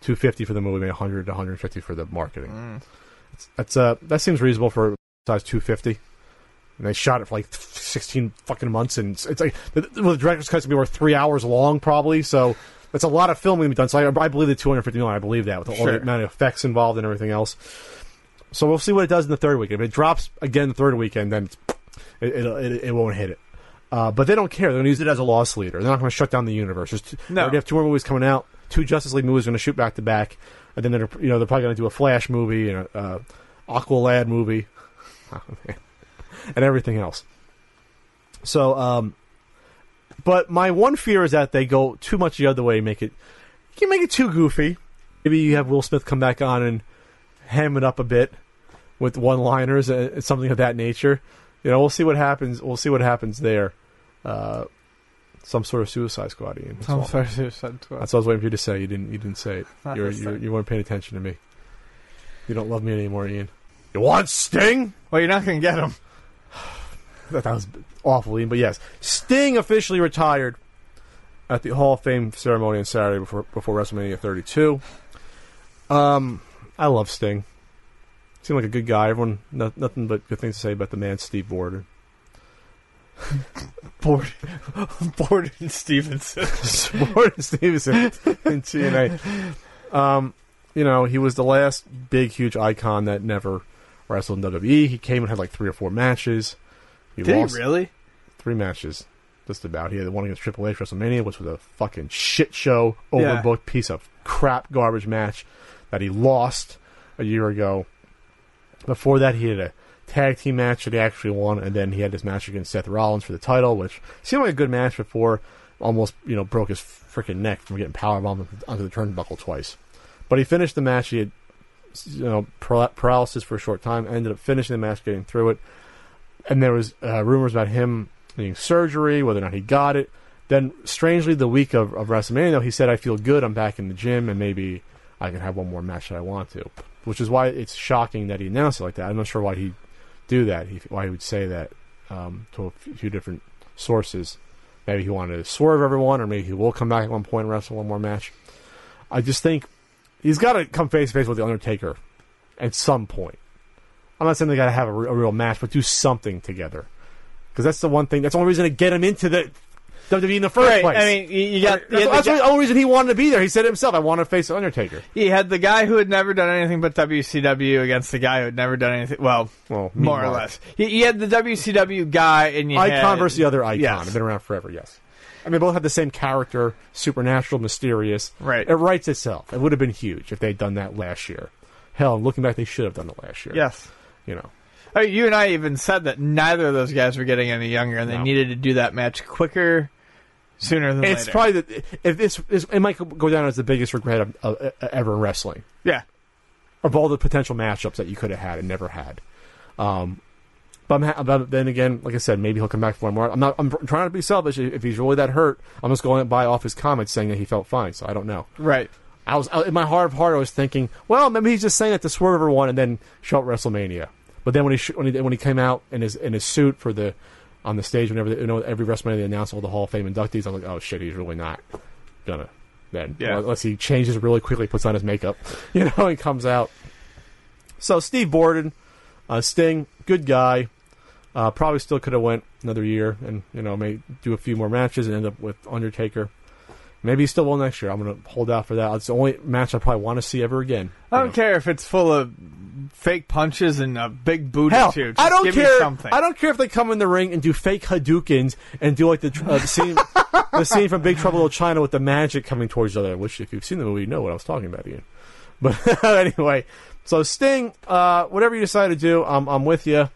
Two fifty for the movie, maybe 100 to one hundred fifty for the marketing. It's, that's uh that seems reasonable for size two fifty. And they shot it for like sixteen fucking months, and it's, it's like the, the, director's cut's gonna be worth three hours long, probably. So that's a lot of filming to be done. So I, I believe the two hundred fifty million. I believe that with all Sure. the amount of effects involved and everything else. So we'll see what it does in the third weekend. If it drops again the third weekend, then it, it, it, it won't hit it. Uh, but they don't care. They're going to use it as a loss leader. They're not going to shut down the universe. There's two, No. They already have two more movies coming out. Two Justice League movies are going to shoot back to back, and then they're you know they're probably going to do a Flash movie and a uh, Aqualad movie, and everything else. So, um, but my one fear is that they go too much the other way, make it you can make it too goofy. Maybe you have Will Smith come back on and ham it up a bit with one-liners and something of that nature. You know, we'll see what happens. We'll see what happens there. Uh, some sort of Suicide Squad. Ian. That's, all. That's what I was waiting for you to say. You didn't. You didn't say it. You're, you're, you weren't paying attention to me. You don't love me anymore, Ian. You want Sting? Well, you're not going to get him. That, was awful. But yes, Sting officially retired at the Hall of Fame ceremony on Saturday before before WrestleMania 32. Um, I love Sting. Seemed like a good guy. Everyone, no, nothing but good things to say about the man, Steve Borden. Borden, Borden Stevenson. Borden Stevenson in TNA. Um, you know, he was the last big, huge icon that never wrestled in WWE. He came and had like three or four matches. He Did lost he really? three matches, just about. He had the one against Triple H WrestleMania, which was a fucking shit show, Yeah. overbooked piece of crap, garbage match that he lost a year ago. Before that, he had a tag team match that he actually won, and then he had this match against Seth Rollins for the title, which seemed like a good match before. Almost, you know, broke his freaking neck from getting powerbombed onto the turnbuckle twice. But he finished the match. He had, you know, paralysis for a short time. Ended up finishing the match, getting through it. And there was uh, rumors about him needing surgery, whether or not he got it. Then, strangely, the week of, of WrestleMania, though, he said, "I feel good. I'm back in the gym, and maybe I can have one more match that I want to." Which is why it's shocking that he announced it like that. I'm not sure why he'd do that. He, why he would say that um, to a few different sources. Maybe he wanted to swerve everyone, or maybe he will come back at one point and wrestle one more match. I just think he's got to come face to face with the Undertaker at some point. I'm not saying they got to have a, a real match, but do something together. Because that's the one thing. That's the only reason to get him into the WWE in the first Right. place. I mean, you, got. that's, you that's the the only reason he wanted to be there. He said it himself, "I want to face the Undertaker." He had the guy who had never done anything but WCW against the guy who had never done anything. Well, Well, more or less. He, had the WCW guy, and you Icon had, versus the other icon. Yes. Have been around forever. Yes. I mean, both have the same character, supernatural, mysterious. Right. It writes itself. It would have been huge if they'd done that last year. Hell, looking back, they should have done it last year. Yes. You know. I mean, you and I even said that neither of those guys were getting any younger, and they No. needed to do that match quicker sooner than It's later. probably the, if this, this it might go down as the biggest regret of, of, ever in wrestling yeah. of all the potential matchups that you could have had and never had. Um, but, I'm ha- but then again, like I said, maybe he'll come back for one more. I'm not. I'm trying to be selfish. If he's really that hurt, I'm just going by off his comments saying that he felt fine. So I don't know. Right. I was I, in my heart of heart. I was thinking, well, maybe he's just saying it to swerve everyone and then show up WrestleMania. But then when he sh- when he when he came out in his in his suit for the on the stage whenever they, you know every WrestleMania they announced all the Hall of Fame inductees, I was like, oh shit, he's really not gonna then Yeah. unless he changes really quickly, puts on his makeup, you know, and comes out. So Steve Borden, uh, Sting, good guy. Uh, probably still could have went another year and you know may do a few more matches and end up with Undertaker. Maybe he still will next year. I'm going to hold out for that. It's the only match I probably want to see ever again. I don't know. care if it's full of fake punches and a big boot Hell, or two. Just I don't give Me care. something. I don't care if they come in the ring and do fake Hadoukens and do like the, uh, the scene, the scene from Big Trouble in China with the magic coming towards each other. Which, if you've seen the movie, you know what I was talking about, Ian. But anyway, so Sting, uh, whatever you decide to do, I'm, I'm with you.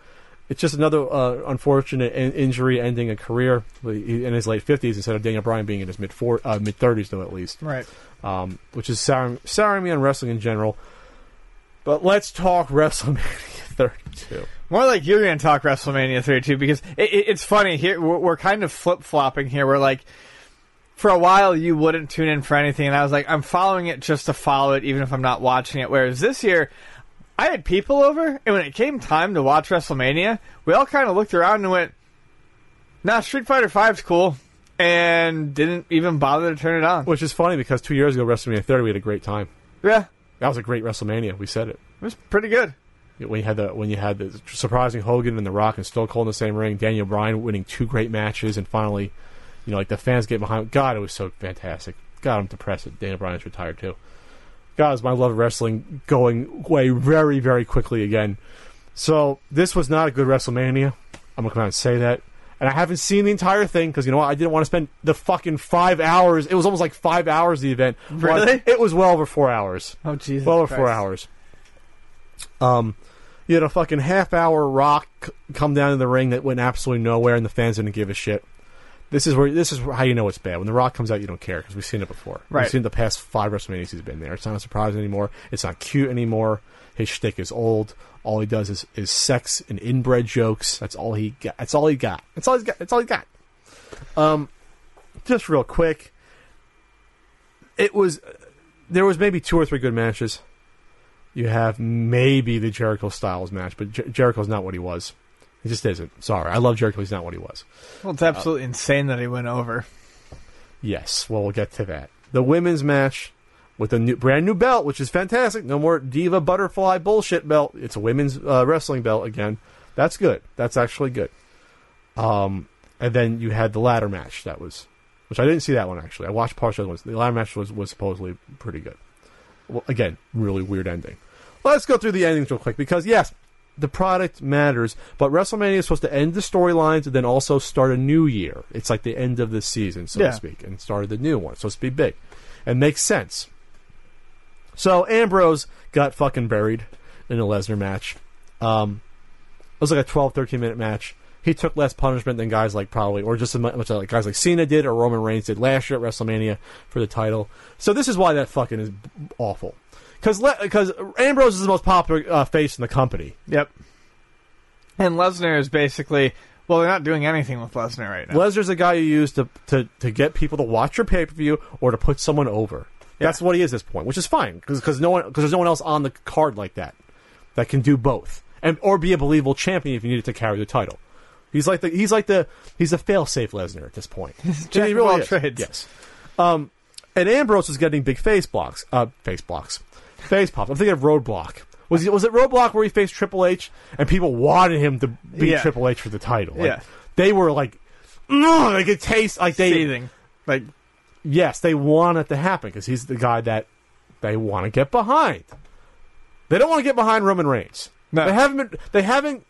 It's just another uh, unfortunate in- injury ending a career in his late 50s instead of Daniel Bryan being in his mid four, uh, mid 30s, though at least Right. um, which is souring, souring me on wrestling in general. But let's talk WrestleMania 32. More like you're going to talk WrestleMania 32 because it, it, it's funny here. We're, we're kind of flip flopping here. We're like, for a while you wouldn't tune in for anything, and I was like, I'm following it just to follow it, even if I'm not watching it. Whereas this year, I had people over, and when it came time to watch WrestleMania, we all kind of looked around and went, "Nah, Street Fighter V's cool," and didn't even bother to turn it on. Which is funny because two years ago, WrestleMania 30, we had a great time. Yeah, That was a great WrestleMania. We said it. it was pretty good. When you had the when you had the surprising Hogan and The Rock and Stone Cold in the same ring, Daniel Bryan winning two great matches, and finally, you know, like the fans get behind. God, it was so fantastic. God, I'm depressed that Daniel Bryan's retired too. God, is my love of wrestling going away very, very quickly again. So this was not a good WrestleMania. I'm gonna come out and say that. And I haven't seen the entire thing because you know what? I didn't want to spend the fucking five hours. It was almost like five hours. Of the event. Really? it was well over four hours. Oh Jesus! well over four hours. Um, you had a fucking half hour rock come down in the ring that went absolutely nowhere, and the fans didn't give a shit. This is where this is how you know it's bad. When the Rock comes out, you don't care because we've seen it before. Right. We've seen the past five WrestleManias he's been there. It's not a surprise anymore. It's not cute anymore. His shtick is old. All he does is, is sex and inbred jokes. That's all he got. That's all he got. That's all he's got. That's all he got. Um, just real quick. It was there was maybe two or three good matches. You have maybe the Jericho Styles match, but Jer- Jericho's not what he was. He just isn't. Sorry, I love Jericho. He's not what he was. Well, it's absolutely insane that he went over. Yes, well, we'll get to that. The women's match with a new, brand new belt, which is fantastic. No more diva butterfly bullshit belt. It's a women's uh, wrestling belt again. That's good. That's actually good. Um, and then you had the ladder match. That was, which I didn't see that one actually. I watched partial ones. The ladder match was was supposedly pretty good. Well, again, really weird ending. Let's go through the endings real quick because yes, the product matters, but WrestleMania is supposed to end the storylines and then also start a new year. It's like the end of the season, so Yeah. to speak, and started the new one. So it's supposed to be big. And makes sense. So Ambrose got fucking buried in a Lesnar match. Um, it was like a 12, 13 minute match. He took less punishment than guys like probably, or just as much like guys like Cena did or Roman Reigns did last year at WrestleMania for the title. So this is why that fucking is awful. Because because Ambrose is the most popular uh, face in the company. Yep. And Lesnar is basically well, they're not doing anything with Lesnar right now. Lesnar's a guy you use to, to, to get people to watch your pay per view or to put someone over. That's what he is at this point, which is fine because no one because there's no one else on the card like that that can do both and or be a believable champion if you needed to carry the title. He's like the he's like the he's a fail safe Lesnar at this point. jack He of all is. trades. Yes. Um, and Ambrose was getting big face blocks. Uh, face blocks, face pops. I'm thinking of Roadblock. Was he, was it Roadblock where he faced Triple H and people wanted him to beat Yeah. Triple H for the title? Like, Yeah. They were like, "Ugh," they could taste like they Seething. Like yes, they want it to happen because he's the guy that they want to get behind. They don't want to get behind Roman Reigns. No. They haven't. Been, they haven't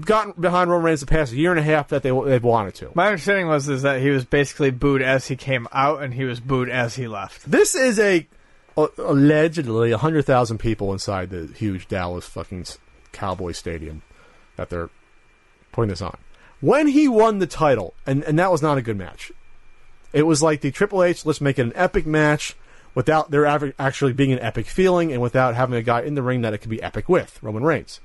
gotten behind Roman Reigns the past year and a half that they they've wanted to. my understanding was is that he was basically booed as he came out and he was booed as he left. This is a, a allegedly hundred thousand people inside the huge Dallas fucking Cowboy Stadium that they're putting this on. When he won the title, and and that was not a good match. It was like the Triple H, let's make it an epic match without there actually being an epic feeling and without having a guy in the ring that it could be epic with, Roman Reigns.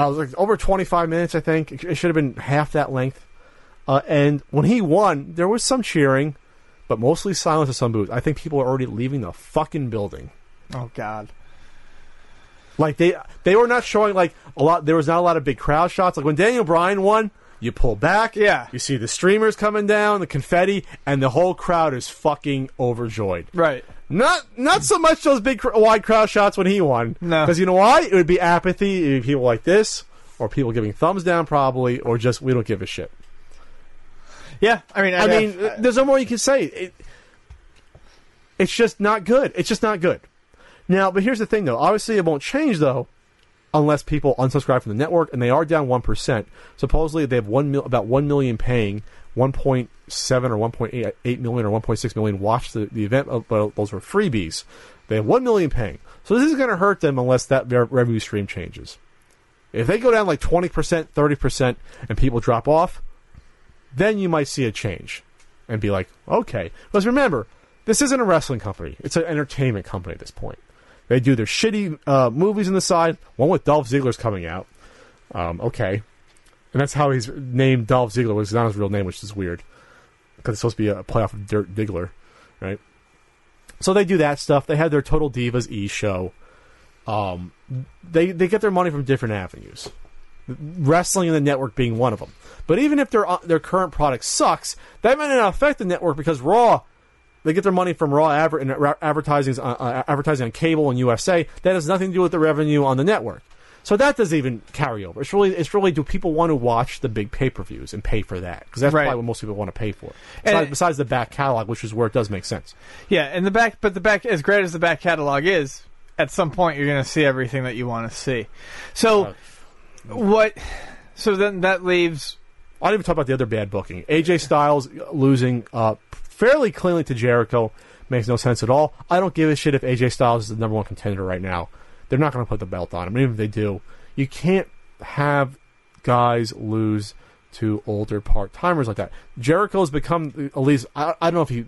I was like over 25 minutes, I think. It, it should have been half that length. Uh, and when he won, there was some cheering, but mostly silence and some boos. I think people are already leaving the fucking building. Oh God. Like they they were not showing like a lot. There was not a lot of big crowd shots. Like when Daniel Bryan won, you pull back. Yeah. You see the streamers coming down, the confetti, and the whole crowd is fucking overjoyed. Right. Not not so much those big wide crowd shots when he won. No. because you know why? It would be apathy. People like this, or people giving thumbs down, probably, or just we don't give a shit. Yeah. I mean, I I'd mean, have- there's no more you can say. It, it's just not good. It's just not good. Now, but here's the thing, though. Obviously, it won't change though, unless people unsubscribe from the network, and they are down one percent. Supposedly, they have one mil- about one million paying, one point seven or one point eight million or one point six million watch the, the event. But those were freebies. They have one million paying, so this is going to hurt them unless that revenue stream changes. If they go down like twenty percent, thirty percent, and people drop off, then you might see a change and be like, okay. Because remember, this isn't a wrestling company; it's an entertainment company at this point. They do their shitty uh, movies on the side. One with Dolph Ziggler's coming out. Um, okay, and that's how he's named Dolph Ziggler, is not his real name, which is weird because it's supposed to be a playoff of Dirk Diggler, right? So they do that stuff. They have their Total Divas E show. Um, they they get their money from different avenues wrestling and the network being one of them. But even if their uh, their current product sucks, that might not affect the network because Raw they get their money from Raw adver- advertising uh, uh, advertising on cable and USA. That has nothing to do with the revenue on the network. So that doesn't even carry over. It's really it's really do people want to watch the big pay per views and pay for that because that's Right. probably what most people want to pay for. Besides, it- besides the back catalog, which is where it does make sense. yeah, and the back, but the back, as great as the back catalog is, at some point you're going to see everything that you want to see. So, Uh, what? So then that leaves. I didn't even talk about the other bad booking. AJ Styles losing uh, fairly cleanly to Jericho makes no sense at all. I don't give a shit if AJ Styles is the number one contender right now. They're not going to put the belt on him. Even if they do, you can't have guys lose to older part timers like that. Jericho has become at least I, I don't know if he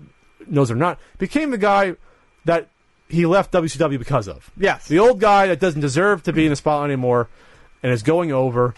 knows or not became the guy that he left WCW because of. Yes. The old guy that doesn't deserve to be in the spotlight anymore and is going over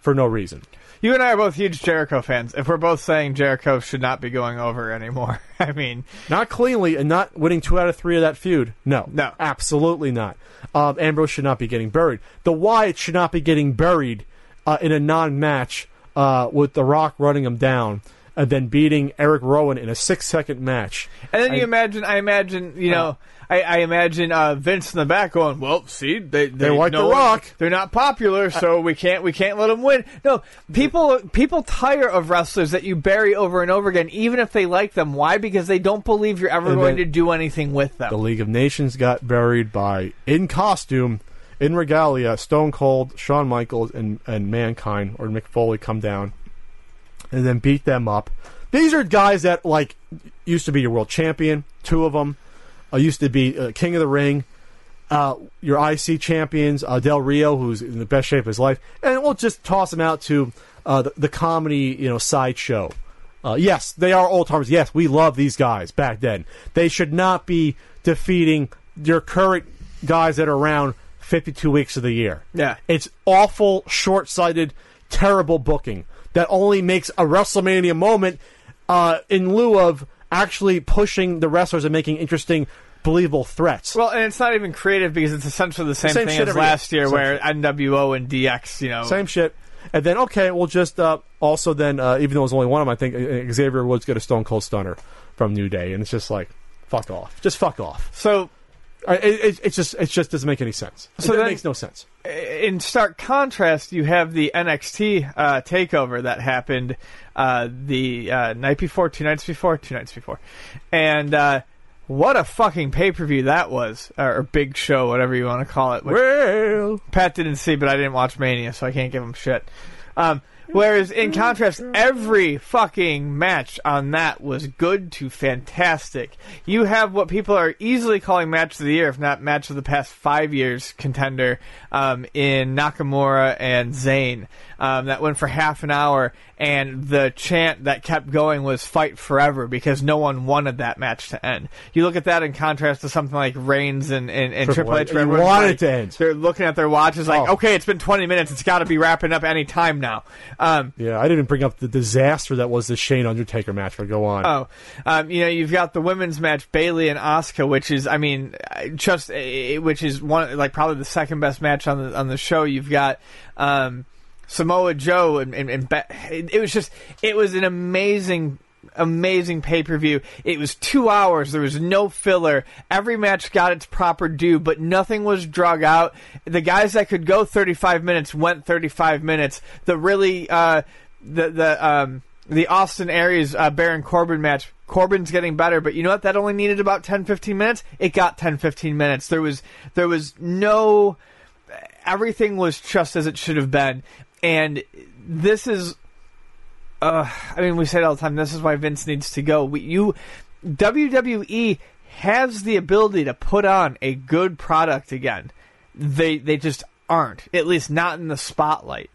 for no reason. You and I are both huge Jericho fans. If we're both saying Jericho should not be going over anymore, I mean, Not cleanly and not winning two out of three of that feud. No. No. Absolutely not. Um, Ambrose should not be getting buried. The Wyatt should not be getting buried uh, in a non match uh, with The Rock running him down and then beating Eric Rowan in a six second match. And then you imagine, I imagine, you know, I, I imagine uh, Vince in the back going, "Well, see, they they, like know The Rock." They're not popular, so we can't we can't let them win." No, people people tire of wrestlers that you bury over and over again, even if they like them. Why? Because they don't believe you're ever And going to do anything with them. The League of Nations got buried by, in costume, in regalia, Stone Cold, Shawn Michaels, and, and Mankind, or Mick Foley come down and then beat them up. These are guys that, like, used to be your world champion, two of them, uh, used to be uh, King of the Ring, uh, your IC champions, uh, Del Rio, who's in the best shape of his life, and we'll just toss them out to uh, the, the comedy, you know, sideshow. Uh, yes, they are old timers. Yes, we love these guys back then. They should not be defeating your current guys that are around 52 weeks of the year. Yeah. It's awful, short sighted, terrible booking that only makes a WrestleMania moment uh, in lieu of actually pushing the wrestlers and making interesting, believable threats. well, and it's not even creative because it's essentially the same, Same thing as last year, Same where shit. NWO and DX, you know, Same shit. And then okay, we'll just uh, also then uh, even though it was only one of them, I think uh, Xavier Woods get a Stone Cold Stunner from New Day, and it's just like fuck off, just fuck off. So It, it, it just it just doesn't make any sense. So it then- makes no sense. In stark contrast, you have the NXT uh, takeover that happened uh, the uh, night before, two nights before, two nights before, and uh, what a fucking pay per view that was, or, big show, whatever you want to call it. Well, Pat didn't see, but I didn't watch Mania, so I can't give him shit. Um, Whereas in contrast, every fucking match on that was good to fantastic. You have what people are easily calling match of the year, if not match of the past five years contender, um, in Nakamura and Zayn. Um, that went for half an hour, and the chant that kept going was "Fight Forever" because no one wanted that match to end. You look at that in contrast to something like Reigns and, and, and Triple, H. H. where You everyone's want it like- to end. They're looking at their watches like, Oh. okay, it's been 20 minutes. It's got to be wrapping up any time now. Um, Yeah, I didn't bring up the disaster that was the Shane Undertaker match. But go on. Oh, um, you know, you've got the women's match, Bayley and Asuka, which is, I mean, just uh, which is one like probably the second best match on the on the show. You've got um, Samoa Joe and, and, and Be- it was just it was an amazing. Amazing pay per view. It was two hours. There was no filler. Every match got its proper due, but nothing was drug out. The guys that could go 35 minutes went 35 minutes. The really, uh, the the um, the Austin Aries uh, Baron Corbin match. Corbin's getting better, but you know what? That only needed about 10, 15 minutes. It got 10, 15 minutes. There was there was no everything was just as it should have been, and this is. Uh, I mean, we say it all the time. This is why Vince needs to go. We, you, WWE has the ability to put on a good product again. They they just aren't. At least not in the spotlight.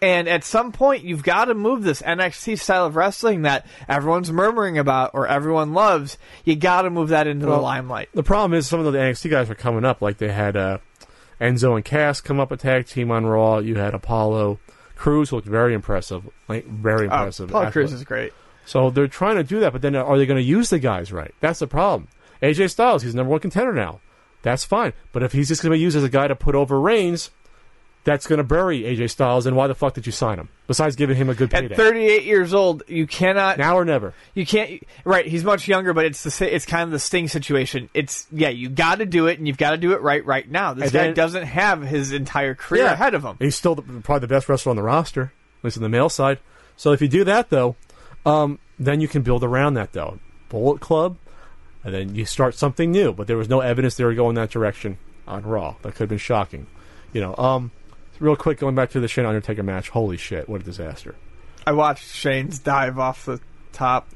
And at some point, you've got to move this NXT style of wrestling that everyone's murmuring about or everyone loves. You got to move that into the limelight. The problem is some of the NXT guys are coming up. Like they had uh, Enzo and Cass come up a tag team on Raw. You had Apollo Crews looked very impressive, like very Oh, impressive. Paul Crews is great. So they're trying to do that, but then uh, are they going to use the guys right? That's the problem. AJ Styles, he's number one contender now. That's fine. But if he's just going to be used as a guy to put over Reigns, that's going to bury AJ Styles. And why the fuck did you sign him? Besides giving him a good payday. At payday. 38 years old, you cannot. now or never. You can't. Right, he's much younger, but it's the it's kind of the Sting situation. It's yeah, you got to do it, and you've got to do it right right now. This And guy then- doesn't have his entire career ahead of him. He's still the, probably the best wrestler on the roster, at least on the male side. So if you do that, though, um, then you can build around that, though. Bullet Club, and then you start something new. But there was no evidence they were going that direction on Raw. That could have been shocking. You know, um, real quick, going back to the Shane Undertaker match. Holy shit, what a disaster! I watched Shane's dive off the top.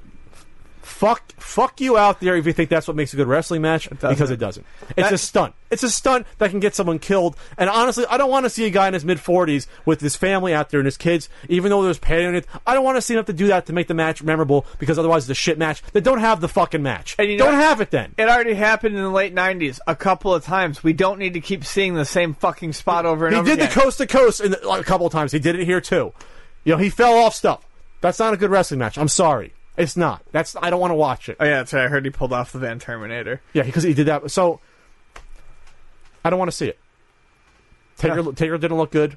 Fuck, fuck you out there if you think that's what makes a good wrestling match because it doesn't. It's That- a stunt. It's a stunt that can get someone killed. And honestly, I don't want to see a guy in his mid forties with his family out there and his kids, even though there's pain in it. I don't want to see enough to do that to make the match memorable because otherwise it's a shit match. They don't have the fucking match. And you know- don't have it then. It already happened in the late '90s a couple of times. We don't need to keep seeing the same fucking spot over and over. Again. He over did again. the coast to coast in the, like, a couple of times. He did it here too. You know, he fell off stuff. That's not a good wrestling match. I'm sorry. It's not. That's I don't want to watch it. Oh yeah, that's right. I heard he pulled off the Van Terminator. Yeah, because he did that. So I don't want to see it. Taker, Taker didn't look good.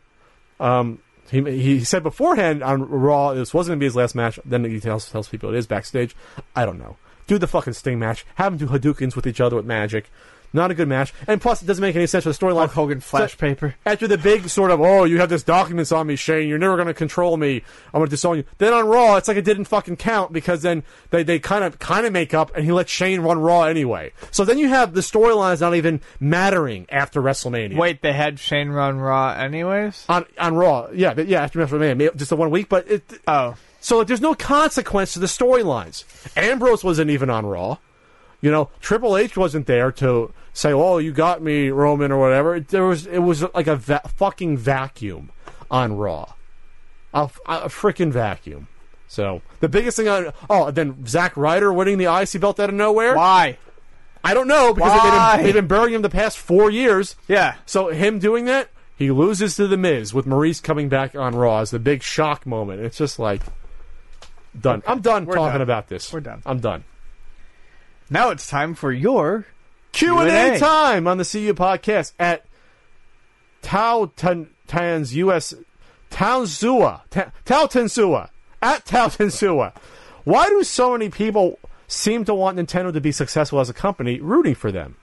Um, he, he said beforehand on Raw this wasn't going to be his last match. Then he tells, tells people it is backstage. I don't know. Do the fucking Sting match. Have them do Hadoukens with each other with Magic. Not a good match. And plus, it doesn't make any sense for the storyline. Hulk Hogan flash So- paper. after the big sort of oh you have this documents on me Shane. You're never going to control me. I'm going to disown you. Then on Raw it's like it didn't fucking count because then they, they kind of kind of make up and he let Shane run Raw anyway. So then you have the storylines not even mattering after WrestleMania. Wait, they had Shane run Raw anyways. on on Raw. Yeah but yeah after WrestleMania. Just the one week but it Oh, so there's no consequence to the storylines. Ambrose wasn't even on Raw you know, Triple H wasn't there to say, "Oh, you got me, Roman," or whatever. It, there was, it was like a va- fucking vacuum on Raw, a, a freaking vacuum. So the biggest thing on, oh, then Zack Ryder winning the IC belt out of nowhere. why? I don't know because they've been, they've been burying him the past four years. Yeah. So him doing that, he loses to the Miz with Maryse coming back on Raw as the big shock moment. It's just like done. I'm done We're talking done. about this. We're done. I'm done. Now it's time for your Q and Q&A. Time on the CU podcast at Tao Tan, Tan's US Taozua Tao Tensua at Tao Tensua. Why do so many people seem to want Nintendo to be successful as a company, rooting for them?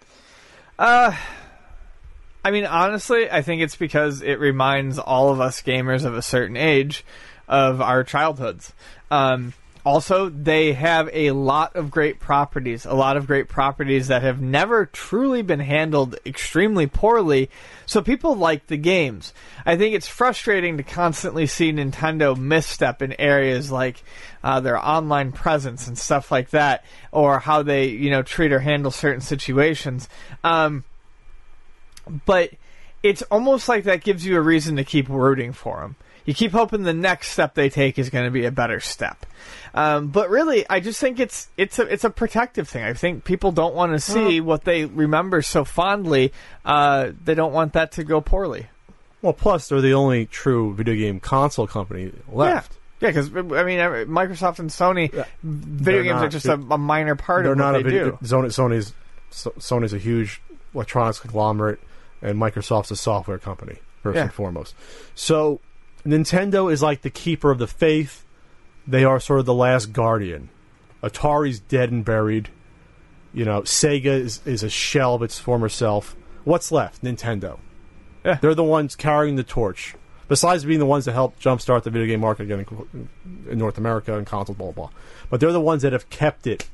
I mean, honestly, I think it's because it reminds all of us gamers of a certain age of our childhoods. Um, Also, they have a lot of great properties, a lot of great properties that have never truly been handled extremely poorly. So people like the games. I think it's frustrating to constantly see Nintendo misstep in areas like uh, their online presence and stuff like that, or how they, you know, treat or handle certain situations. Um, but it's almost like that gives you a reason to keep rooting for them. You keep hoping the next step they take is going to be a better step. Um, but really, I just think it's it's a it's a protective thing. I think people don't want to see what they remember so fondly. Uh, they don't want that to go poorly. Well, plus they're the only true video game console company left. Yeah, because I mean, Microsoft and Sony, video They're games not- are just a, a minor part They're of what not they a video. do. Sony, Sony's So- Sony's a huge electronics conglomerate, and Microsoft's a software company first Yeah. and foremost. So Nintendo is like the keeper of the faith. They are sort of the last guardian. Atari's dead and buried. You know, Sega is, is a shell of its former self. What's left? Nintendo. Yeah. They're the ones carrying the torch. Besides being the ones that helped jumpstart the video game market again in, in North America and consoles, blah, blah, blah. But they're the ones that have kept it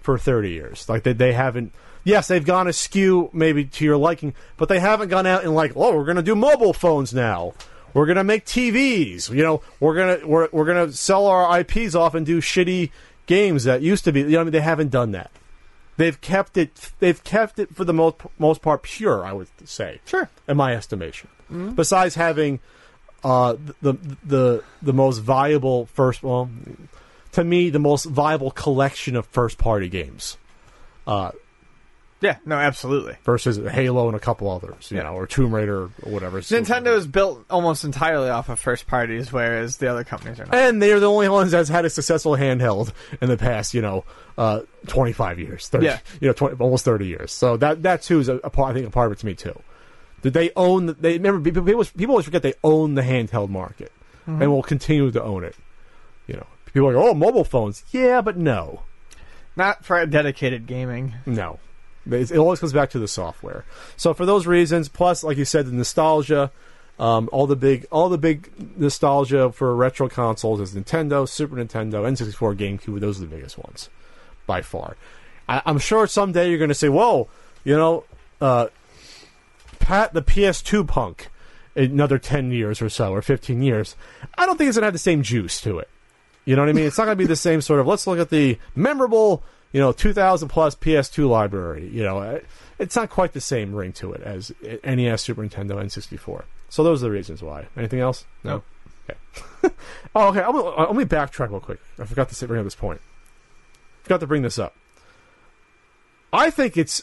for 30 years. Like, they, they haven't. Yes, they've gone askew maybe to your liking, but they haven't gone out and like, oh, we're going to do mobile phones now. We're going to make TVs. You know, we're going to we're, we're to sell our IPs off and do shitty games that used to be. You know, I mean, they haven't done that. They've kept it. They've kept it for the most most part pure. I would say, Sure. in my estimation. Besides having uh, the the the most viable first, well, to me, the most viable collection of first party games Yeah, no, absolutely. versus Halo and a couple others, you Yeah. know, or Tomb Raider or whatever. Nintendo is built almost entirely off of first parties, whereas the other companies are not. and they are the only ones that's had a successful handheld in the past, you know, uh, twenty five years, 30, Yeah. you know, 20, almost thirty years. So that that too is a, a part. I think a part of it to me too. That they own. the- They remember people. People people always forget they own the handheld market, and will continue to own it. You know, people are like, oh, mobile phones. Yeah, but no, Not for dedicated gaming. no. It always comes back to the software. So for those reasons, plus like you said, the nostalgia, um, all the big, all the big nostalgia for retro consoles is Nintendo, Super Nintendo, N64, GameCube. Those are the biggest ones by far. I, I'm sure someday you're going to say, "Whoa, you know, uh, Pat the PS2 punk." Another ten years or so, or fifteen years. I don't think it's going to have the same juice to it. You know what I mean? It's not going to be the same sort of. Let's look at the memorable, you know, 2,000 plus PS2 library. You know, it's not quite the same ring to it as NES, Super Nintendo, N64. So those are the reasons why. Anything else? No. Okay. oh, okay. I'm uh, let me backtrack real quick. I forgot to say, bring up this point. Forgot to bring this up. I think it's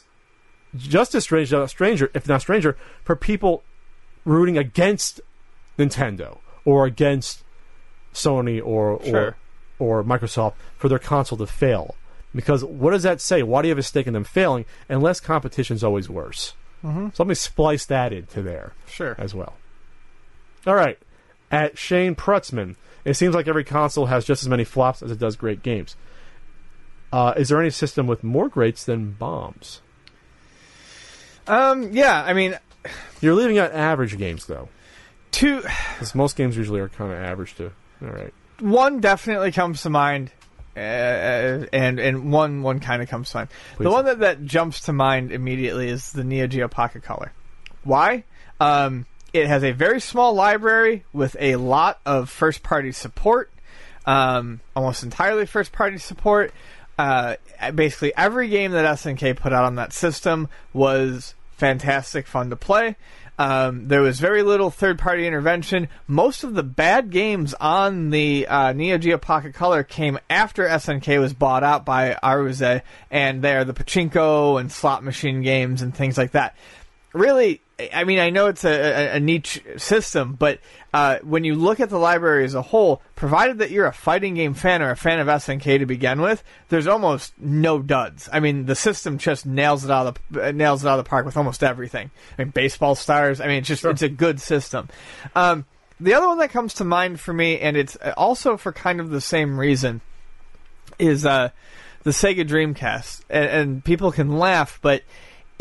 just as strange, uh, stranger, if not stranger, for people rooting against Nintendo or against Sony or Sure. or or Microsoft for their console to fail. Because what does that say? Why do you have a stake in them failing? And less competition is always worse. Mm-hmm. So let me splice that into there Sure. as well. All right. At Shane Prutzman, it seems like every console has just as many flops as it does great games. Uh, is there any system with more greats than bombs? Um, yeah, I mean, You're leaving out average games, though. two, Because most games usually are kind of average, too. All right. one definitely comes to mind, uh, and and one one kind of comes to mind. Please. The one that, that jumps to mind immediately is the Neo Geo Pocket Color. Why? Um, it has a very small library with a lot of first party support, um, almost entirely first party support. Uh, basically, every game that SNK put out on that system was fantastic fun to play. Um, there was very little third party intervention. Most of the bad games on the uh, Neo Geo Pocket Color came after SNK was bought out by Aruze, and they're the pachinko and slot machine games and things like that. Really, I mean, I know it's a, a, a niche system, but uh, when you look at the library as a whole, provided that you're a fighting game fan or a fan of SNK to begin with, there's almost no duds. I mean, the system just nails it out of the uh, nails it out of the park with almost everything. I mean, baseball stars. I mean, it's just it's a good system. Um, the other one that comes to mind for me, and it's also for kind of the same reason, is uh, the Sega Dreamcast. And, and people can laugh, but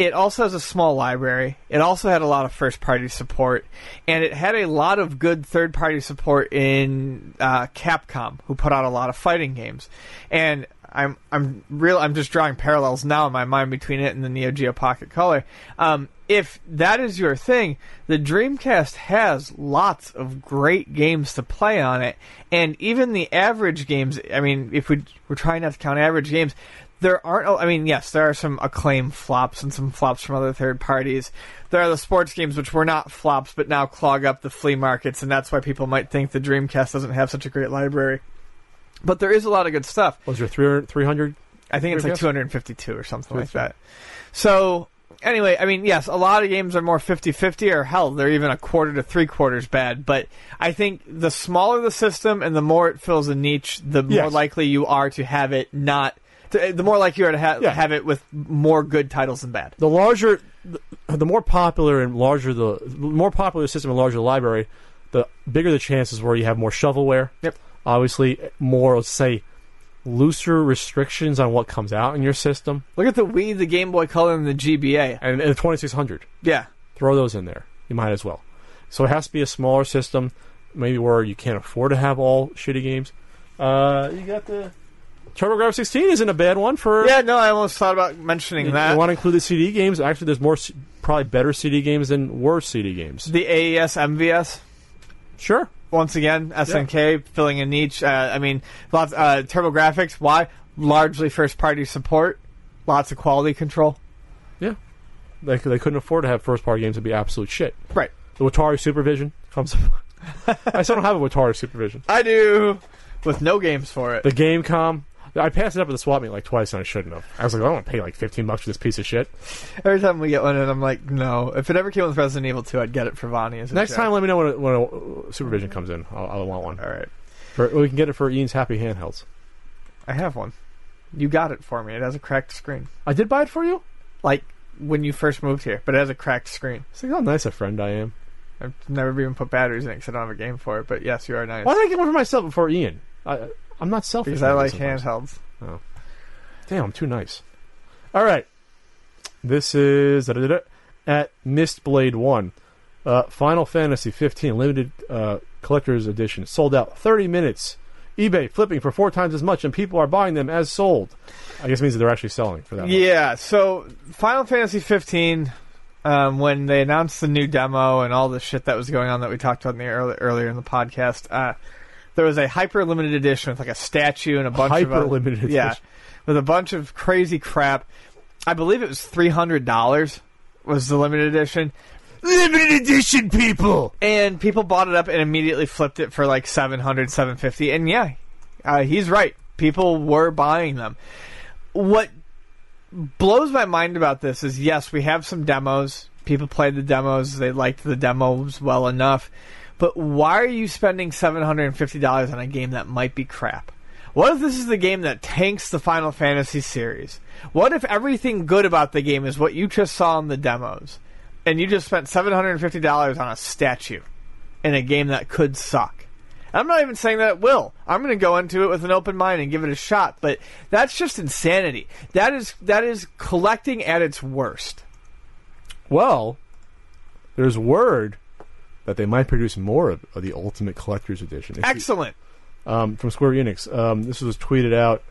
It also has a small library. It also had a lot of first party support, and it had a lot of good third party support in uh, Capcom, who put out a lot of fighting games. And I'm I'm real. I'm just drawing parallels now in my mind between it and the Neo Geo Pocket Color. Um, if that is your thing, the Dreamcast has lots of great games to play on it, and even the average games. I mean, if we we're trying not to count average games, there aren't. I mean, yes, there are some acclaim flops and some flops from other third parties. There are the sports games which were not flops, but now clog up the flea markets, and that's why people might think the Dreamcast doesn't have such a great library. But there is a lot of good stuff. Was there 300? 300? I think it's like 252 or something like that. So, anyway, I mean, yes, a lot of games are more 50 50, or hell, they're even a quarter to three quarters bad. But I think the smaller the system and the more it fills a niche, the more likely you are to have it not. To, the more likely you are to ha- Yeah. have it with more good titles than bad. The larger, the, the more popular and larger the, the more popular the system and larger the library, the bigger the chances where you have more shovelware. Yep. Obviously, more let's say looser restrictions on what comes out in your system, Look at the Wii, the Game Boy Color, and the GBA. and, and the 2600. Yeah. Throw those in there. You might as well. So it has to be a smaller system, maybe where you can't afford to have all shitty games. Uh, you got the TurboGrafx 16 isn't a bad one for. Yeah, no, I almost thought about mentioning You, that. You want to include the CD games? Actually, there's more, probably better CD games than worse CD games. the AES MVS. Sure. once again, SNK filling a niche. Uh, I mean, lots uh, TurboGrafx. Why? Largely first party support. Lots of quality control. Yeah. They, they couldn't afford to have first party games to be absolute shit. Right. The Watara Supervision comes. I still don't have a Watara Supervision. I do. With no games for it. The Gamecom. I passed it up at the swap meet like twice and I shouldn't have. I was like, I don't want to pay like 15 bucks for this piece of shit. Every time we get one, and I'm like, no. If it ever came with Resident Evil 2, I'd get it for Vonnie as a Next joke. time, let me know when, a, when a Supervision comes in. I'll, I'll want one. All right. For, we can get it for Ian's Happy Handhelds. I have one. You got it for me. It has a cracked screen. I did buy it for you? Like when you first moved here, but it has a cracked screen. See how nice a friend I am. I've never even put batteries in it because I don't have a game for it. But yes, you are nice. Why did I get one for myself before Ian? I, I'm not selfish. Because I like sometimes. handhelds. Damn, I'm too nice. All right. This is at Mistblade 1. Uh, Final Fantasy 15 limited uh, collector's edition sold out 30 minutes. eBay flipping for four times as much, and people are buying them as sold. I guess it means that they're actually selling for that. much. Yeah, so Final Fantasy 15, um, when they announced the new demo and all the shit that was going on that we talked about in the early, earlier in the podcast, uh, there was a hyper limited edition with like a statue and a bunch of Hyper other- limited yeah, edition. with a bunch of crazy crap. I believe it was three hundred dollars was the limited edition. Limited edition, people! and people bought it up and immediately flipped it for like 700 750 and yeah uh, he's right people were buying them what blows my mind about this is yes we have some demos people played the demos they liked the demos well enough but why are you spending $750 on a game that might be crap what if this is the game that tanks the Final Fantasy series? What if everything good about the game is what you just saw in the demos? and you just spent seven hundred and fifty dollars on a statue in a game that could suck. I'm not even saying that it will. I'm going to go into it with an open mind and give it a shot, but that's just insanity. That is that is collecting at its worst. Well, there's word that they might produce more of, of the Ultimate Collector's Edition. If you- Excellent. um, from Square Enix. Um, this was tweeted out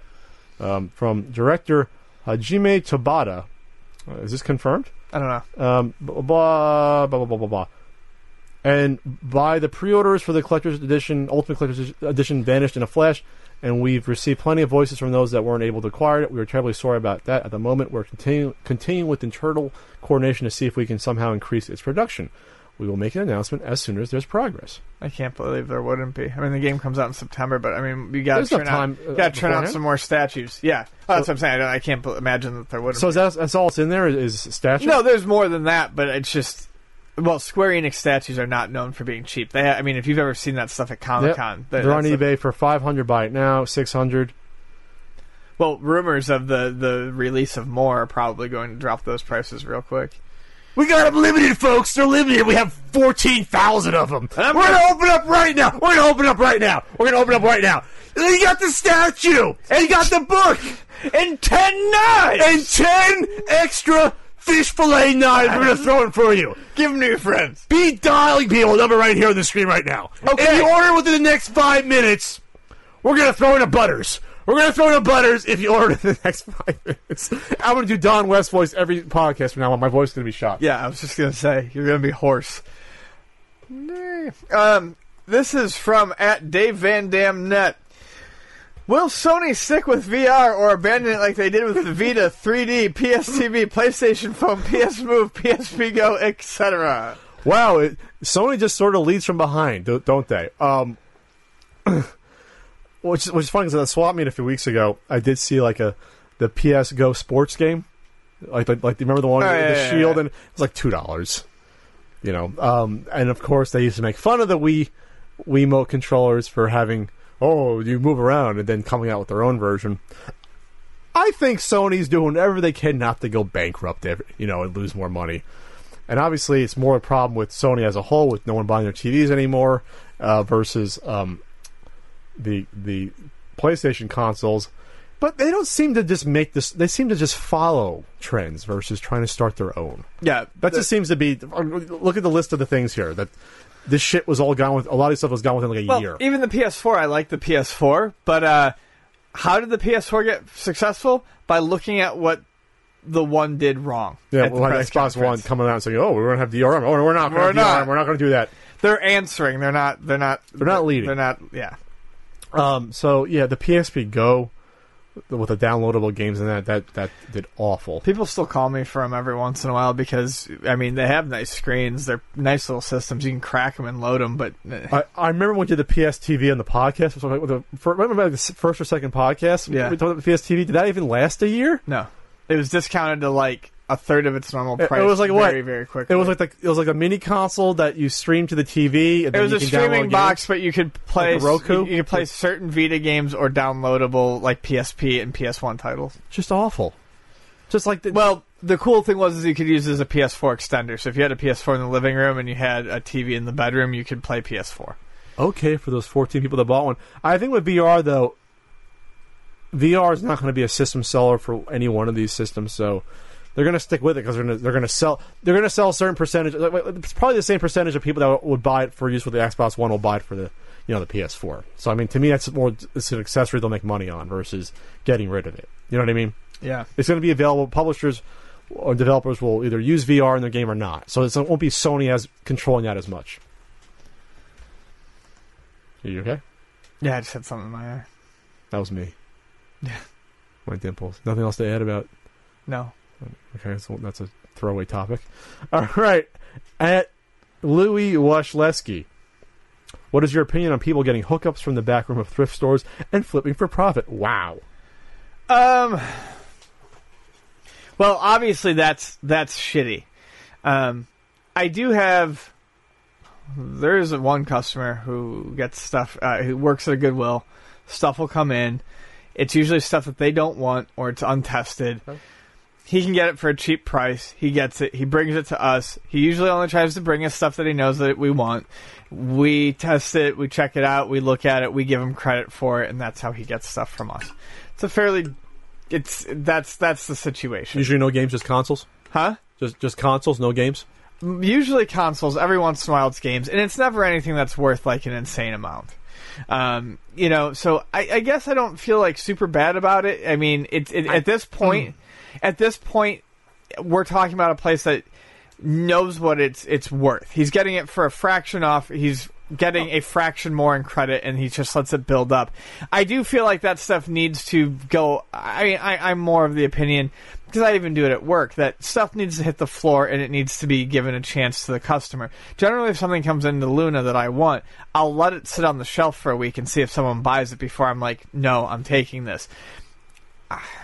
um, from director Hajime Tabata. Uh, is this confirmed? I don't know. Um, blah, blah, blah, blah, blah, blah, blah. And by the pre-orders for the collector's edition, Ultimate Collector's Edition vanished in a flash, and we've received plenty of voices from those that weren't able to acquire it. We are terribly sorry about that. At the moment, we're continu- continuing with internal coordination to see if we can somehow increase its production. We will make an announcement as soon as there's progress. I can't believe there wouldn't be. I mean, the game comes out in September, but I mean, you got to turn out, uh, you got to turn out some more statues. Yeah, oh, that's what I'm saying. I, I can't imagine that there wouldn't. So be. is that, that's all that's in there? Is statues? No, there's more than that, but it's just well, Square Enix statues are not known for being cheap. They, I mean, if you've ever seen that stuff at Comic Yep. Con, They're on eBay for 500 buy it now, 600. Well, rumors of the the release of more are probably going to drop those prices real quick. We got them limited, folks. They're limited. We have 14,000 of them. I'm We're gonna- going to open up right now. We're going to open up right now. We're going to open up right now. And you got the statue. And you got the book. And ten knives. And 10 extra fish fillet knives. We're gonna throw in for you. Give them to your friends. Be dialing people. Number right here on the screen right now. Okay. If you order within the next five minutes, we're gonna throw in a butters. We're gonna throw in butters if you order in the next five minutes. I'm gonna do Don West voice every podcast from now on. My voice is gonna be shot. Yeah, I was just gonna say you're gonna be hoarse. Um, this is from at Dave Van Dam Net. Will Sony stick with VR or abandon it like they did with the Vita, 3D, PS TV, PlayStation Phone, PS Move, PSP Go, etc.? Wow, it, Sony just sort of leads from behind, don't, don't they? Um, which, is- which is funny because at the swap meet a few weeks ago, I did see like a the PS Go sports game, like like, like remember the one Oh, with yeah, the yeah, shield, yeah. and it was like two dollars. You know, um, and of course they used to make fun of the Wii Wiimote controllers for having oh you move around and then coming out with their own version. I think Sony's doing whatever they can not to go bankrupt, every, you know, and lose more money. And obviously, it's more of a problem with Sony as a whole, with no one buying their TVs anymore, uh, versus um, the the PlayStation consoles. But they don't seem to just make this. They seem to just follow trends versus trying to start their own. Yeah, That just seems to be. Look at the list of the things here. That this shit was all gone with. A lot of this stuff was gone within like a well, year. even the PS4, I like the PS4, but uh, how did the PS4 get successful? By looking at what the one did wrong. yeah, the well, like Xbox One coming out and saying, "Oh, we're going to have DRM. Oh, we're not. Gonna We're not. DRM. We're not going to do that." They're answering. They're not. They're not. They're not leading. They're not. Yeah. Um, so yeah, the PSP Go with the downloadable games and that that that did awful. People still call me for them every once in a while because I mean they have nice screens. They're nice little systems. You can crack them and load them, but uh, I, I remember when we did the PS TV on the podcast. So the remember the first or second podcast? Yeah. we talked about the PS TV. Did that even last a year? no, it was discounted to like a third of its normal price. it was like very, what? Very quickly. It was like the, it was like a mini console that you stream to the TV. And It then was you a streaming box, games. but you could play Like Roku? You, you could play certain Vita games or downloadable like PSP and PS1 titles. Just awful. Just like the, Well, the cool thing was is you could use it as a PS4 extender. So if you had a PS4 in the living room and you had a TV in the bedroom, you could play PS4. okay for those 14 people that bought one. I think with VR though, VR is not going to be a system seller for any one of these systems, so they're going to stick with it because they're going to they're going to sell they're going to sell a certain percentage. It's probably the same percentage of people that would buy it for use with the Xbox One will buy it for the you know the PS4. So I mean, to me, that's more it's an accessory they'll make money on versus getting rid of it. You know what I mean? Yeah. It's going to be available. Publishers or developers will either use VR in their game or not. So it won't be Sony as controlling that as much. Are you okay? Yeah, I just had something in my eye. That was me. Yeah. My dimples. Nothing else to add about. No. Okay, so that's a throwaway topic. All right, at Louis Washleski. What is your opinion on people getting hookups from the back room of thrift stores and flipping for profit? Wow. Um. Well, obviously that's that's shitty. Um, I do have. There is one customer who gets stuff. Uh, who works at a Goodwill. Stuff will come in. It's usually stuff that they don't want or it's untested. Okay. He can get it for a cheap price. He gets it. He brings it to us. He usually only tries to bring us stuff that he knows that we want. We test it. We check it out. We look at it. We give him credit for it, and that's how he gets stuff from us. It's a fairly it's that's that's the situation, Usually no games, just consoles. huh? Just just consoles, no games. Usually consoles. Every once in a while, it's games, and it's never anything that's worth like an insane amount. Um, you know, so I, I guess I don't feel like super bad about it. I mean, it's it, at this point, at this point, we're talking about a place that knows what it's it's worth. He's getting it for a fraction off. He's getting a fraction more in credit, and he just lets it build up. I do feel like that stuff needs to go. I mean, I, I'm more of the opinion because I even do it at work that stuff needs to hit the floor and it needs to be given a chance to the customer. Generally, if something comes into Luna that I want, I'll let it sit on the shelf for a week and see if someone buys it before I'm like, no, I'm taking this. Ah,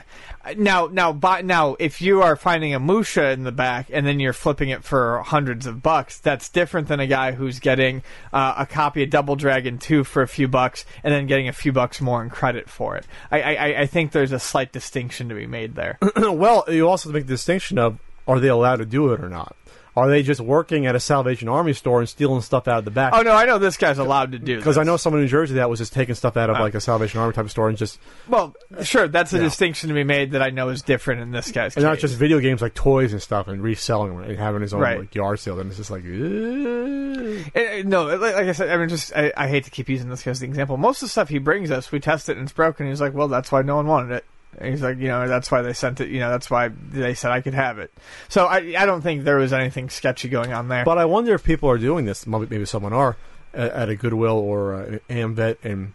Now, now, buy, now, if you are finding a Musha in the back and then you're flipping it for hundreds of bucks, that's different than a guy who's getting uh, a copy of Double Dragon 2 for a few bucks and then getting a few bucks more in credit for it. I, I, I think there's a slight distinction to be made there. well, you also make the distinction of are they allowed to do it or not. Are they just working at a Salvation Army store and stealing stuff out of the back? Oh no, I know this guy's allowed to do Because I know someone in New Jersey that was just taking stuff out of like a Salvation Army type of store and just Well, sure, that's a Yeah. distinction to be made that I know is different in this guy's and not just video games like toys and stuff and reselling them and having his own Right. like yard sale. And it's just like. Eh, eh, no, like, I said, I mean, just I, I hate to keep using this guy as the example. Most of the stuff he brings us, we test it and it's broken. He's like, well, that's why no one wanted it. And he's like, you know, that's why they sent it. You know, that's why they said I could have it. So I, I don't think there was anything sketchy going on there. But I wonder if people are doing this. Maybe someone are at, at a Goodwill or uh, an AmVet and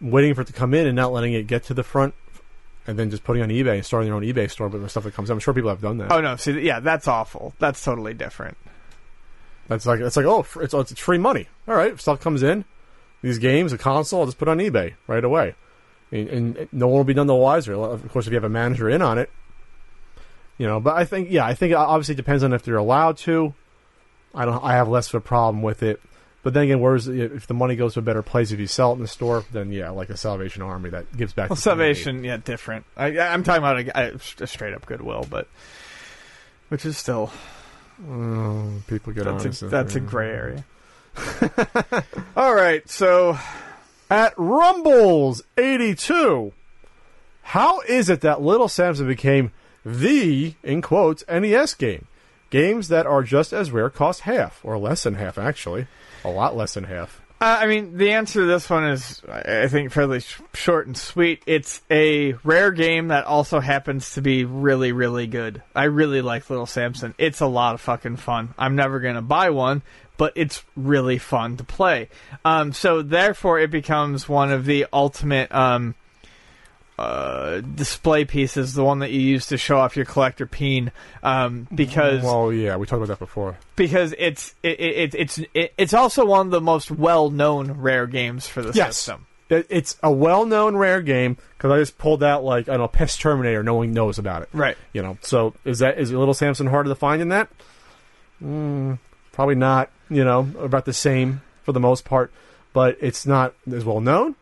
waiting for it to come in and not letting it get to the front, and then just putting it on eBay and starting their own eBay store with the stuff that comes. in. I'm sure people have done that. oh no, see, yeah, that's awful. That's totally different. That's like it's like oh, it's, it's free money. All right, stuff comes in, these games, a console, I'll just put it on eBay right away, and, and no one will be none the wiser. Of course, if you have a manager in on it, you know. But I think yeah, I think it obviously depends on if they're allowed to. I don't. I have less of a problem with it. But then again, where's if the money goes to a better place if you sell it in the store? Then yeah, like a Salvation Army that gives back. Well, the. Salvation, yeah, different. I, I'm talking about a, a straight up Goodwill, but which is still Oh, people get that's a, that's a gray area. All right, so At Rumbles 82, how is it that Little Samson became the, in quotes, NES game? Games that are just as rare cost half, or less than half, actually. A lot less than half. Uh, I mean, the answer to this one is, I think, fairly sh- short and sweet. It's a rare game that also happens to be really, really good. I really like Little Samson. It's a lot of fucking fun. I'm never going to buy one, but it's really fun to play. Um, so, therefore, it becomes one of the ultimate um, uh, display pieces, the one that you use to show off your collector peen, um, because Well, yeah, we talked about that before. because it's it, it, it's it, it's also one of the most well known rare games for the Yes. system. It- It's a well-known rare game because I just pulled out like I don't know, Pesterminator. No one knows about it, Right. You know, so is that is Little Samson harder to find in that? Mm, probably not. You know, about the same for the most part, but it's not as well known.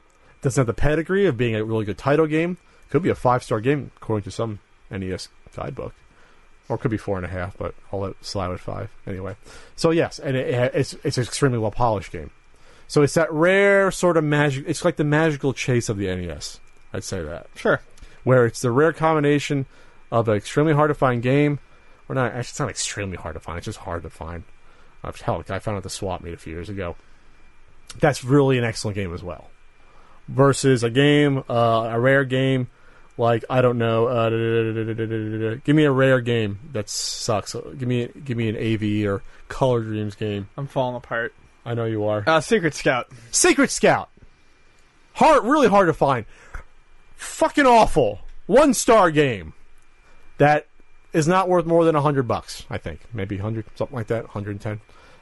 Doesn't have the pedigree of being a really good title game. Could be a five-star game according to some NES guidebook, or it could be four and a half. But I'll let it slide with five anyway. So yes, and it, it's it's an extremely well polished game. So it's that rare sort of magic. It's like the magical chase of the NES. I'd say that Sure. where it's the rare combination of an extremely hard to find game, or not. Actually, it's not extremely hard to find. It's just hard to find. Uh, hell, I found out the swap meet a few years ago. That's really an excellent game as well. Versus a game, uh, a rare game, like I don't know. Uh, give me a rare game that sucks. Give me, give me an AV or Color Dreams game. I'm falling apart. I know you are. Uh, Secret Scout. Secret Scout. Hard, really hard to find. Fucking awful. One star game that is not worth more than a hundred bucks. I think maybe hundred, something like that, hundred and ten.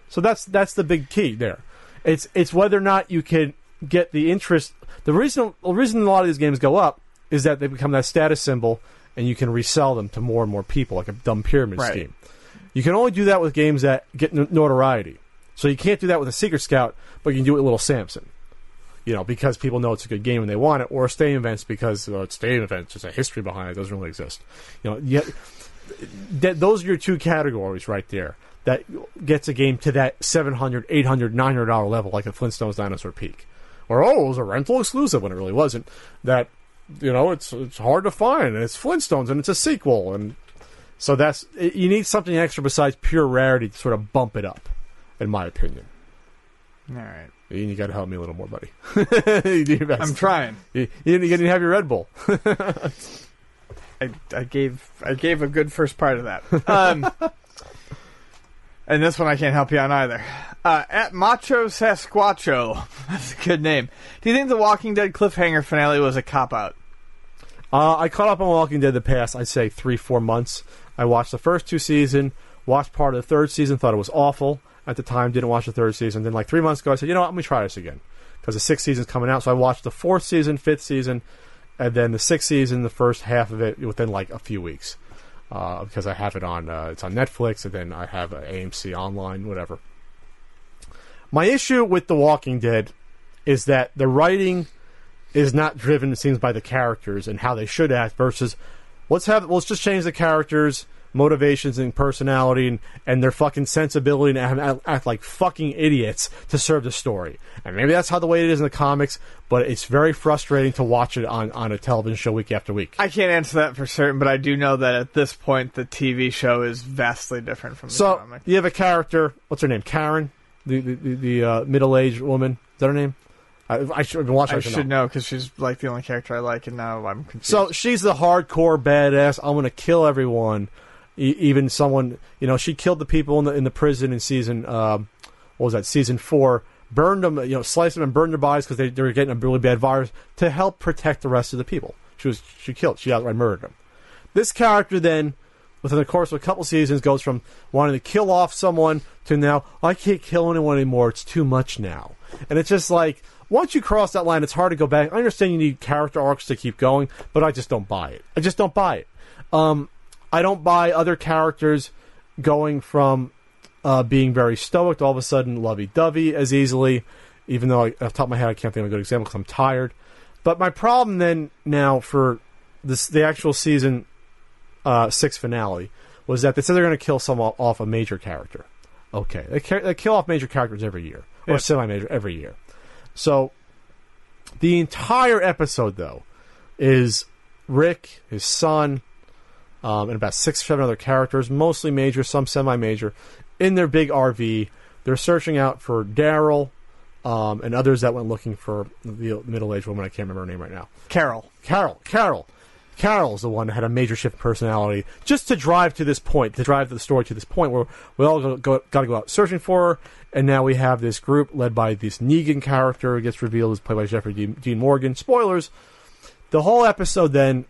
So that's that's the big key there. It's it's whether or not you can get the interest. The reason the reason a lot of these games go up is that they become that status symbol, and you can resell them to more and more people, like a dumb pyramid Right. scheme. You can only do that with games that get no- notoriety. So you can't do that with a Secret Scout, but you can do it with Little Samson. You know, because people know it's a good game and they want it, or stadium events because uh, stadium events, there's a history behind it, it doesn't really exist. You know, yet, that, those are your two categories right there. That gets a game to that 700 800 $900 level, like a Flintstones Dinosaur Peak. Or, oh, it was a rental exclusive when it really wasn't. That, you know, it's it's hard to find, and it's Flintstones, and it's a sequel, and so that's you need something extra besides pure rarity to sort of bump it up, in my opinion. All right. You, you got to help me a little more, buddy. you do your best. I'm trying. You, you, you didn't have your Red Bull. I, I gave I gave a good first part of that. Um, and this one I can't help you on either. Uh, at Macho Sasquatcho, that's a good name. Do you think the Walking Dead cliffhanger finale was a cop out? Uh, I caught up on Walking Dead the past, I'd say three, four months. I watched the first two season, watched part of the third season, thought it was awful at the time. Didn't watch the third season. Then like three months ago, I said, you know what, let me try this again because the sixth season's coming out. So I watched the fourth season, fifth season, and then the sixth season, the first half of it within like a few weeks uh, because I have it on. Uh, it's on Netflix, and then I have AMC online, whatever. My issue with The Walking Dead is that the writing is not driven, it seems, by the characters and how they should act versus let's have let's just change the characters, motivations and personality and, and their fucking sensibility and act, act like fucking idiots to serve the story. And maybe that's how the way it is in the comics, but it's very frustrating to watch it on, on a television show week after week. I can't answer that for certain, but I do know that at this point the TV show is vastly different from the So comic. you have a character. What's her name? Karen, the the, the, the uh, middle aged woman. Is that her name? I, I should have been watching. I should know because she's like the only character I like, and now I'm confused. So she's the hardcore badass. I'm gonna kill everyone, even someone. You know, she killed the people in the in the prison in season. Um, what was that? Season four. Burned them. You know, sliced them and burned their bodies because they, they were getting a really bad virus to help protect the rest of the people. She was she killed. She outright murdered them. This character then, within the course of a couple seasons, goes from wanting to kill off someone to now I can't kill anyone anymore. It's too much now, and it's just like once you cross that line, it's hard to go back. I understand you need character arcs to keep going, but I just don't buy it. I just don't buy it. Um, I don't buy other characters going from uh, being very stoic to all of a sudden lovey-dovey as easily. Even though I, off the top of my head I can't think of a good example because I'm tired. But my problem then now for this the actual season uh, six finale was that they said they're going to kill some off, off a major character. Okay, they, ca- they kill off major characters every year or Yeah. semi-major every year. So the entire episode though is Rick, his son, um, and about six or seven other characters, mostly major, some semi-major, in their big RV. They're searching out for Daryl um, and others that went looking for the middle-aged woman. I can't remember her name right now. Carol. Carol, Carol, Carol's the one that had a major shift in personality, just to drive to this point, to drive the story to this point where we all go, go, got to go out searching for her, and now we have this group led by this Negan character who gets revealed is played by Jeffrey Dean, Dean Morgan. Spoilers. The whole episode then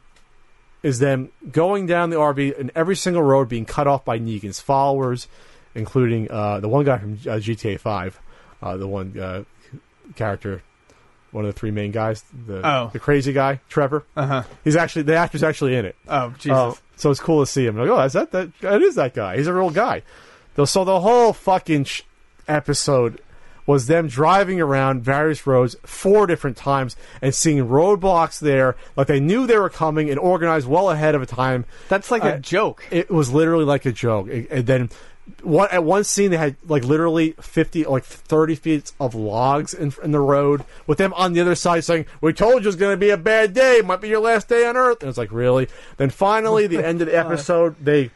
is them going down the RV and every single road being cut off by Negan's followers, including uh, the one guy from uh, GTA Five, uh, the one uh, character, one of the three main guys, the Oh. the crazy guy, Trevor. Uh huh. He's actually the actor's actually in it. Oh Jesus. Uh, so it's cool to see him. Like, oh, is that that? That is that guy. He's a real guy. So the whole fucking sh- episode was them driving around various roads four different times and seeing roadblocks there, like they knew they were coming and organized well ahead of a time. That's like uh, a joke. It was literally like a joke. It- and then one at one scene they had like literally fifty, like thirty feet of logs in, in the road with them on the other side saying, "We told you it's going to be a bad day. It might be your last day on Earth." And it's like, really? Then finally, the end of the episode, they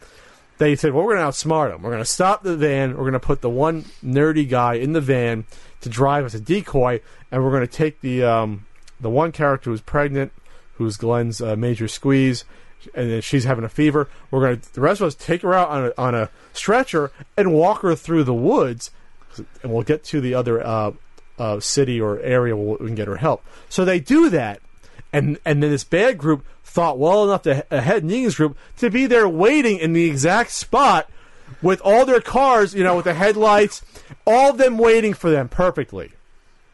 they said, "Well, we're going to outsmart them. We're going to stop the van. We're going to put the one nerdy guy in the van to drive as a decoy, and we're going to take the um, the one character who's pregnant, who's Glenn's uh, major squeeze, and then she's having a fever. We're going to the rest of us take her out on a, on a stretcher and walk her through the woods, and we'll get to the other uh, uh, city or area where we can get her help." So they do that and and then this bad group thought well enough to uh, ahead Negan's group to be there waiting in the exact spot with all their cars, you know, with the headlights, all of them waiting for them perfectly,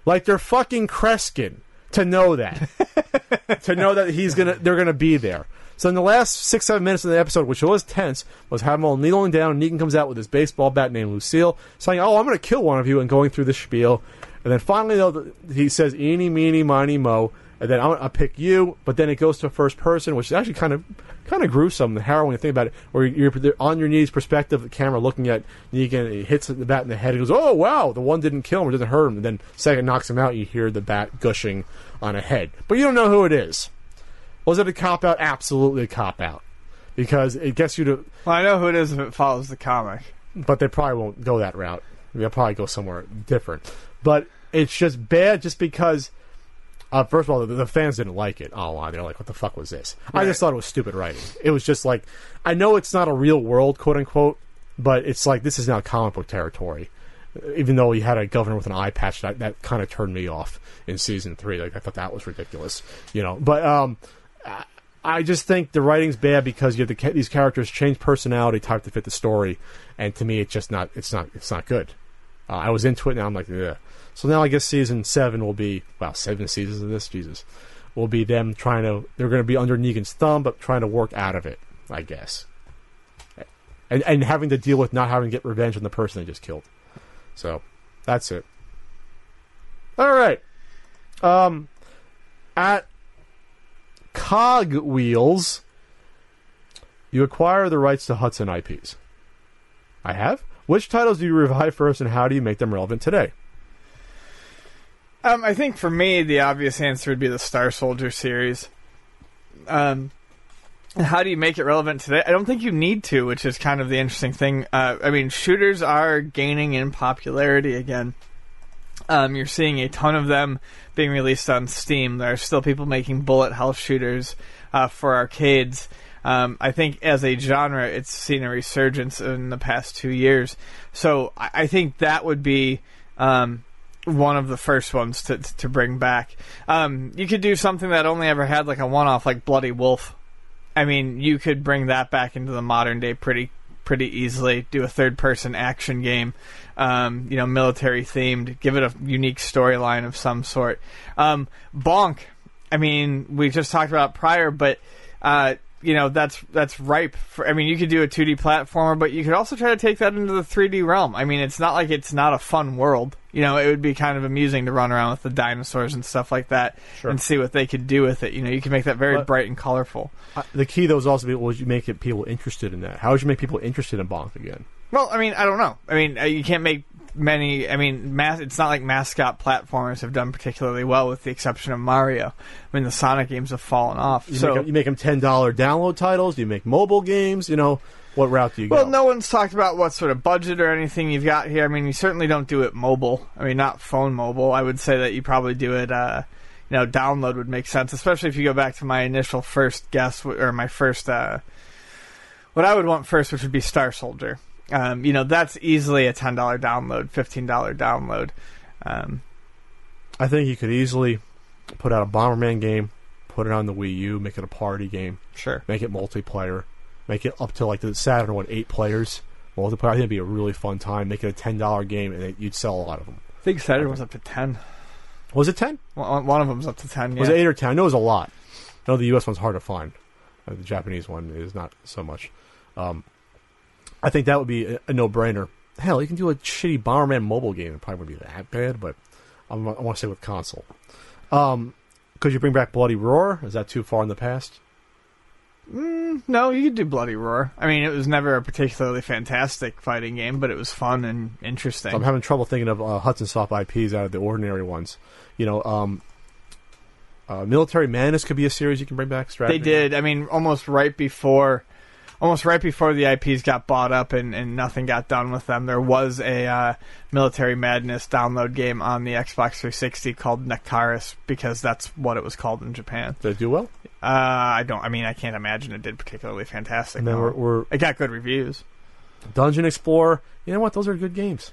like they're fucking Kreskin to know that, to know that he's gonna, they're gonna be there. So in the last six seven minutes of the episode, which was tense, was having all kneeling down. and Negan comes out with his baseball bat named Lucille, saying, "Oh, I'm going to kill one of you," and going through the spiel. And then finally, though, he says, "Eeny, meeny, miny, mo," and then I'm going pick you. But then it goes to first person, which is actually kind of kind of gruesome, the harrowing to think about it, where you're on your knees, perspective, the camera looking at Negan, and he hits the bat in the head. He goes, "Oh wow!" The one didn't kill him, or didn't hurt him. And then second knocks him out. You hear the bat gushing on a head, but you don't know who it is. Was it a cop out? Absolutely a cop out. Because it gets you to, Well, I know who it is if it follows the comic. but they probably won't go that route. They'll probably go somewhere different. But it's just bad just because, uh, first of all, the, the fans didn't like it. Oh, wow. They're like, what the fuck was this? I just thought it was stupid writing. It was just like, I know it's not a real world, quote unquote, but it's like, this is now comic book territory. Even though he had a governor with an eye patch, that, that kind of turned me off in season three. Like, I thought that was ridiculous, you know. But, um, I- I just think the writing's bad because you have the, these characters change personality type to fit the story, and to me, it's just not. It's not. It's not good. Uh, I was into it, now I'm like, Ugh. So now I guess season seven will be wow, seven seasons of this, Jesus, will be them trying to. They're going to be under Negan's thumb, but trying to work out of it, I guess, and and having to deal with not having to get revenge on the person they just killed. So that's it. All right. Um, at Cogwheels, You acquire the rights to Hudson IPs. I have. Which titles do you revive first, and how do you make them relevant today? Um, I think for me, the obvious answer would be the Star Soldier series. Um, how do you make it relevant today? I don't think you need to, which is kind of the interesting thing. Uh, I mean, shooters are gaining in popularity again. Um, you're seeing a ton of them being released on Steam. There are still people making bullet hell shooters uh, for arcades. Um, I think as a genre, it's seen a resurgence in the past two years. So I, I think that would be um, one of the first ones to to bring back. Um, you could do something that only ever had like a one off, like Bloody Wolf. I mean, you could bring that back into the modern day pretty pretty easily. Do a third person action game, um, you know, military themed. Give it a unique storyline of some sort. Um, Bonk. I mean, we just talked about prior, but uh, you know that's that's ripe for. I mean, you could do a 2D platformer, but you could also try to take that into the 3D realm. I mean, it's not like it's not a fun world. You know, it would be kind of amusing to run around with the dinosaurs and stuff like that Sure. and see what they could do with it. You know, you can make that very But- bright and colorful. Uh, the key, though, is also be, would you make it people interested in that? How would you make people interested in Bonk again? Well, I mean, I don't know. I mean, uh, you can't make many. I mean, mas- it's not like mascot platformers have done particularly well, with the exception of Mario. I mean, the Sonic games have fallen off. You, so, make, you make them ten dollar download titles. You make mobile games? You know, what route do you well, go? no one's talked about what sort of budget or anything you've got here. I mean, you certainly don't do it mobile. I mean, not phone mobile. I would say that you probably do it. Uh, you know, download would make sense, especially if you go back to my initial first guess or my first. Uh, what I would want first, which would be Star Soldier. Um, you know, that's easily a ten dollar download, fifteen dollar download. Um, I think you could easily put out a Bomberman game, put it on the Wii U, make it a party game, sure. make it multiplayer, make it up to like the Saturn what eight players multiplayer. I think it'd be a really fun time. Make it a ten dollar game, and it, you'd sell a lot of them. I think Saturn was up to ten. Was it ten? One one of them was up to ten. Yeah. Was it eight or ten? I know it was a lot. I know the U.S. one's hard to find. Uh, the Japanese one is not so much. Um, I think that would be a, a no-brainer. Hell, you can do a shitty Bomberman mobile game. It probably wouldn't be that bad, but I'm, I want to say with console. Um, could you bring back Bloody Roar? Is that too far in the past? No, you could do Bloody Roar. I mean, it was never a particularly fantastic fighting game, but it was fun and interesting. I'm having trouble thinking of uh, Hudson Soft IPs out of the ordinary ones. You know, um, uh, Military Madness could be a series you can bring back. they did. I mean, almost right before, almost right before the IPs got bought up and, and nothing got done with them. There was a uh, Military Madness download game on the Xbox 360 called Nectaris because that's what it was called in Japan. Did it do well? Uh, I don't. I mean, I can't imagine it did particularly fantastic. No. we're, we're it got good reviews. Dungeon Explorer. You know what? Those are good games.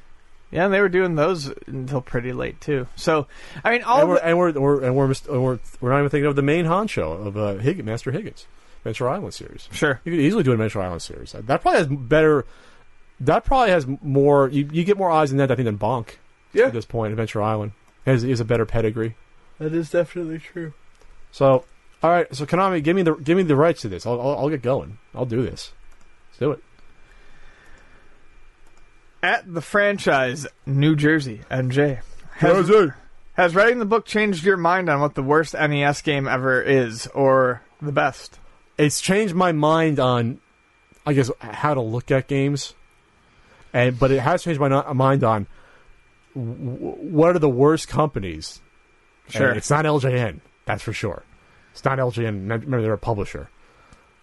Yeah, and they were doing those until pretty late too. So, I mean, all and we're, the, and we're, we're and we're, and we're we're not even thinking of the main honcho of uh, Hig- Master Higgins, Venture Island series. sure. You could easily do a Adventure Island series. That probably has better. That probably has more. You, you get more eyes in that I think than Bonk. Yeah. At this point, Adventure Island has is a better pedigree. That is definitely true. So, all right. So Konami, give me the give me the rights to this. I'll I'll, I'll get going. I'll do this. Let's do it. At the franchise, New Jersey, NJ. Has, has writing the book changed your mind on what the worst NES game ever is, or the best? It's changed my mind on, I guess, how to look at games, and but it has changed my no- mind on w- what are the worst companies. Sure. And it's not LJN, that's for sure. It's not LJN. Remember, they're a publisher.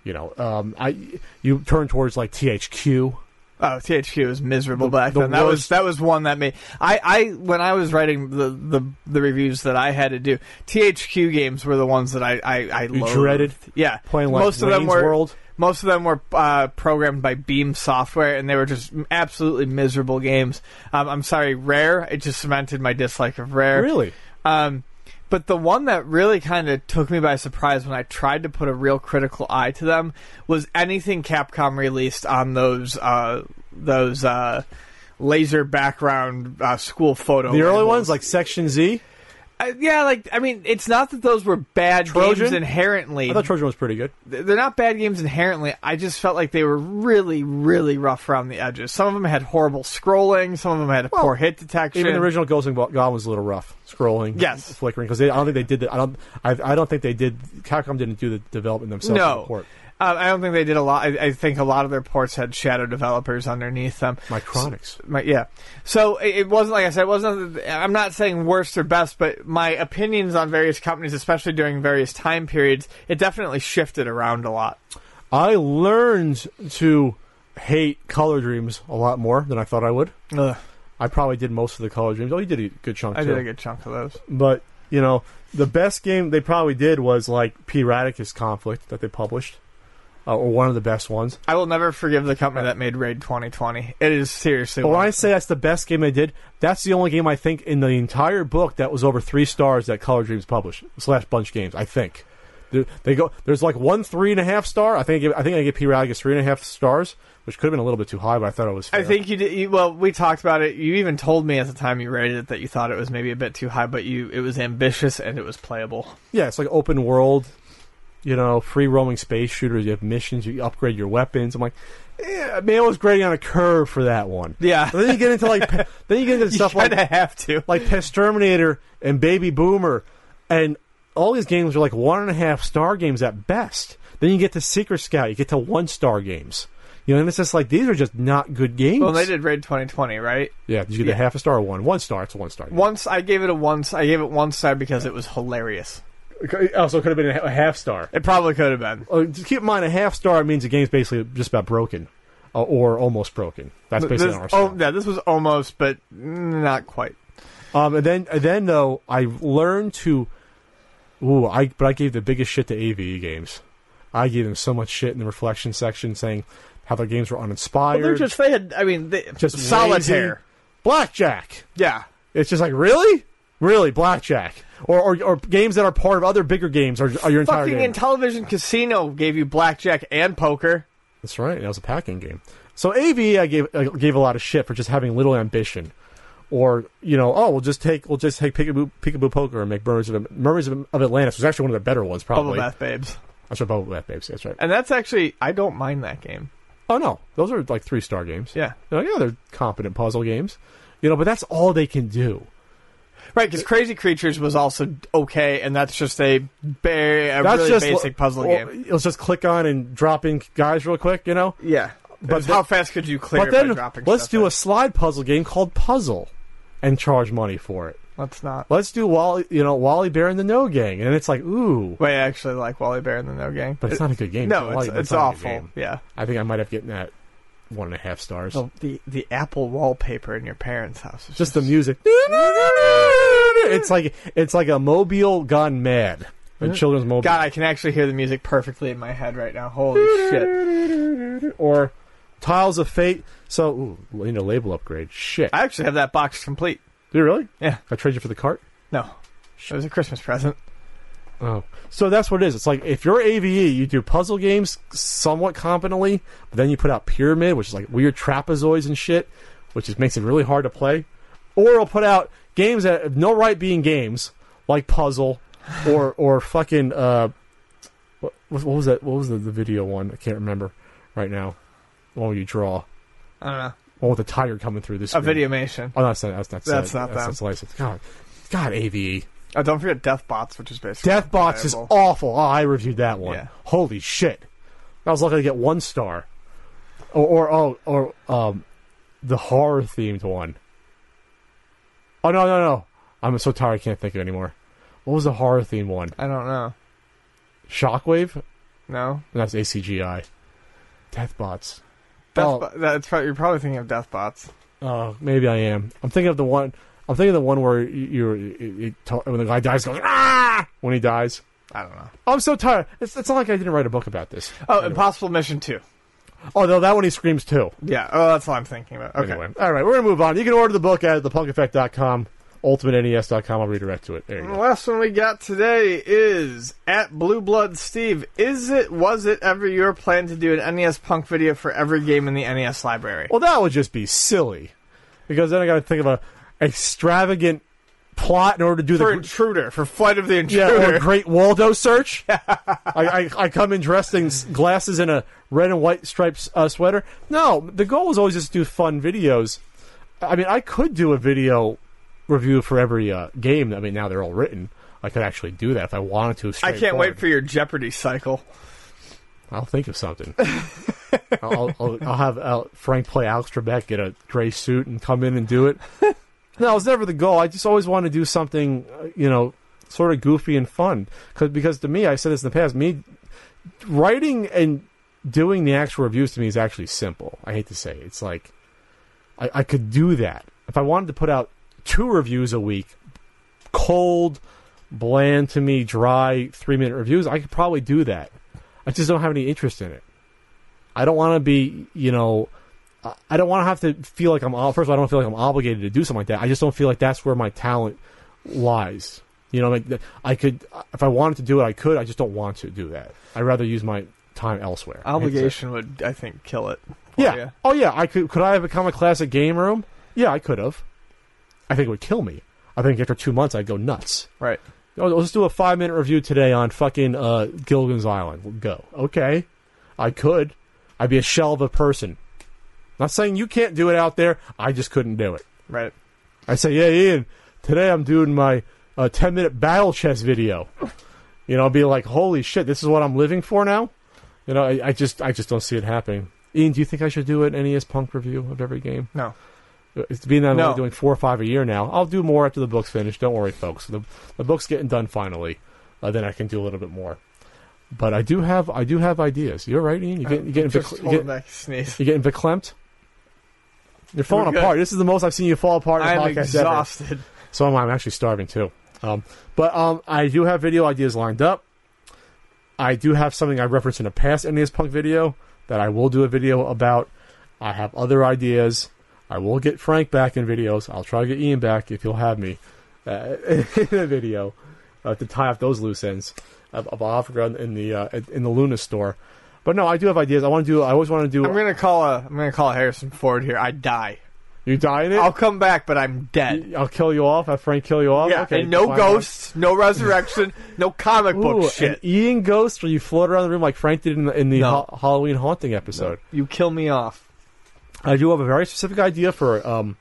You know, um, I you turn towards like THQ. Oh, THQ was miserable The- back the then. That was that was one that made I, I when I was writing the, the the reviews that I had to do. THQ games were the ones that I I, I dreaded? Yeah, Playing like most of them were World? most of them were uh, programmed by Beam Software, and they were just absolutely miserable games. Um, I'm sorry, Rare. It just cemented my dislike of Rare. Really? Um, but the one that really kind of took me by surprise when I tried to put a real critical eye to them was anything Capcom released on those uh, those uh, laser background uh, school photo. The early labels. ones, like Section Z. Yeah, like I mean, it's not that those were bad Trojan? games inherently. I thought Trojan was pretty good. They're not bad games inherently. I just felt like they were really, really rough around the edges. Some of them had horrible scrolling. Some of them had poor hit detection. Even the original Ghosts and Goblins was a little rough, scrolling, Yes. flickering because I don't think they did. The, I don't. I, I don't think they did. Capcom didn't do the development themselves. No. For the port. Uh, I don't think they did a lot. I, I think a lot of their ports had shadow developers underneath them. Micronics. My, yeah. So it, it wasn't like I said. It wasn't. I'm not saying worst or best, but my opinions on various companies, especially during various time periods, it definitely shifted around a lot. I learned to hate Color Dreams a lot more than I thought I would. Ugh, I probably did most of the Color Dreams. Oh, you did a good chunk I too. did a good chunk of those. But you know, the best game they probably did was like P'radikus Conflict that they published, uh, or one of the best ones. I will never forgive the company that made Raid 2020. It is seriously. When I say that's the best game they did, that's the only game I think in the entire book that was over three stars that Color Dreams published slash Bunch Games. I think they, they go. There's like one three and a half star. I think I give, I think I get P three and a half stars, which could have been a little bit too high, but I thought it was. Fair. I think you did. You, well, we talked about it. You even told me at the time you rated it that you thought it was maybe a bit too high, but you it was ambitious and it was playable. Yeah, it's like open world, you know, free roaming space shooters. You have missions, you upgrade your weapons. I'm like, yeah, man, I was grading on a curve for that one. Yeah. Then you get into like, then you get into stuff like have to. like Pesterminator and Baby Boomer, and all these games are like one and a half star games at best. Then you get to Secret Scout, you get to one star games. You know, and it's just like these are just not good games. Well, they did Raid 2020, right? Yeah, did you get Yeah. a half a star or one? One star, it's a one star. game. Once I gave it a once. I gave it one star because it was hilarious. Also, could have been a half star. It probably could have been. Uh, just keep in mind, a half star means the game's basically just about broken, uh, or almost broken. That's basically This, on our oh, yeah, this was almost, but not quite. Um, and then, and then though, I learned to. Ooh, I but I gave the biggest shit to AVE games. I gave them so much shit in the reflection section, saying how their games were uninspired. Well, they're just they had. I mean, they, Just solitaire. lazy. blackjack. Yeah. It's just like really, really blackjack, or or, or games that are part of other bigger games are, are your entire Fucking game. in television casino gave you blackjack and poker. That's right. That was a packing game. So AV, I gave I gave a lot of shit for just having little ambition, or you know, oh, we'll just take we'll just take Peekaboo, Peekaboo Poker and make Mermaids of Mermaids of, of Atlantis. Was actually one of the better ones, probably. Bubble. Bath Babes. That's right, Bubble Bath Babes. That's right. And that's actually I don't mind that game. Oh no, those are like three star games. Yeah. You know, yeah, they're competent puzzle games. You know, but that's all they can do. Right, because Crazy Creatures was also okay, and that's just a very a That's really just basic puzzle well, game. Let's just click on and drop in guys real quick. You know. Yeah, But then- how fast could you clear But then let's do in? a slide puzzle game called Puzzle, and charge money for it. Let's not. Let's do Wally, you know, Wally Bear and the No Gang, and it's like, ooh, Wait, I actually like Wally Bear and the No Gang, but it's not a good game. No, it's, it's not awful. Yeah, I think I might have gotten that one and a half stars. the, the the Apple wallpaper in your parents' house. Is Just the music. It's like it's like a mobile gone mad. A children's mobile. God, I can actually hear the music perfectly in my head right now. Holy shit! Or Tiles of Fate. So, ooh, need a label upgrade. Shit. I actually have that box complete. Do you really? Yeah, I trade you for the cart? no, it was a Christmas present. Oh, so that's what it is. It's like if you're AVE, you do puzzle games somewhat competently, but then you put out Pyramid, which is like weird trapezoids and shit, which is, makes it really hard to play. Or it'll put out games that have no right being games, like Puzzle, or or fucking uh, what, what was that? What was the, the video one? I can't remember right now. The one where you draw, I don't know. one with the tiger coming through this. A Videomation. Oh, that's not. That's not. That's not that's, them. that's licensed. God, God, AVE. Oh, don't forget Deathbots, which is basically Deathbots is unplayable. awful. Oh, I reviewed that one. Yeah. Holy shit! I was lucky to get one star, or or oh or um, the horror themed one. Oh no no no! I'm so tired I can't think of it anymore. What was the horror themed one? I don't know. Shockwave. No, That's AGCI. Deathbots. Deathbo- that's probably, you're probably thinking of Deathbots. Oh, maybe I am. I'm thinking of the one. I'm thinking of the one where you, you're you, you, when the guy dies, goes ah when he dies. I don't know. I'm so tired. It's, it's not like I didn't write a book about this. Oh, Anyway. Impossible Mission Two. Oh no, that one he screams too. Yeah. Oh, that's what I'm thinking about. Okay. Anyway, all right, we're gonna move on. You can order the book at thepunkeffect.com, ultimatenes.com. I'll redirect to it. There you The go. last one we got today is at Blue Blood Steve. Is it was it ever your plan to do an NES Punk video for every game in the NES library? Well, that would just be silly, because then I got to think of a extravagant plot in order to do for the Intruder, for Flight of the yeah Intruder. or Great Waldo search. I, I I come in dressed in glasses and a red and white striped uh, sweater. No, the goal was always just to do fun videos. I mean, I could do a video review for every uh, game. I mean, now they're all written. I could actually do that if I wanted to. I can't wait for your Jeopardy cycle. I'll think of something. I'll, I'll, I'll have uh, Frank play Alex Trebek, get a gray suit, and come in and do it. No, it was never the goal. I just always wanted to do something, uh, you know, sort of goofy and fun. Cause, because to me, I said this in the past, me writing and doing the actual reviews to me is actually simple. I hate to say it. It's like I, I could do that if I wanted to put out two reviews a week, cold, bland to me, dry three minute reviews. I could probably do that. I just don't have any interest in it. I don't want to be, you know, I- don't want to have to feel like I'm. First of all, I don't feel like I'm obligated to do something like that. I just don't feel like that's where my talent lies. You know, like I could, if I wanted to do it, I could. I just don't want to do that. I'd rather use my time elsewhere. Obligation would, I think, kill it. Yeah. ya. Oh yeah. I could. Could I have become a classic game room? Yeah, I could have. I think it would kill me. I think after two months, I'd go nuts. Right. Oh, let's do a five minute review today on fucking uh, Gilligan's Island. Go. Okay. I could. I'd be a shell of a person. Not saying you can't do it out there. I just couldn't do it. Right. I say, yeah, Ian, today I'm doing my uh, 10 minute battle chess video. You know, I'll be like, holy shit, this is what I'm living for now? You know, I, I just I just don't see it happening. Ian, do you think I should do an NES Punk review of every game? No. It's being that I'm No. only doing four or five a year now. I'll do more after the book's finished. Don't worry, folks. The the book's getting done finally. Uh, then I can do a little bit more. But I do have I do have ideas. You're right, Ian. You get you getting vic- you're, get, back a sneeze. you getting? You're falling We're good. apart. This is the most I've seen you fall apart in a I'm podcast ever. exhausted. So am I. I'm actually starving too. Um, but um, I do have video ideas lined up. I do have something I referenced in a past NES Punk video that I will do a video about. I have other ideas. I will get Frank back in videos. I'll try to get Ian back if he'll have me uh, in a video uh, to tie up those loose ends of, of Africa in the uh, in the Luna store. But no, I do have ideas. I want to do. I always want to do. I'm gonna call a. I'm gonna call Harrison Ford here. I die. you die in it. I'll come back, but I'm dead. I'll kill you off. Have Frank kill you off. Yeah, Okay, and no fine. ghosts, no resurrection, no comic book shit. An Ian ghost where you float around the room like Frank did in the, in the No. ha- Halloween haunting episode. You kill me off. I do have a very specific idea for um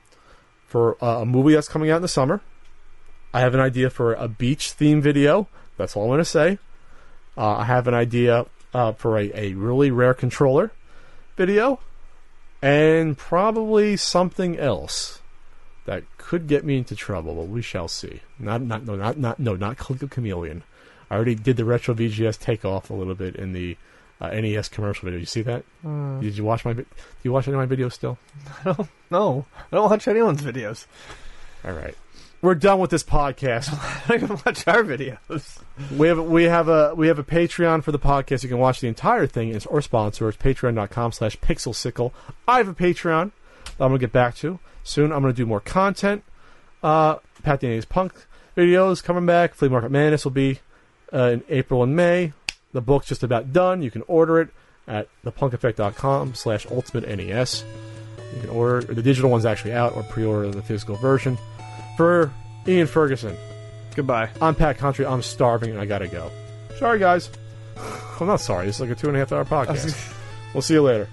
for uh, a movie that's coming out in the summer. I have an idea for a beach theme video. That's all I'm going to say. Uh, I have an idea uh, for a, a really rare controller video, and probably something else that could get me into trouble, but we shall see. Not not no not not no not Click of Chameleon. I already did the retro VGS takeoff a little bit in the uh, NES commercial video. You see that? Did you watch my? Do you watch any of my videos still? I don't. No, I don't watch anyone's videos. All right, we're done with this podcast. I even watch our videos. we have we have a we have a Patreon for the podcast. You can watch the entire thing It's or sponsor. It's Patreon.com/slash Pixelsicle. I have a Patreon that I'm gonna get back to soon. I'm gonna do more content. Uh, Pat the NES Punk videos coming back. Flea Market Madness will be uh, in April and May. The book's just about done. You can order it at thepunkeffect.com slash ultimate NES. You can order the digital one's actually out or pre-order the physical version. For Ian Ferguson, Goodbye. I'm Pat Contri. I'm starving and I gotta go. Sorry, guys. I'm not sorry. It's like a two and a half hour podcast. we'll see you later.